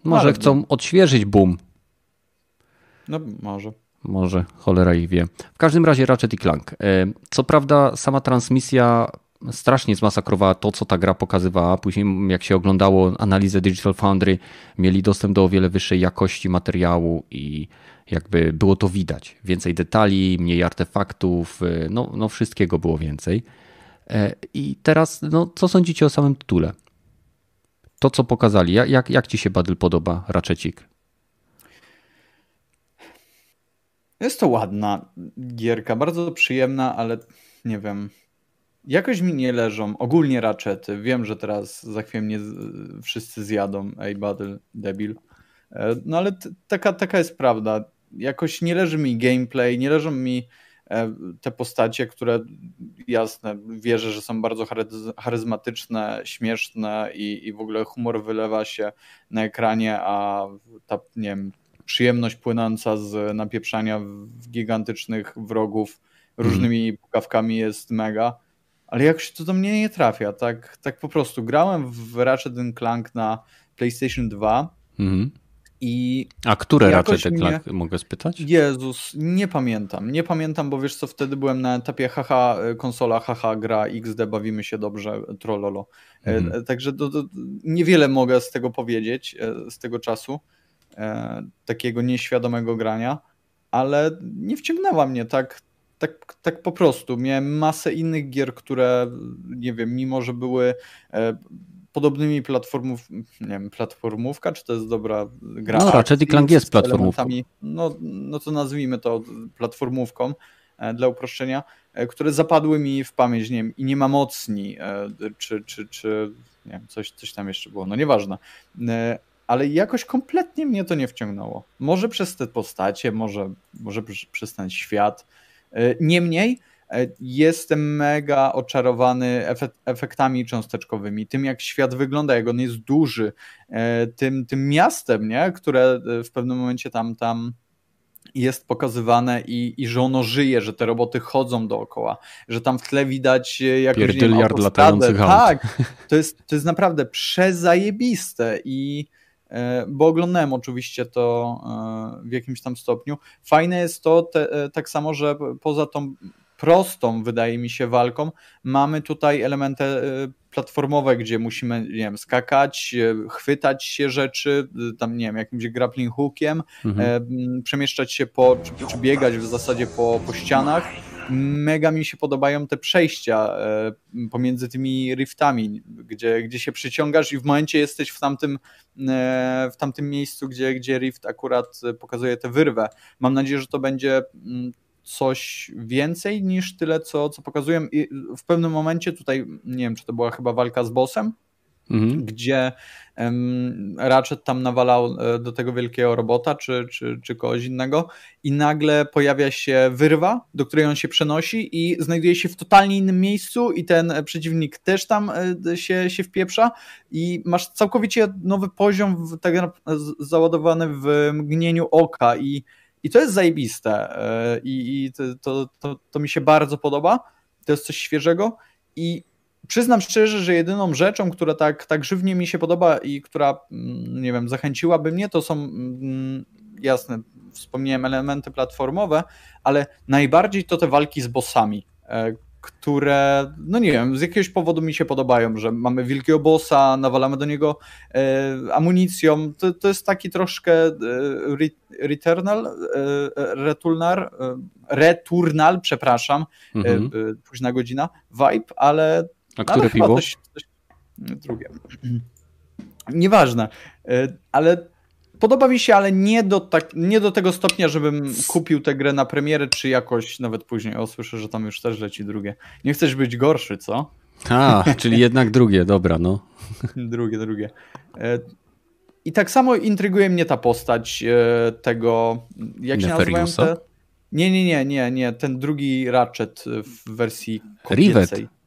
Może Ale chcą odświeżyć boom. No, może. Może, cholera ich wie. W każdym razie Ratchet i Clank. E, co prawda sama transmisja strasznie zmasakrowała to, co ta gra pokazywała. Później, jak się oglądało analizę Digital Foundry, mieli dostęp do o wiele wyższej jakości materiału i jakby było to widać. Więcej detali, mniej artefaktów, y, no, no wszystkiego było więcej. E, I teraz, no, co sądzicie o samym tytule? to, co pokazali, jak, jak ci się Battle podoba, Ratchetik? Jest to ładna gierka, bardzo przyjemna, ale nie wiem. Jakoś mi nie leżą. Ogólnie raczety. Wiem, że teraz za chwilę mnie wszyscy zjadą. Ej, Battle, debil. E, no ale taka, taka jest prawda. Jakoś nie leży mi gameplay, nie leżą mi e, te postacie, które jasne, wierzę, że są bardzo charyzmatyczne, śmieszne i, i w ogóle humor wylewa się na ekranie, a ta, nie wiem, przyjemność płynąca z napieprzania w gigantycznych wrogów różnymi mm. pukawkami jest mega, ale jakoś to do mnie nie trafia, tak, tak po prostu. Grałem w Ratchet Clank na PlayStation 2 mm. i... A które Ratchet Clank, mnie... mogę spytać? Jezus, nie pamiętam, nie pamiętam, bo wiesz co, wtedy byłem na etapie haha, konsola, haha, gra, XD, bawimy się dobrze, trollolo. Mm. Także do, do, niewiele mogę z tego powiedzieć, e, z tego czasu. E, takiego nieświadomego grania, ale nie wciągnęła mnie tak, tak, tak po prostu. Miałem masę innych gier, które nie wiem, mimo że były e, podobnymi platformów, nie wiem, platformówka, czy to jest dobra gra? No raczej Clank jest platformówką. No, no to nazwijmy to platformówką e, dla uproszczenia, które zapadły mi w pamięć, nie wiem, i nie ma mocni, czy, czy, czy nie wiem, coś, coś tam jeszcze było, no nieważne ale jakoś kompletnie mnie to nie wciągnęło. Może przez te postacie, może, może przez ten świat. E, niemniej e, jestem mega oczarowany efektami cząsteczkowymi, tym jak świat wygląda, jak on jest duży, e, tym, tym miastem, nie? które w pewnym momencie tam, tam jest pokazywane i, i że ono żyje, że te roboty chodzą dookoła, że tam w tle widać jakąś latających Tak, to jest, to jest naprawdę przezajebiste i bo oglądałem oczywiście to e, w jakimś tam stopniu. Fajne jest to te, e, tak samo, że poza tą prostą, wydaje mi się, walką, mamy tutaj elementy platformowe, gdzie musimy, nie wiem, skakać, chwytać się rzeczy, tam, nie wiem, jakimś grappling hookiem, mhm. przemieszczać się po, czy, czy biegać w zasadzie po, po ścianach mega mi się podobają te przejścia e, pomiędzy tymi riftami, gdzie, gdzie się przyciągasz i w momencie jesteś w tamtym, e, w tamtym miejscu, gdzie, gdzie rift akurat pokazuje tę wyrwę. Mam nadzieję, że to będzie mm, coś więcej niż tyle, co, co pokazują. I w pewnym momencie tutaj, nie wiem, czy to była chyba walka z bossem, mhm. gdzie um, Ratchet tam nawalał e, do tego wielkiego robota czy, czy, czy kogoś innego i nagle pojawia się wyrwa, do której on się przenosi i znajduje się w totalnie innym miejscu i ten przeciwnik też tam e, się, się wpieprza i masz całkowicie nowy poziom tak załadowany w mgnieniu oka i i to jest zajebiste e, i, i to, to, to, mi się bardzo podoba. To jest coś świeżego i przyznam szczerze, że jedyną rzeczą, która tak, tak żywnie mi się podoba i która, mm, nie wiem, zachęciłaby mnie, to są mm, jasne, wspomniałem elementy platformowe, ale najbardziej to te walki z bossami, e, które, no nie wiem, z jakiegoś powodu mi się podobają, że mamy wielkiego bossa, nawalamy do niego e, amunicją. To, to jest taki troszkę e, Returnal, e, Returnal, Returnal, przepraszam, mhm. późna godzina, vibe, ale a które piwo? Coś, coś... Drugie. Nieważne, e, ale podoba mi się, ale nie do, tak, nie do tego stopnia, żebym kupił tę grę na premierę, czy jakoś nawet później. O, słyszę, że tam już też leci drugie. Nie chcesz być gorszy, co? A, czyli jednak drugie, dobra, no. drugie, drugie. E, I tak samo intryguje mnie ta postać e, tego, jak się nazywają te... Nie, nie, nie, nie, nie, ten drugi Ratchet w wersji kobiecej. Rivet.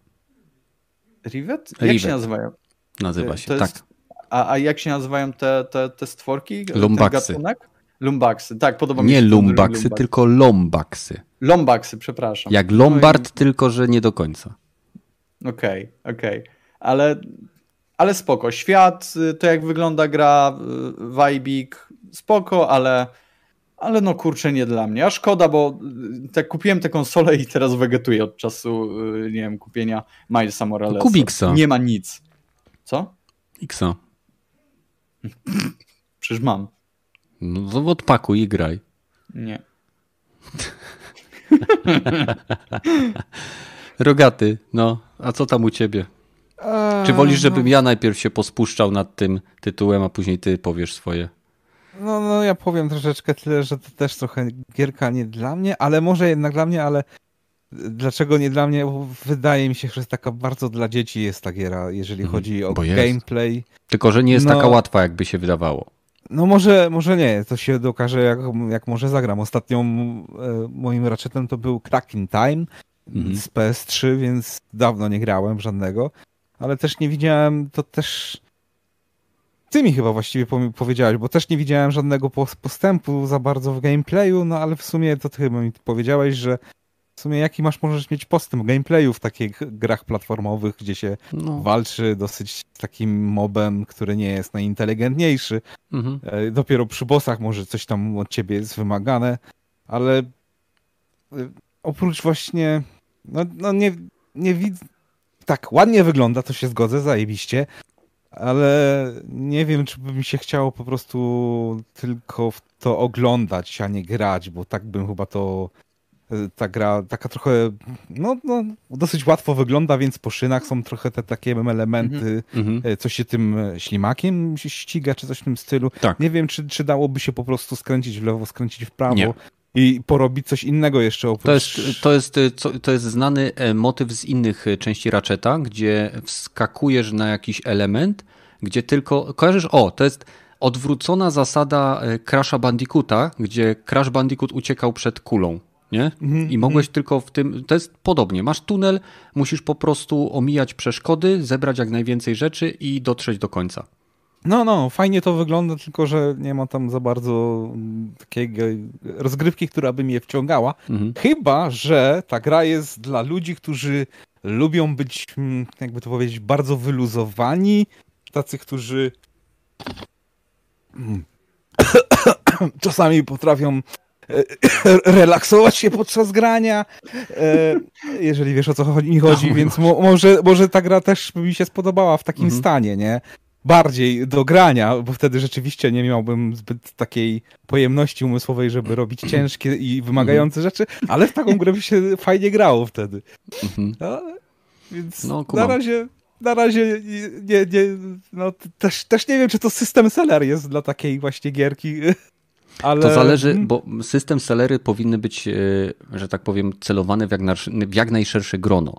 Rivet? Jak Rivet. się nazywają? Nazywa się, tak. a, a jak się nazywają te, te, te stworki? Lumbaksy. Lumbaksy, tak, podoba mi się. Nie lumbaksy, tylko lombaksy. Lombaksy, przepraszam. Jak Lombard, no i... tylko że nie do końca. Okej, okay, okej. Okay. Ale, ale spoko. Świat, to jak wygląda gra, Vibik, spoko, ale ale no kurczę, nie dla mnie. A szkoda, bo tak kupiłem tę konsolę i teraz wegetuję od czasu, y, nie wiem, kupienia Milesa Moralesa. Kup Xa. Nie ma nic. Co? Xa. Przecież mam. No to odpakuj i graj. Nie. Rogaty, no. A co tam u ciebie? Eee, Czy wolisz, żebym no... ja najpierw się pospuszczał nad tym tytułem, a później ty powiesz swoje? No, no ja powiem troszeczkę tyle, że to też trochę gierka nie dla mnie, ale może jednak dla mnie, ale dlaczego nie dla mnie? Bo wydaje mi się, że jest taka bardzo dla dzieci jest ta giera, jeżeli mhm, chodzi o gameplay. Tylko, że nie jest no, taka łatwa, jakby się wydawało. No może, może nie, to się dokaże jak, jak może zagram. Ostatnią e, moim Ratchetem to był Cracking Time mhm. z PS3, więc dawno nie grałem żadnego, ale też nie widziałem, to też ty mi chyba właściwie powiedziałeś, bo też nie widziałem żadnego postępu za bardzo w gameplayu, no ale w sumie to ty chyba mi powiedziałeś, że w sumie jaki masz, możesz mieć postęp gameplayu w takich grach platformowych, gdzie się no. walczy dosyć takim mobem, który nie jest najinteligentniejszy. Mhm. E, dopiero przy bossach może coś tam od ciebie jest wymagane, ale e, oprócz właśnie, no, no nie, nie widzę, tak, ładnie wygląda, to się zgodzę, zajebiście, ale nie wiem, czy by mi się chciało po prostu tylko w to oglądać, a nie grać, bo tak bym chyba to e, ta gra taka trochę, no, no dosyć łatwo wygląda, więc po szynach są trochę te takie elementy, mm -hmm. co się tym ślimakiem ściga, czy coś w tym stylu. Tak. Nie wiem, czy, czy dałoby się po prostu skręcić w lewo, skręcić w prawo. Nie i porobić coś innego jeszcze oprócz... To jest, to jest, to jest znany e, motyw z innych e, części Ratcheta, gdzie wskakujesz na jakiś element, gdzie tylko... Kojarzysz? O, to jest odwrócona zasada e, Crasha Bandicoota, gdzie Crash Bandicoot uciekał przed kulą. Nie? Mhm, I mogłeś mm. tylko w tym. To jest podobnie. Masz tunel, musisz po prostu omijać przeszkody, zebrać jak najwięcej rzeczy i dotrzeć do końca. No, no, fajnie to wygląda, tylko że nie ma tam za bardzo takiej rozgrywki, która by mnie wciągała. Mhm. Chyba, że ta gra jest dla ludzi, którzy lubią być, mm, jakby to powiedzieć, bardzo wyluzowani. Tacy, którzy mm, czasami potrafią e, relaksować się podczas grania, e, jeżeli wiesz o co mi chodzi, no, więc mo może, może ta gra też by mi się spodobała w takim mhm. stanie, nie? Bardziej do grania, bo wtedy rzeczywiście nie miałbym zbyt takiej pojemności umysłowej, żeby robić ciężkie i wymagające mhm. rzeczy, ale w taką grę by się fajnie grało wtedy. Mhm. No, więc no, na razie na razie nie, nie, no, też, też nie wiem, czy to system seller jest dla takiej właśnie gierki. Ale... To zależy, mhm. bo system sellery powinny być, e, że tak powiem, celowane w jak, na, w jak najszersze grono.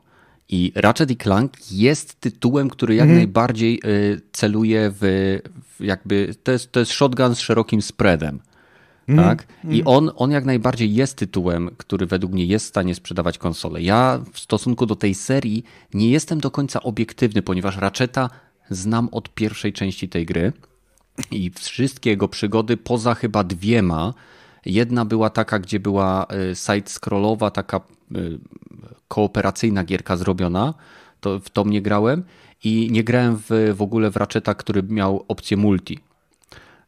I Ratchet i Clank jest tytułem, który jak mm. najbardziej y, celuje w, w, jakby, to jest, to jest shotgun z szerokim spreadem. Mm. Tak? I mhm. on, on jak najbardziej jest tytułem, który według mnie jest w stanie sprzedawać konsole. Ja w stosunku do tej serii nie jestem do końca obiektywny, ponieważ Ratcheta znam od pierwszej części tej gry i wszystkie jego przygody, poza chyba dwiema, Jedna była taka, gdzie była y, side-scrollowa, taka y, kooperacyjna gierka zrobiona, to w to nie grałem i nie grałem w, w ogóle w Ratcheta, który miał opcję multi.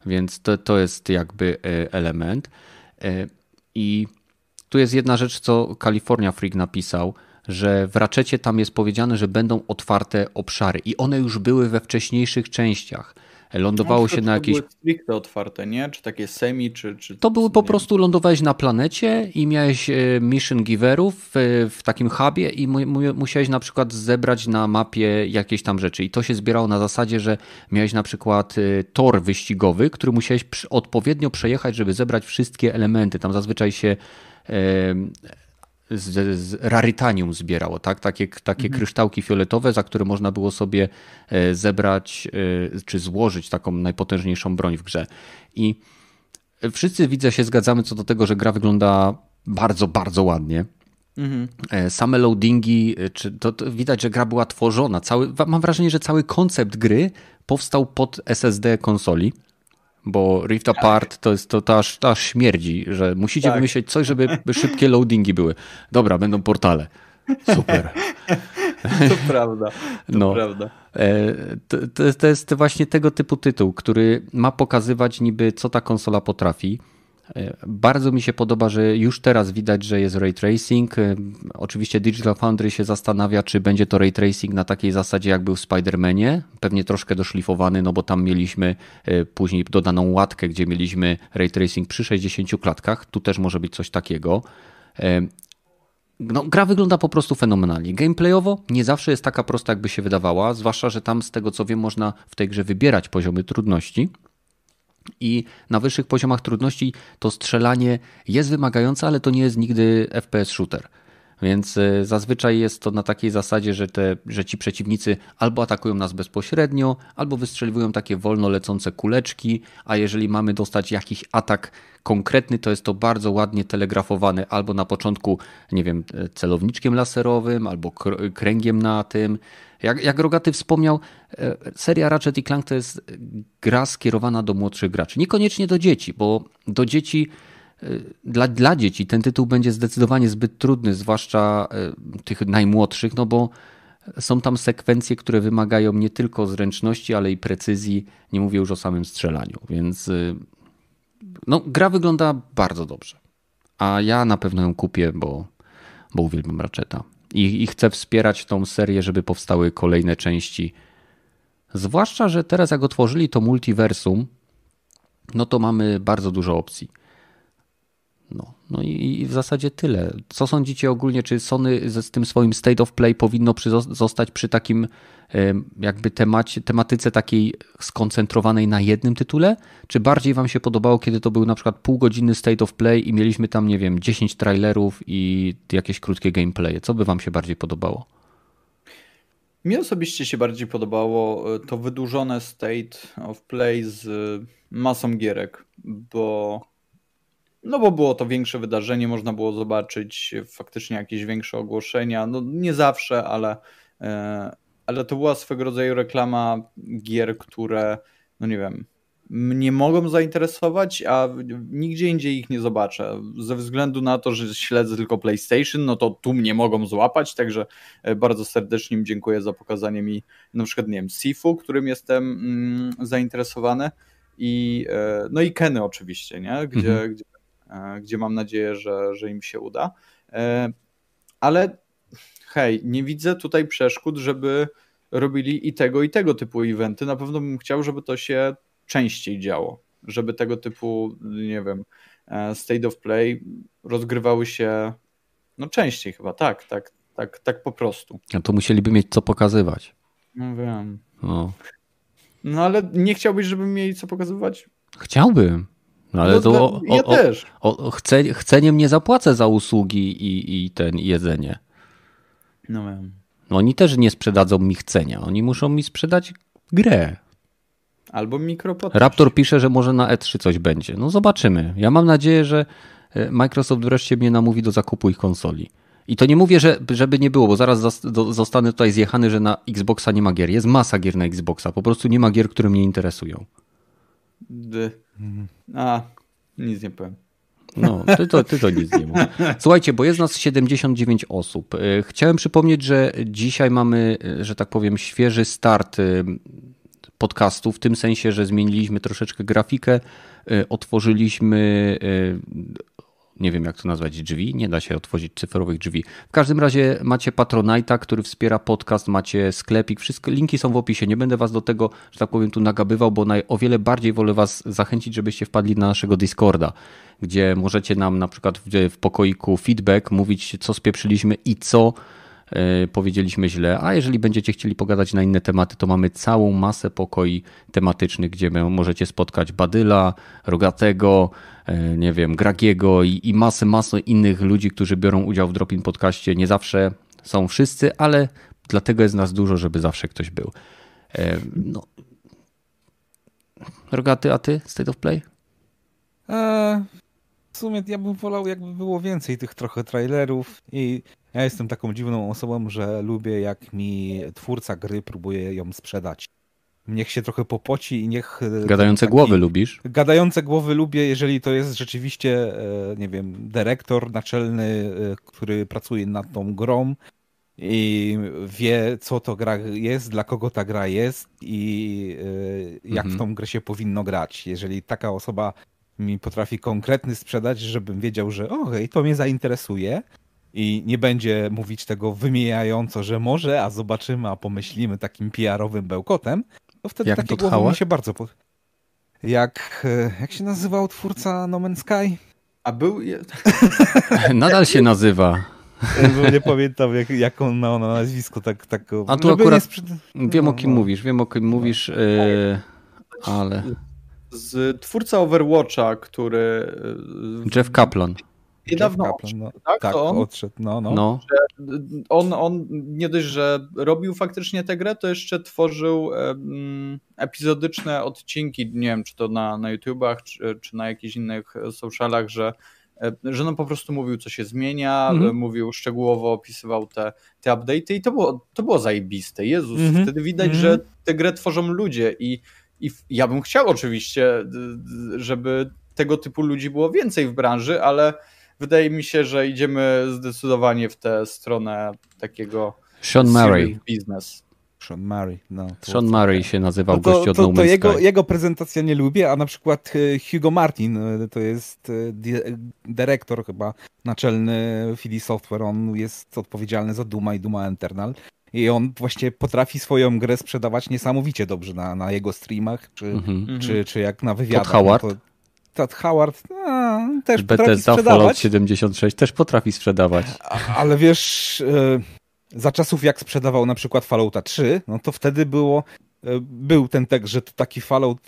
Więc to, to jest jakby y, element. I tu jest jedna rzecz, co California Freak napisał, że w Ratchetie tam jest powiedziane, że będą otwarte obszary i one już były we wcześniejszych częściach lądowało no, się na jakieś. To stricte otwarte, nie? Czy takie semi, czy. czy to były po prostu lądowałeś na planecie i miałeś e, mission giverów w, w takim hubie i mu, mu, musiałeś na przykład zebrać na mapie jakieś tam rzeczy. I to się zbierało na zasadzie, że miałeś na przykład e, tor wyścigowy, który musiałeś odpowiednio przejechać, żeby zebrać wszystkie elementy. Tam zazwyczaj się z, z rarytanium zbierało, tak? Takie, takie mhm. kryształki fioletowe, za które można było sobie e, zebrać e, czy złożyć taką najpotężniejszą broń w grze. I wszyscy widzę się zgadzamy co do tego, że gra wygląda bardzo, bardzo ładnie. Mhm. E, same loadingi, czy to, to, widać, że gra była tworzona. Cały, mam wrażenie, że cały koncept gry powstał pod SSD konsoli bo Rift Apart to jest to, aż, aż śmierdzi, że musicie tak. wymyślić coś, żeby szybkie loadingi były. Dobra, będą portale. Super. To prawda. To no. prawda. E, to, to, to jest właśnie tego typu tytuł, który ma pokazywać niby, co ta konsola potrafi bardzo mi się podoba, że już teraz widać, że jest ray tracing. E, oczywiście Digital Foundry się zastanawia, czy będzie to ray tracing na takiej zasadzie, jak był w Spider-Manie. Pewnie troszkę doszlifowany, no bo tam mieliśmy e, później dodaną łatkę, gdzie mieliśmy ray tracing przy 60 klatkach. Tu też może być coś takiego. no, gra wygląda po prostu fenomenalnie. Gameplayowo nie zawsze jest taka prosta, jakby się wydawała, zwłaszcza, że tam z tego co wiem, można w tej grze wybierać poziomy trudności. I na wyższych poziomach trudności to strzelanie jest wymagające, ale to nie jest nigdy FPS shooter. Więc e, zazwyczaj jest to na takiej zasadzie, że, te, że ci przeciwnicy albo atakują nas bezpośrednio, albo wystrzeliwują takie wolno lecące kuleczki, a jeżeli mamy dostać jakiś atak konkretny, to jest to bardzo ładnie telegrafowane albo na początku, nie wiem, e, celowniczkiem laserowym, albo kręgiem na tym. Jak, jak Rogaty wspomniał, e, seria Ratchet i Clank to jest gra skierowana do młodszych graczy. Niekoniecznie do dzieci, bo do dzieci dla, dla dzieci ten tytuł będzie zdecydowanie zbyt trudny, zwłaszcza e, tych najmłodszych, no bo są tam sekwencje, które wymagają nie tylko zręczności, ale i precyzji. Nie mówię już o samym strzelaniu, więc e, no, gra wygląda bardzo dobrze. A ja na pewno ją kupię, bo, bo uwielbiam Ratcheta. I, I chcę wspierać tą serię, żeby powstały kolejne części. Zwłaszcza, że teraz jak otworzyli to multiversum, no to mamy bardzo dużo opcji. No, no i, w zasadzie tyle. Co sądzicie ogólnie, czy Sony z, z tym swoim state of play powinno przy, zostać przy takim jakby temacie, tematyce takiej skoncentrowanej na jednym tytule? Czy bardziej wam się podobało, kiedy to był na przykład półgodzinny state of play i mieliśmy tam, nie wiem, 10 trailerów i jakieś krótkie gameplaye? Co by wam się bardziej podobało? Mi osobiście się bardziej podobało e, to wydłużone state of play z masą gierek, bo no bo było to większe wydarzenie, można było zobaczyć faktycznie jakieś większe ogłoszenia. No nie zawsze, ale, e, ale to była swego rodzaju reklama gier, które, no nie wiem, mnie mogą zainteresować, a nigdzie indziej ich nie zobaczę. Ze względu na to, że śledzę tylko PlayStation, no to tu mnie mogą złapać, także e, bardzo serdecznie im dziękuję za pokazanie mi na przykład, nie wiem, Sifu, którym jestem mm, zainteresowany i e, no i Keny oczywiście, nie? Gdzie, mhm. gdzie gdzie mam nadzieję, że, że im się uda. E, ale hej, nie widzę tutaj przeszkód, żeby robili i tego, i tego typu eventy. Na pewno bym chciał, żeby to się częściej działo, żeby tego typu, nie wiem, e, state of play rozgrywały się no częściej chyba, tak, tak, tak, tak po prostu. A to musieliby mieć co pokazywać. No wiem. No. No ale nie chciałbyś, żeby mieli co pokazywać? Chciałbym. No ale no, to o, ja o, też. O, chce, chceniem nie zapłacę za usługi i, i ten jedzenie. No wiem. No oni też nie sprzedadzą mi chcenia. Oni muszą mi sprzedać grę. Albo mikropodcast. Raptor pisze, że może na E3 coś będzie. No zobaczymy. Ja mam nadzieję, że e, Microsoft wreszcie mnie namówi do zakupu ich konsoli. I to nie mówię, że, żeby nie było, bo zaraz zostanę tutaj zjechany, że na Xboxa nie ma gier. Jest masa gier na Xboxa. Po prostu nie ma gier, które mnie interesują. D. A, nic nie powiem. No, ty to, ty to nic nie mów. Słuchajcie, bo jest nas 79 osób. E, chciałem przypomnieć, że dzisiaj mamy, e, że tak powiem, świeży start e, podcastu, w tym sensie, że zmieniliśmy troszeczkę grafikę, otworzyliśmy nie wiem jak to nazwać, drzwi. Nie da się otworzyć cyfrowych drzwi. W każdym razie macie Patronite'a, który wspiera podcast, macie sklepik, wszystko, linki są w opisie. Nie będę was do tego, że tak powiem, tu nagabywał, bo naj, o wiele bardziej wolę was zachęcić, żebyście wpadli na naszego Discorda, gdzie możecie nam na przykład w, w pokoiku feedback mówić, co spieprzyliśmy i co powiedzieliśmy źle, a jeżeli będziecie chcieli pogadać na inne tematy, to mamy całą masę pokoi tematycznych, gdzie możecie spotkać Badyla, Rogatego, e, nie wiem, Gragiego i, i masę, masę innych ludzi, którzy biorą udział w Dropin Podcaście. Nie zawsze są wszyscy, ale dlatego jest nas dużo, żeby zawsze ktoś był. E, no. Rogaty, a ty? State of Play? Eee, w sumie ja bym wolał, jakby było więcej tych trochę trailerów i ja jestem taką dziwną osobą, że lubię jak mi twórca gry próbuje ją sprzedać. Niech się trochę popoci i niech... E, Gadające taki... głowy lubisz? Gadające głowy lubię, jeżeli to jest rzeczywiście, e, nie wiem, dyrektor naczelny, e, który pracuje nad tą grą i wie, co to gra jest, dla kogo ta gra jest i jak mhm. w tą grę się powinno grać. Jeżeli taka osoba mi potrafi konkretny sprzedać, żebym wiedział, że okej, to mnie zainteresuje, i nie będzie mówić tego wymijająco, że może, a zobaczymy, a pomyślimy takim PR-owym bełkotem, to wtedy jak takie głowy mi się bardzo... Po... Jak, e, jak się nazywał twórca No Man's Sky? A był... Nadal się nazywa. Bo nie pamiętam, jak, jak on ma na nazwisko. Tak, tak, A tu akurat sprzed... wiem, no, o kim no. mówisz, wiem, o kim no. mówisz, yy, ale... Z twórca Overwatcha, który... Jeff Kaplan. Niedawno Kaplan, no, tak, tak on, odszedł, no, no. no. On, on nie dość, że robił faktycznie tę grę, to jeszcze tworzył um, epizodyczne odcinki, nie wiem, czy to na, na YouTubach, czy, czy na jakichś innych socialach, że że no po prostu mówił, co się zmienia, mm -hmm. mówił szczegółowo, opisywał te, te update'y i to było, to było zajebiste. Jezus, mm -hmm. wtedy widać, mm -hmm. że tę grę tworzą ludzie i, i ja bym chciał oczywiście, żeby tego typu ludzi było więcej w branży, ale wydaje mi się, że idziemy zdecydowanie w tę stronę takiego Sean Murray. business. Sean Murray. No, Sean Murray się nazywał no to, gość od to, to jego, jego prezentacja nie lubię, a na przykład e, Hugo Martin e, to jest e, dyrektor chyba naczelny Philly Software, on jest odpowiedzialny za Duma i Duma Eternal. I on właśnie potrafi swoją grę sprzedawać niesamowicie dobrze na, na jego streamach, czy, mm-hmm. czy, czy jak na wywiadach. Todd Howard? No Todd Howard a, też Bethesda potrafi sprzedawać. Fallout 76 też potrafi sprzedawać. Ale wiesz za czasów jak sprzedawał na przykład Fallouta 3, no to wtedy było e, był ten tekst, że to taki Fallout,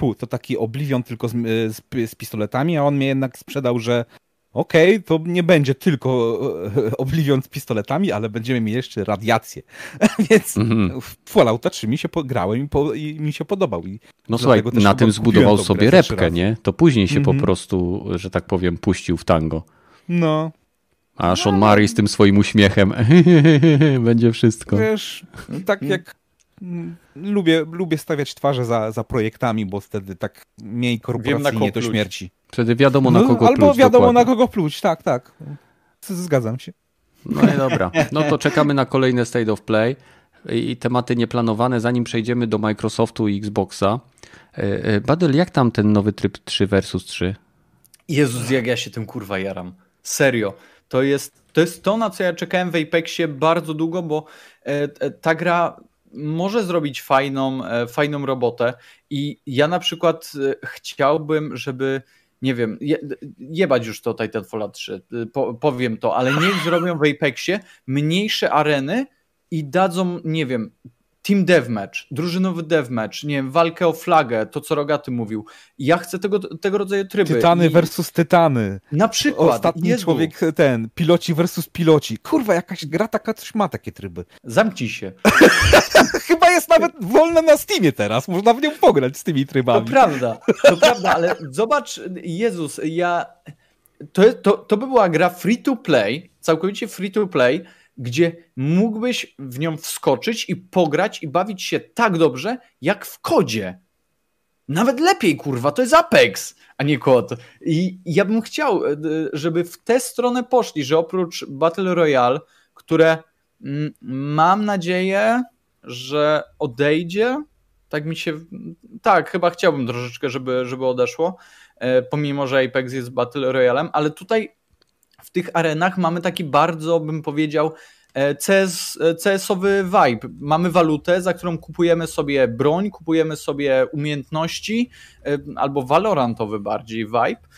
e, to taki Oblivion tylko z, e, z, z pistoletami, a on mnie jednak sprzedał, że okej, okay, to nie będzie tylko Oblivion z pistoletami, ale będziemy mieli jeszcze radiację. Więc mm-hmm. Fallouta 3 mi się grałem i, po, i mi się podobał. I no słuchaj, na tym zbudował sobie repkę, nie? To później się mm-hmm. po mhm. prostu, że tak powiem, puścił w tango. No, a Sean Murray z tym swoim uśmiechem będzie wszystko. Wiesz, tak jak lubię, lubię stawiać twarze za, za projektami, bo wtedy tak mniej korporacyjnie do śmierci. Wtedy wiadomo na no, kogo no, pluć. Albo wiadomo dokładnie. na kogo pluć, tak, tak. Zgadzam się. No i dobra. No to czekamy na kolejne State of Play i tematy nieplanowane, zanim przejdziemy do Microsoftu i Xboxa. E, e, Badel, jak tam ten nowy tryb 3 versus 3? Jezus, jak ja się tym kurwa jaram. Serio. To jest, to jest to, na co ja czekałem w Apexie bardzo długo, bo e, ta gra może zrobić fajną, e, fajną robotę i ja na przykład chciałbym, żeby nie wiem, je, jebać już to Titanfall 3, po, powiem to, ale niech zrobią w Apexie mniejsze areny i dadzą, nie wiem, team deathmatch, drużynowy deathmatch, nie wiem, walkę o flagę, to co Rogaty mówił. Ja chcę tego, tego rodzaju tryby. Tytany I... versus tytany. Na przykład. Ostatni Jezu. człowiek, ten, piloci versus piloci. Kurwa, jakaś gra taka coś ma takie tryby. Zamknij się. Chyba jest nawet wolna na Steamie teraz, można w nią pograć z tymi trybami. To prawda, to prawda, ale zobacz, Jezus, ja... To, to, to by była gra free to play, całkowicie free to play, gdzie mógłbyś w nią wskoczyć i pograć i bawić się tak dobrze, jak w kodzie. Nawet lepiej, kurwa, to jest Apex, a nie kod. I ja bym chciał, e, żeby w tę stronę poszli, że oprócz Battle Royale, które mm, mam nadzieję, że odejdzie, tak mi się, tak, chyba chciałbym troszeczkę, żeby, żeby odeszło, e, pomimo, że Apex jest Battle Royalem, ale tutaj w tych arenach mamy taki bardzo, bym powiedział, e, CS, e, CS-owy vibe. Mamy walutę, za którą kupujemy sobie broń, kupujemy sobie umiejętności, e, albo valorantowy bardziej vibe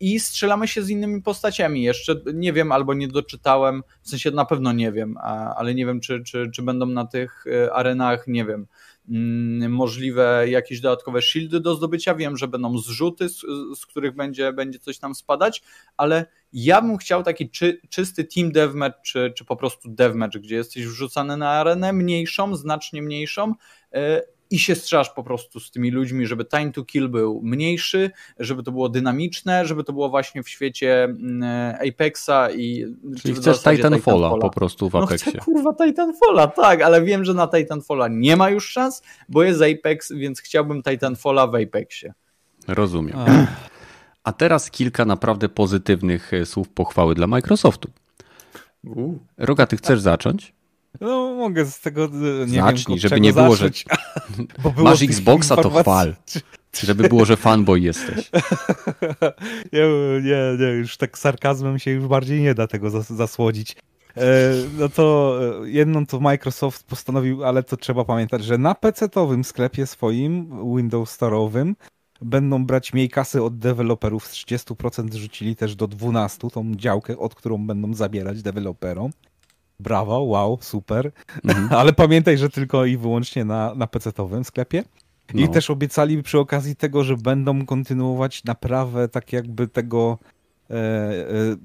i strzelamy się z innymi postaciami. Jeszcze nie wiem, albo nie doczytałem, w sensie na pewno nie wiem, ale nie wiem, czy, czy, czy będą na tych arenach, nie wiem, możliwe jakieś dodatkowe shieldy do zdobycia. Wiem, że będą zrzuty, z, z których będzie, będzie coś tam spadać, ale ja bym chciał taki czy, czysty team deathmatch, czy, czy po prostu deathmatch, gdzie jesteś wrzucany na arenę mniejszą, znacznie mniejszą e, i się strzelasz po prostu z tymi ludźmi, żeby time to kill był mniejszy, żeby to było dynamiczne, żeby to było właśnie w świecie mm, Apexa i... Czyli chcesz Titanfalla, Titanfalla po prostu w Apexie. No chcę kurwa Titanfalla, tak, ale wiem, że na Titanfalla nie ma już szans, bo jest Apex, więc chciałbym Titanfalla w Apexie. Rozumiem. A teraz kilka naprawdę pozytywnych e, słów pochwały dla Microsoftu. Roga, ty chcesz zacząć? No mogę z tego e, nie Zacznij, wiem, żeby nie było, zacząć. że bo było masz Xboxa, to chwal. Żeby było, że fanboy jesteś. nie, nie, nie, już tak sarkazmem się już bardziej nie da tego zasłodzić. E, no to e, jedną to Microsoft postanowił, ale to trzeba pamiętać, że na PC-towym sklepie swoim Windows Store'owym będą brać mniej kasy od deweloperów, z 30% rzucili też do 12%, tą działkę, od którą będą zabierać deweloperom. Brawo, wow, super. Mhm. Ale pamiętaj, że tylko i wyłącznie na, na PC-owym sklepie. I no. też obiecali przy okazji tego, że będą kontynuować naprawę tak jakby tego e, e,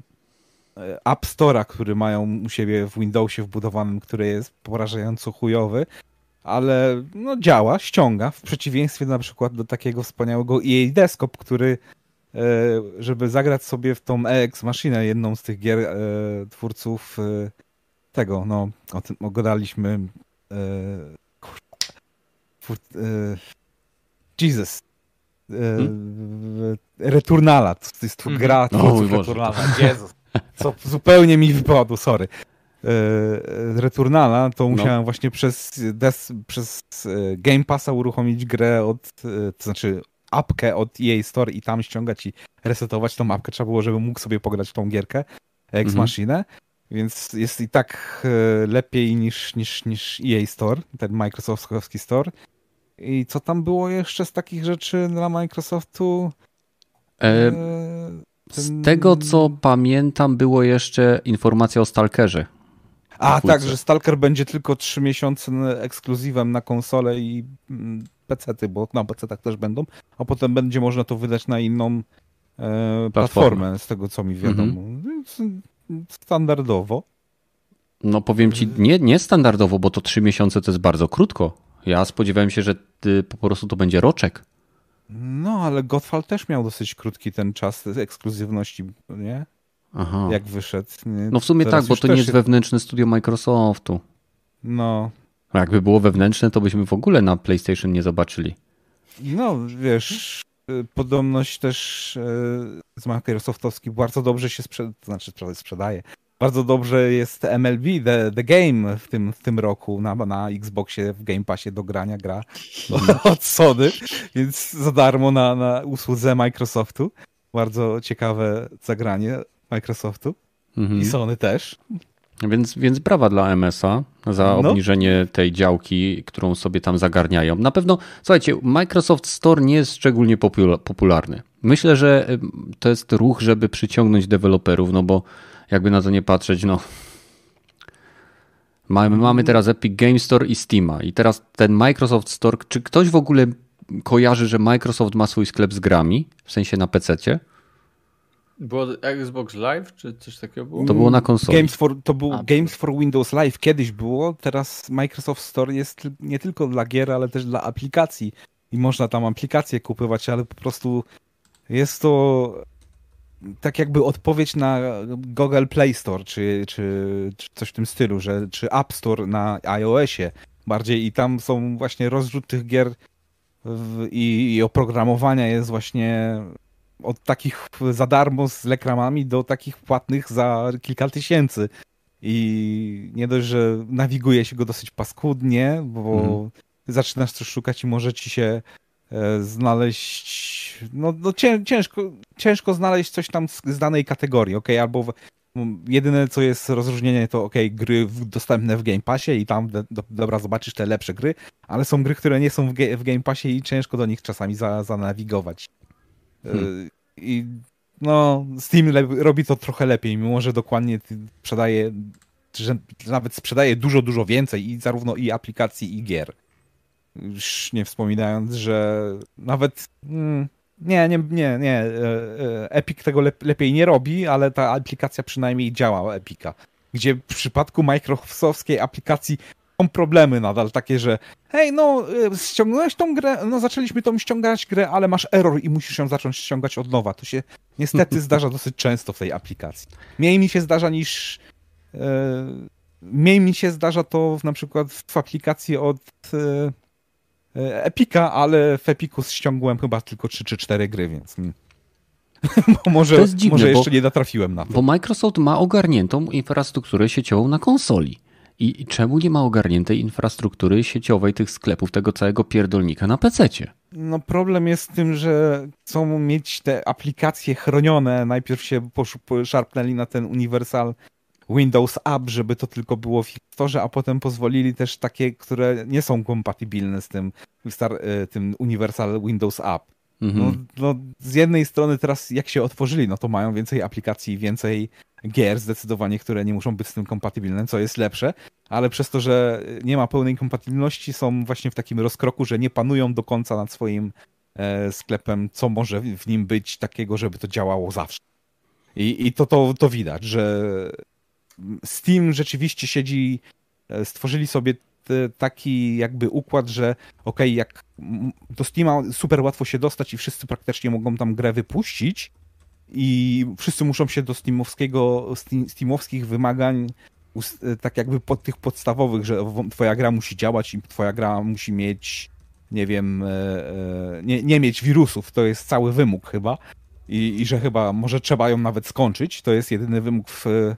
App Store'a, który mają u siebie w Windowsie wbudowanym, który jest porażająco chujowy, ale no, działa, ściąga, w przeciwieństwie na przykład do takiego wspaniałego EA Desktop, który e, żeby zagrać sobie w tą EX Machinę, jedną z tych gier e, twórców e, tego, no, o tym ogadaliśmy Jesus. Hmm? Returnala, to jest tu gra mhm. twórców Returnala, Jezus. Co zupełnie mi wypadło, sorry. E, Returnala, to no. musiałem no. właśnie przez, des, przez e, Game Passa uruchomić grę od, e, to znaczy apkę od EA Store i tam ściągać i resetować tą apkę. Trzeba było, żeby mógł sobie pograć w tą gierkę Ex mhm. Więc jest i tak lepiej niż, niż, niż EA Store, ten Microsoftowski Store. I co tam było jeszcze z takich rzeczy dla Microsoftu? E, ten... Z tego co pamiętam, było jeszcze informacja o Stalkerze. A tak, że Stalker będzie tylko 3 miesiące ekskluzywem na konsolę i mm, PC-ty, bo na PC-tach też będą, a potem będzie można to wydać na inną e, platformę, z tego co mi wiadomo. Mhm. Standardowo. No powiem ci, nie, nie standardowo, bo to 3 miesiące to jest bardzo krótko. Ja spodziewałem się, że ty, po prostu to będzie roczek. No, ale Godfall też miał dosyć krótki ten czas ekskluzywności, nie? Aha. jak wyszedł. No w sumie Teraz tak, bo to nie jest wewnętrzne studio Microsoftu. No. Jakby było wewnętrzne, to byśmy w ogóle na PlayStation nie zobaczyli. No, wiesz, podobność też e, z Microsoftowski bardzo dobrze się sprzedaje, znaczy sprzedaje. Bardzo dobrze jest MLB, The, the Game w tym, w tym roku na, na Xboxie, w Game Passie do grania gra od Sony, więc za darmo na, na usłudze Microsoftu. Bardzo ciekawe zagranie. Microsoftu mhm. i Sony też. Więc, więc brawa dla MSA za no. obniżenie tej działki, którą sobie tam zagarniają. Na pewno, słuchajcie, Microsoft Store nie jest szczególnie popularny. Myślę, że to jest ruch, żeby przyciągnąć deweloperów, no bo jakby na to nie patrzeć, no. Mamy, mamy teraz Epic Game Store i Steama. I teraz ten Microsoft Store, czy ktoś w ogóle kojarzy, że Microsoft ma swój sklep z grami, w sensie na PC-cie? Było Xbox Live, czy coś takiego było? To było na konsoli. Games for, to był A, Games for Windows Live kiedyś było, teraz Microsoft Store jest nie tylko dla gier, ale też dla aplikacji. I można tam aplikacje kupować, ale po prostu jest to tak jakby odpowiedź na Google Play Store, czy, czy, czy coś w tym stylu, że, czy App Store na iOSie bardziej i tam są właśnie rozrzut tych gier w, i, i oprogramowania jest właśnie od takich za darmo z lekramami do takich płatnych za kilka tysięcy. I nie dość, że nawiguje się go dosyć paskudnie, bo mhm. zaczynasz coś szukać i może ci się e, znaleźć. No, no ciężko, ciężko znaleźć coś tam z, z danej kategorii, ok? Albo w, jedyne co jest rozróżnienie to ok, gry w, dostępne w Game Passie i tam do, dobra zobaczysz te lepsze gry, ale są gry, które nie są w, ge, w Game Passie i ciężko do nich czasami za, zanawigować. Hmm. I no, Steam robi to trochę lepiej, mimo że dokładnie sprzedaje, że nawet sprzedaje dużo, dużo więcej i zarówno i aplikacji, i gier. Już nie wspominając, że nawet mm, nie, nie, nie, nie. E, e, Epic tego lepiej nie robi, ale ta aplikacja przynajmniej działa Epica. Gdzie w przypadku Microsoftskiej aplikacji są problemy nadal takie, że hej, no y, ściągnąłeś tą grę, no zaczęliśmy tą ściągać grę, ale masz error i musisz ją zacząć ściągać od nowa. To się niestety zdarza dosyć często w tej aplikacji. Mniej mi się zdarza niż e, mniej mi się zdarza to w, na przykład w aplikacji od e, Epika, ale w Epiku ściągłem chyba tylko 3 czy 4 gry, więc hmm. może, dziwne, może jeszcze bo, nie natrafiłem na to. Bo Microsoft ma ogarniętą infrastrukturę sieciową na konsoli. I czemu nie ma ogarniętej infrastruktury sieciowej tych sklepów, tego całego pierdolnika na PC? No problem jest w tym, że chcą mieć te aplikacje chronione. Najpierw się szarpnęli na ten Universal Windows App, żeby to tylko było w Store, a potem pozwolili też takie, które nie są kompatybilne z tym, e, tym Universal Windows App. Mhm. No, no, z jednej strony teraz jak się otworzyli, no to mają więcej aplikacji, więcej gier zdecydowanie, które nie muszą być z tym kompatybilne, co jest lepsze, ale przez to, że nie ma pełnej kompatybilności, są właśnie w takim rozkroku, że nie panują do końca nad swoim e, sklepem, co może w nim być takiego, żeby to działało zawsze. I, i to, to, to widać, że Steam rzeczywiście siedzi, e, stworzyli sobie taki jakby układ, że ok, jak do Steama super łatwo się dostać i wszyscy praktycznie mogą tam grę wypuścić i wszyscy muszą się do steamowskiego, steamowskich wymagań tak jakby pod tych podstawowych, że twoja gra musi działać i twoja gra musi mieć nie wiem, e, e, nie, nie mieć wirusów, to jest cały wymóg chyba. I, i że chyba może trzeba ją nawet skończyć, to jest jedyny wymóg w, e,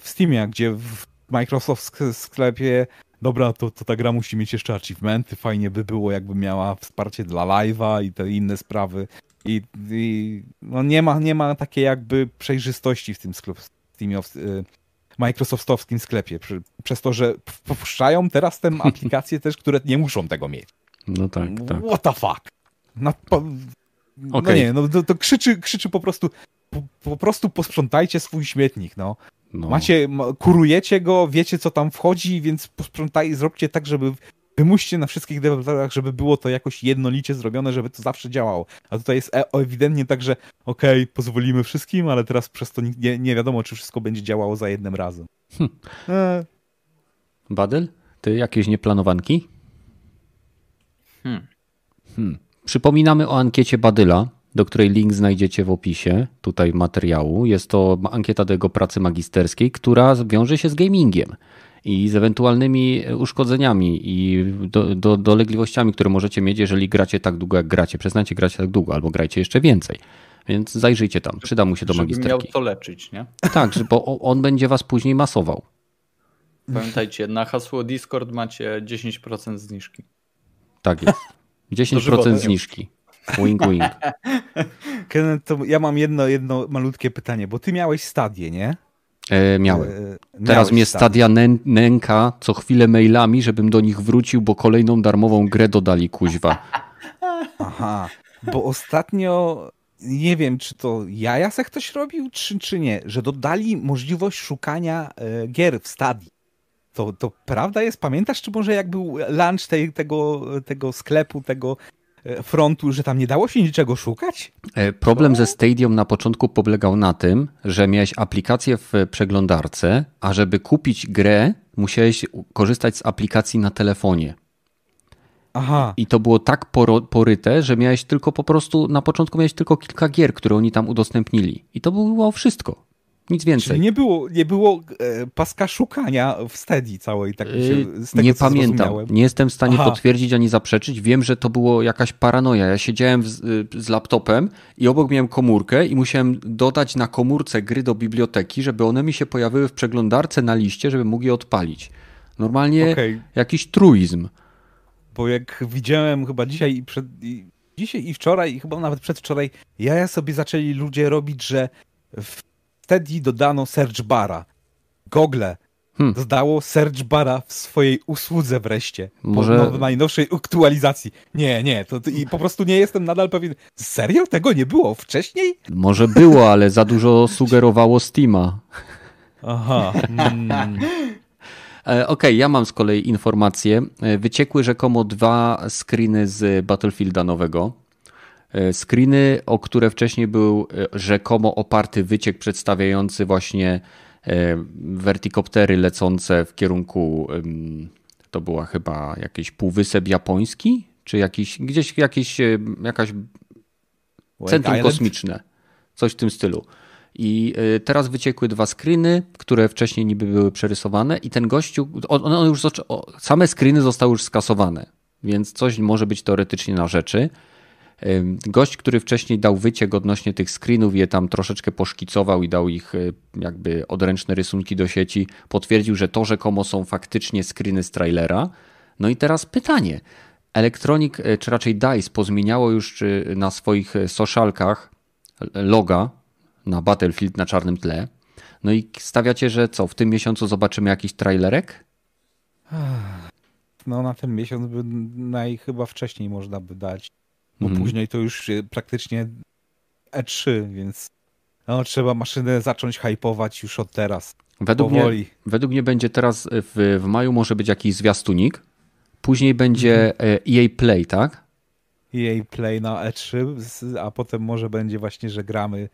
w Steamie, gdzie w Microsoft sklepie dobra, to, to ta gra musi mieć jeszcze achievementy, fajnie by było jakby miała wsparcie dla live'a i te inne sprawy i, i no nie, ma, nie ma takiej jakby przejrzystości w tym sklepie, Microsoftowskim sklepie, przez to, że popuszczają teraz te aplikacje też, które nie muszą tego mieć. No tak, tak. What the fuck? No, po, okay. no nie, no to, to, krzyczy, krzyczy po prostu po, po, prostu posprzątajcie swój śmietnik, no. No. Macie, kurujecie go, wiecie co tam wchodzi, więc posprzątaj, zróbcie tak, żeby wymuście na wszystkich deweloperach, żeby było to jakoś jednolicie zrobione, żeby to zawsze działało. A tutaj jest e, ewidentnie tak, że okej, okay, pozwolimy wszystkim, ale teraz przez to nie, nie wiadomo, czy wszystko będzie działało za jednym razem. Hm. E... Badyl? Ty jakieś nieplanowanki? Hmm. Hmm. Przypominamy o ankiecie Badyla, do której link znajdziecie w opisie tutaj materiału. Jest to ankieta do jego pracy magisterskiej, która wiąże się z gamingiem i z ewentualnymi uszkodzeniami i do, do, dolegliwościami, które możecie mieć, jeżeli gracie tak długo, jak gracie. Przestańcie grać tak długo, albo grajcie jeszcze więcej. Więc zajrzyjcie tam, przyda mu się do magisterki. Żeby miał to leczyć, nie? Tak, bo on będzie was później masował. Pamiętajcie, na hasło Discord macie 10% zniżki. Tak jest. 10% zniżki. Wing wing. Kenneth, to ja mam jedno, jedno malutkie pytanie, bo ty miałeś stadię, nie? E, miałem. E, Teraz mnie Stadia nęka co chwilę mailami, żebym do nich wrócił, bo kolejną darmową grę dodali kuźwa. Aha, bo ostatnio nie wiem, czy to se ktoś robił, czy, czy nie, że dodali możliwość szukania e, gier w Stadii. To, to prawda jest? Pamiętasz, czy może jak był launch tej, tego, tego sklepu, tego frontu, że tam nie dało się niczego szukać? E, problem ze Stadium na początku polegał na tym, że miałeś aplikację w przeglądarce, a żeby kupić grę, musiałeś korzystać z aplikacji na telefonie. Aha. I to było tak poryte, że miałeś tylko po prostu, na początku miałeś tylko kilka gier, które oni tam udostępnili. I to było wszystko. Nic więcej. Czyli nie było, nie było e, paska szukania w Steady całej. Tak się, z tego, nie pamiętam. Nie jestem w stanie Aha. potwierdzić ani zaprzeczyć. Wiem, że to było jakaś paranoja. Ja siedziałem z, y, z laptopem i obok miałem komórkę i musiałem dodać na komórce gry do biblioteki, żeby one mi się pojawiły w przeglądarce na liście, żeby mógł je odpalić. Normalnie okay. jakiś truizm. Bo jak widziałem chyba dzisiaj i przed... I dzisiaj i wczoraj, i chyba nawet przedwczoraj, ja sobie zaczęli ludzie robić, że w wtedy dodano search bara. Google hmm. dodało search bara w swojej usłudze wreszcie. Może... Po najnowszej aktualizacji. Nie, nie, to, i po prostu nie jestem nadal pewien. Serio? Tego nie było wcześniej? Może było, ale za dużo sugerowało Steama. Aha. Hmm. Okej, okay, ja mam z kolei informację. E, wyciekły rzekomo dwa screeny z Battlefielda nowego. E, screeny, o które wcześniej był e, rzekomo oparty wyciek przedstawiający właśnie e, wertykoptery lecące w kierunku, to była chyba jakiś półwysep japoński, czy jakiś, gdzieś jakieś, jakaś centrum kosmiczne, coś w tym stylu. I teraz wyciekły dwa screeny, które wcześniej niby były przerysowane i ten gościu, one już, same screeny zostały już skasowane, więc coś może być teoretycznie na rzeczy. Gość, który wcześniej dał wyciek odnośnie tych screenów, je tam troszeczkę poszkicował i dał ich e, jakby odręczne rysunki do sieci, potwierdził, że to rzekomo są faktycznie screeny z trailera. No i teraz pytanie. Electronic, e, czy raczej DICE pozmieniało już na swoich socialkach loga na Battlefield na czarnym tle. No i stawiacie, że co, w tym miesiącu zobaczymy jakiś trailerek? No na ten miesiąc by naj, chyba wcześniej można by dać bo mhm. później to już praktycznie E3, więc no, trzeba maszynę zacząć hypować już od teraz. Według Powoli. mnie, według mnie będzie teraz w, w maju może być jakiś zwiastunik, później będzie mhm. EA Play, tak? EA Play na E3, a potem może będzie właśnie, że gramy,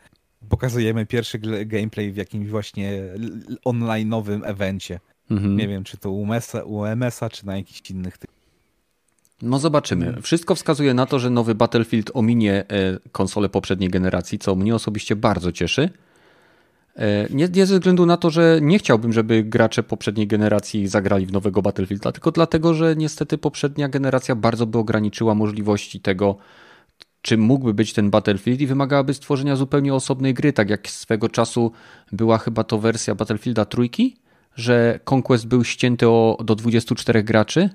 pokazujemy pierwszy gameplay w jakimś właśnie online'owym evencie. Mhm. Nie wiem, czy to UMS-a, UMS-a, czy na jakichś innych tych. No zobaczymy. Mhm. Wszystko wskazuje na to, że nowy Battlefield ominie e, konsole poprzedniej generacji, co mnie osobiście bardzo cieszy. E, nie, nie ze względu na to, że nie chciałbym, żeby gracze poprzedniej generacji zagrali w nowego Battlefielda, tylko dlatego, że niestety poprzednia generacja bardzo by ograniczyła możliwości tego, czym mógłby być ten Battlefield i wymagałaby stworzenia zupełnie osobnej gry, tak jak swego czasu była chyba to wersja Battlefielda trójki, że Conquest był ścięty o, do 24 graczy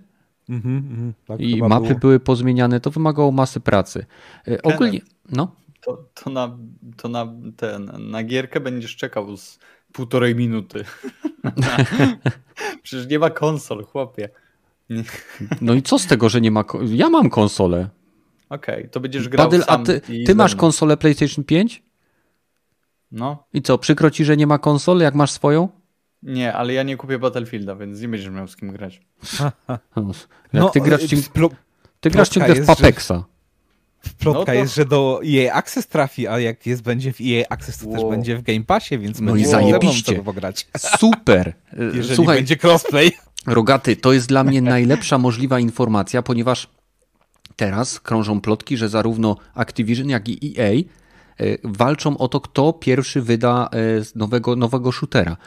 mm -hmm, tak, i mapy było. były pozmieniane, to wymagało masy pracy. E, ogólnie, no to, to, na, to na, ten, na gierkę będziesz czekał z półtorej minuty. Przecież nie ma konsol, chłopie. No i co z tego, że nie ma. Ja mam konsolę. Okej, okay, to będziesz grał Badyl, a ty, ty masz konsolę PlayStation 5? No. I co, przykro ci, że nie ma konsol, jak masz swoją? Nie, ale ja nie kupię Battlefielda, więc nie będziesz miał z kim grać. jak no, ty grasz, y, ty grasz ciągle w Papexa. Że Plotka no to... jest, że do EA Access trafi, a jak jest będzie w EA Access, to wow. też będzie w Game Passie, więc no i zajebiście. pograć. Super. Jeżeli Słuchaj, będzie crossplay. Rogaty, to jest dla mnie najlepsza możliwa informacja, ponieważ teraz krążą plotki, że zarówno Activision, jak i EA e, walczą o to, kto pierwszy wyda nowego, nowego shootera.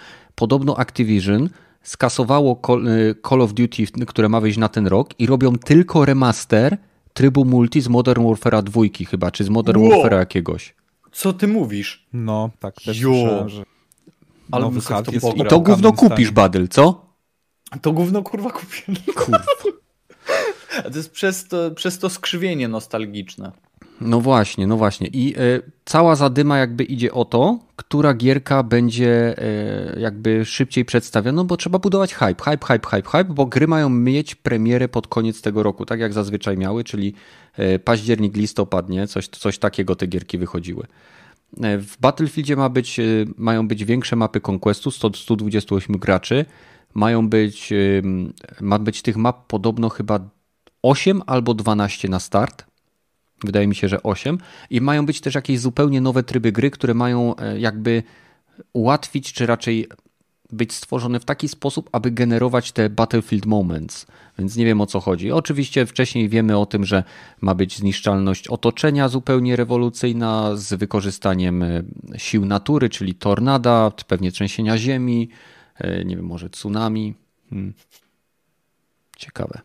Podobno Activision skasowało e, Call of Duty, które ma wyjść na ten rok i robią tylko remaster trybu multi z Modern Warfare'a dwójki chyba, czy z Modern wow. Warfare'a jakiegoś. Co ty mówisz? No, tak też jo. słyszałem, że Ale nowy to jest... I to gówno kupisz, Badyl, co? To gówno kurwa kupię. Kurwa. A to jest przez to, przez to skrzywienie nostalgiczne. No właśnie, no właśnie. I y, cała zadyma jakby idzie o to, która gierka będzie y, jakby szybciej przedstawiona, no bo trzeba budować hype, hype, hype, hype, hype, bo gry mają mieć premierę pod koniec tego roku, tak jak zazwyczaj miały, czyli y, październik, listopad, nie? Coś, coś takiego te gierki wychodziły. W Battlefieldzie ma być, mają być większe mapy Conquestu, 100, 128 graczy. Mają być, ma być tych map podobno chyba 8 albo 12 na start Wydaje mi się, że 8. I mają być też jakieś zupełnie nowe tryby gry, które mają e, jakby ułatwić, czy raczej być stworzone w taki sposób, aby generować te Battlefield Moments. Więc nie wiem o co chodzi. Oczywiście wcześniej wiemy o tym, że ma być zniszczalność otoczenia zupełnie rewolucyjna z wykorzystaniem e, sił natury, czyli tornada, pewnie trzęsienia ziemi, e, nie wiem, może tsunami. Hmm. Ciekawe.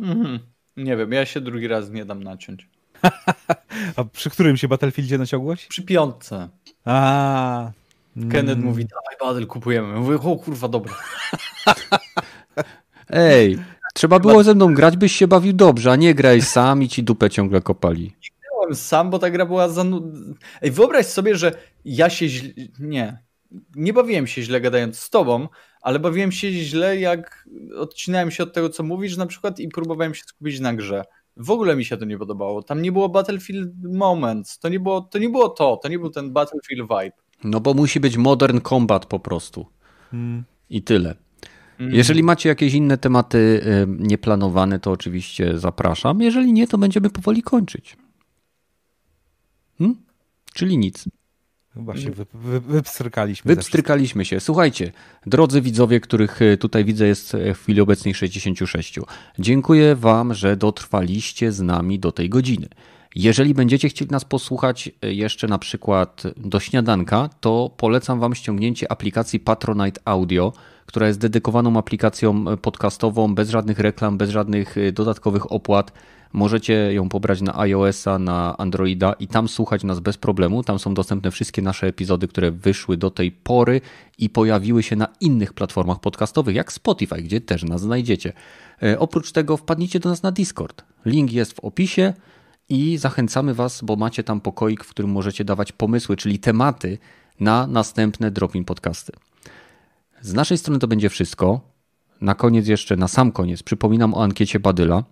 Mhm. Nie wiem, ja się drugi raz nie dam naciąć. A przy którym się Battlefieldzie naciągłeś? Przy piątce. A. Kenneth mm. mówi, dawaj Battle kupujemy. Mówię, o kurwa, dobra. Ej, trzeba było ze mną grać, byś się bawił dobrze, a nie graj sam i ci dupę ciągle kopali. Nie grałem sam, bo ta gra była za... Ej, wyobraź sobie, że ja się źle... Nie. Nie bawiłem się źle gadając z tobą, ale bawiłem się źle, jak odcinałem się od tego, co mówisz na przykład i próbowałem się skupić na grze. W ogóle mi się to nie podobało. Tam nie było Battlefield Moments. To nie było to, nie było to, to nie był ten Battlefield vibe. No bo musi być Modern Combat po prostu. Hmm. I tyle. Hmm. Jeżeli macie jakieś inne tematy y, nieplanowane, to oczywiście zapraszam. Jeżeli nie, to będziemy powoli kończyć. Hmm? Czyli nic. Właśnie wy, wy, wypstrykaliśmy. Wypstrykaliśmy się. Słuchajcie, drodzy widzowie, których e, tutaj widzę jest e, w chwili obecnej 66. Dziękuję Wam, że dotrwaliście z nami do tej godziny. Jeżeli będziecie chcieli nas posłuchać e, jeszcze na przykład do śniadanka, to polecam Wam ściągnięcie aplikacji Patronite Audio, która jest dedykowaną aplikacją podcastową, bez żadnych reklam, bez żadnych dodatkowych opłat Możecie ją pobrać na iOS-a, na Androida i tam słuchać nas bez problemu. Tam są dostępne wszystkie nasze epizody, które wyszły do tej pory i pojawiły się na innych platformach podcastowych, jak Spotify, gdzie też nas znajdziecie. E, oprócz tego wpadnijcie do nas na Discord. Link jest w opisie i zachęcamy Was, bo macie tam pokoik, w którym możecie dawać pomysły, czyli tematy na następne Dropin podcasty. Z naszej strony to będzie wszystko. Na koniec jeszcze, na sam koniec, przypominam o ankiecie Badyla.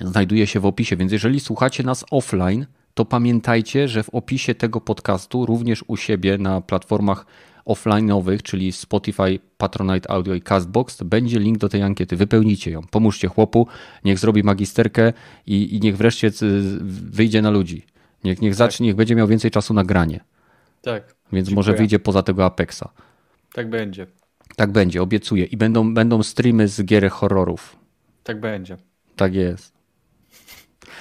Znajduje się w opisie, więc jeżeli słuchacie nas offline, to pamiętajcie, że w opisie tego podcastu, również u siebie na platformach offline'owych, czyli Spotify, Patronite Audio i Castbox, będzie link do tej ankiety. Wypełnijcie ją. Pomóżcie chłopu, niech zrobi magisterkę i, i niech wreszcie wyjdzie na ludzi. Niech, niech zacznie, tak. niech będzie miał więcej czasu na granie. Tak. Więc Dziękuję. może wyjdzie poza tego Apexa. Tak będzie. Tak będzie, obiecuję. I będą, będą streamy z gier horrorów. Tak będzie. Tak jest.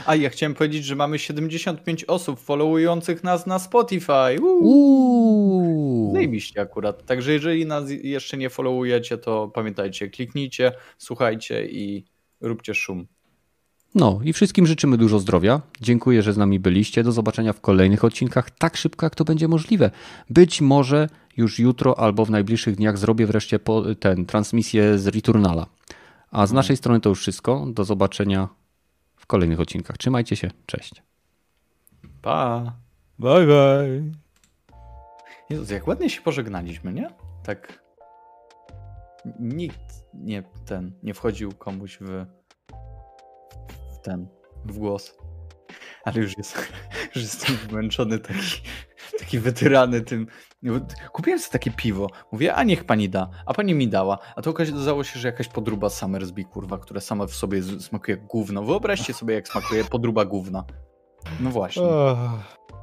A ja chciałem powiedzieć, że mamy 75 osób followujących nas na Spotify. Uuu. Zajebiście akurat. Także jeżeli nas jeszcze nie followujecie, to pamiętajcie, kliknijcie, słuchajcie i róbcie szum. No i wszystkim życzymy dużo zdrowia. Dziękuję, że z nami byliście. Do zobaczenia w kolejnych odcinkach tak szybko, jak to będzie możliwe. Być może już jutro albo w najbliższych dniach zrobię wreszcie ten transmisję z Returnala. A z no. naszej strony to już wszystko. Do zobaczenia kolejnych odcinkach. Trzymajcie się. Cześć. Pa. Bye bye. Jezus, jak ładnie się pożegnaliśmy, nie? Tak. Nikt nie ten nie wchodził komuś w ten, w głos. Ale już, jest, już jestem zmęczony, taki, taki wytyrany tym. Kupiłem sobie takie piwo. Mówię, a niech pani da. A pani mi dała. A to okazało się, że jakaś podruba Summersby, kurwa, która sama w sobie smakuje gówno. Wyobraźcie sobie, jak smakuje podruba gówna. No właśnie.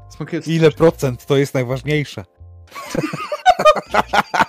Smakuje Ile procent to jest najważniejsze?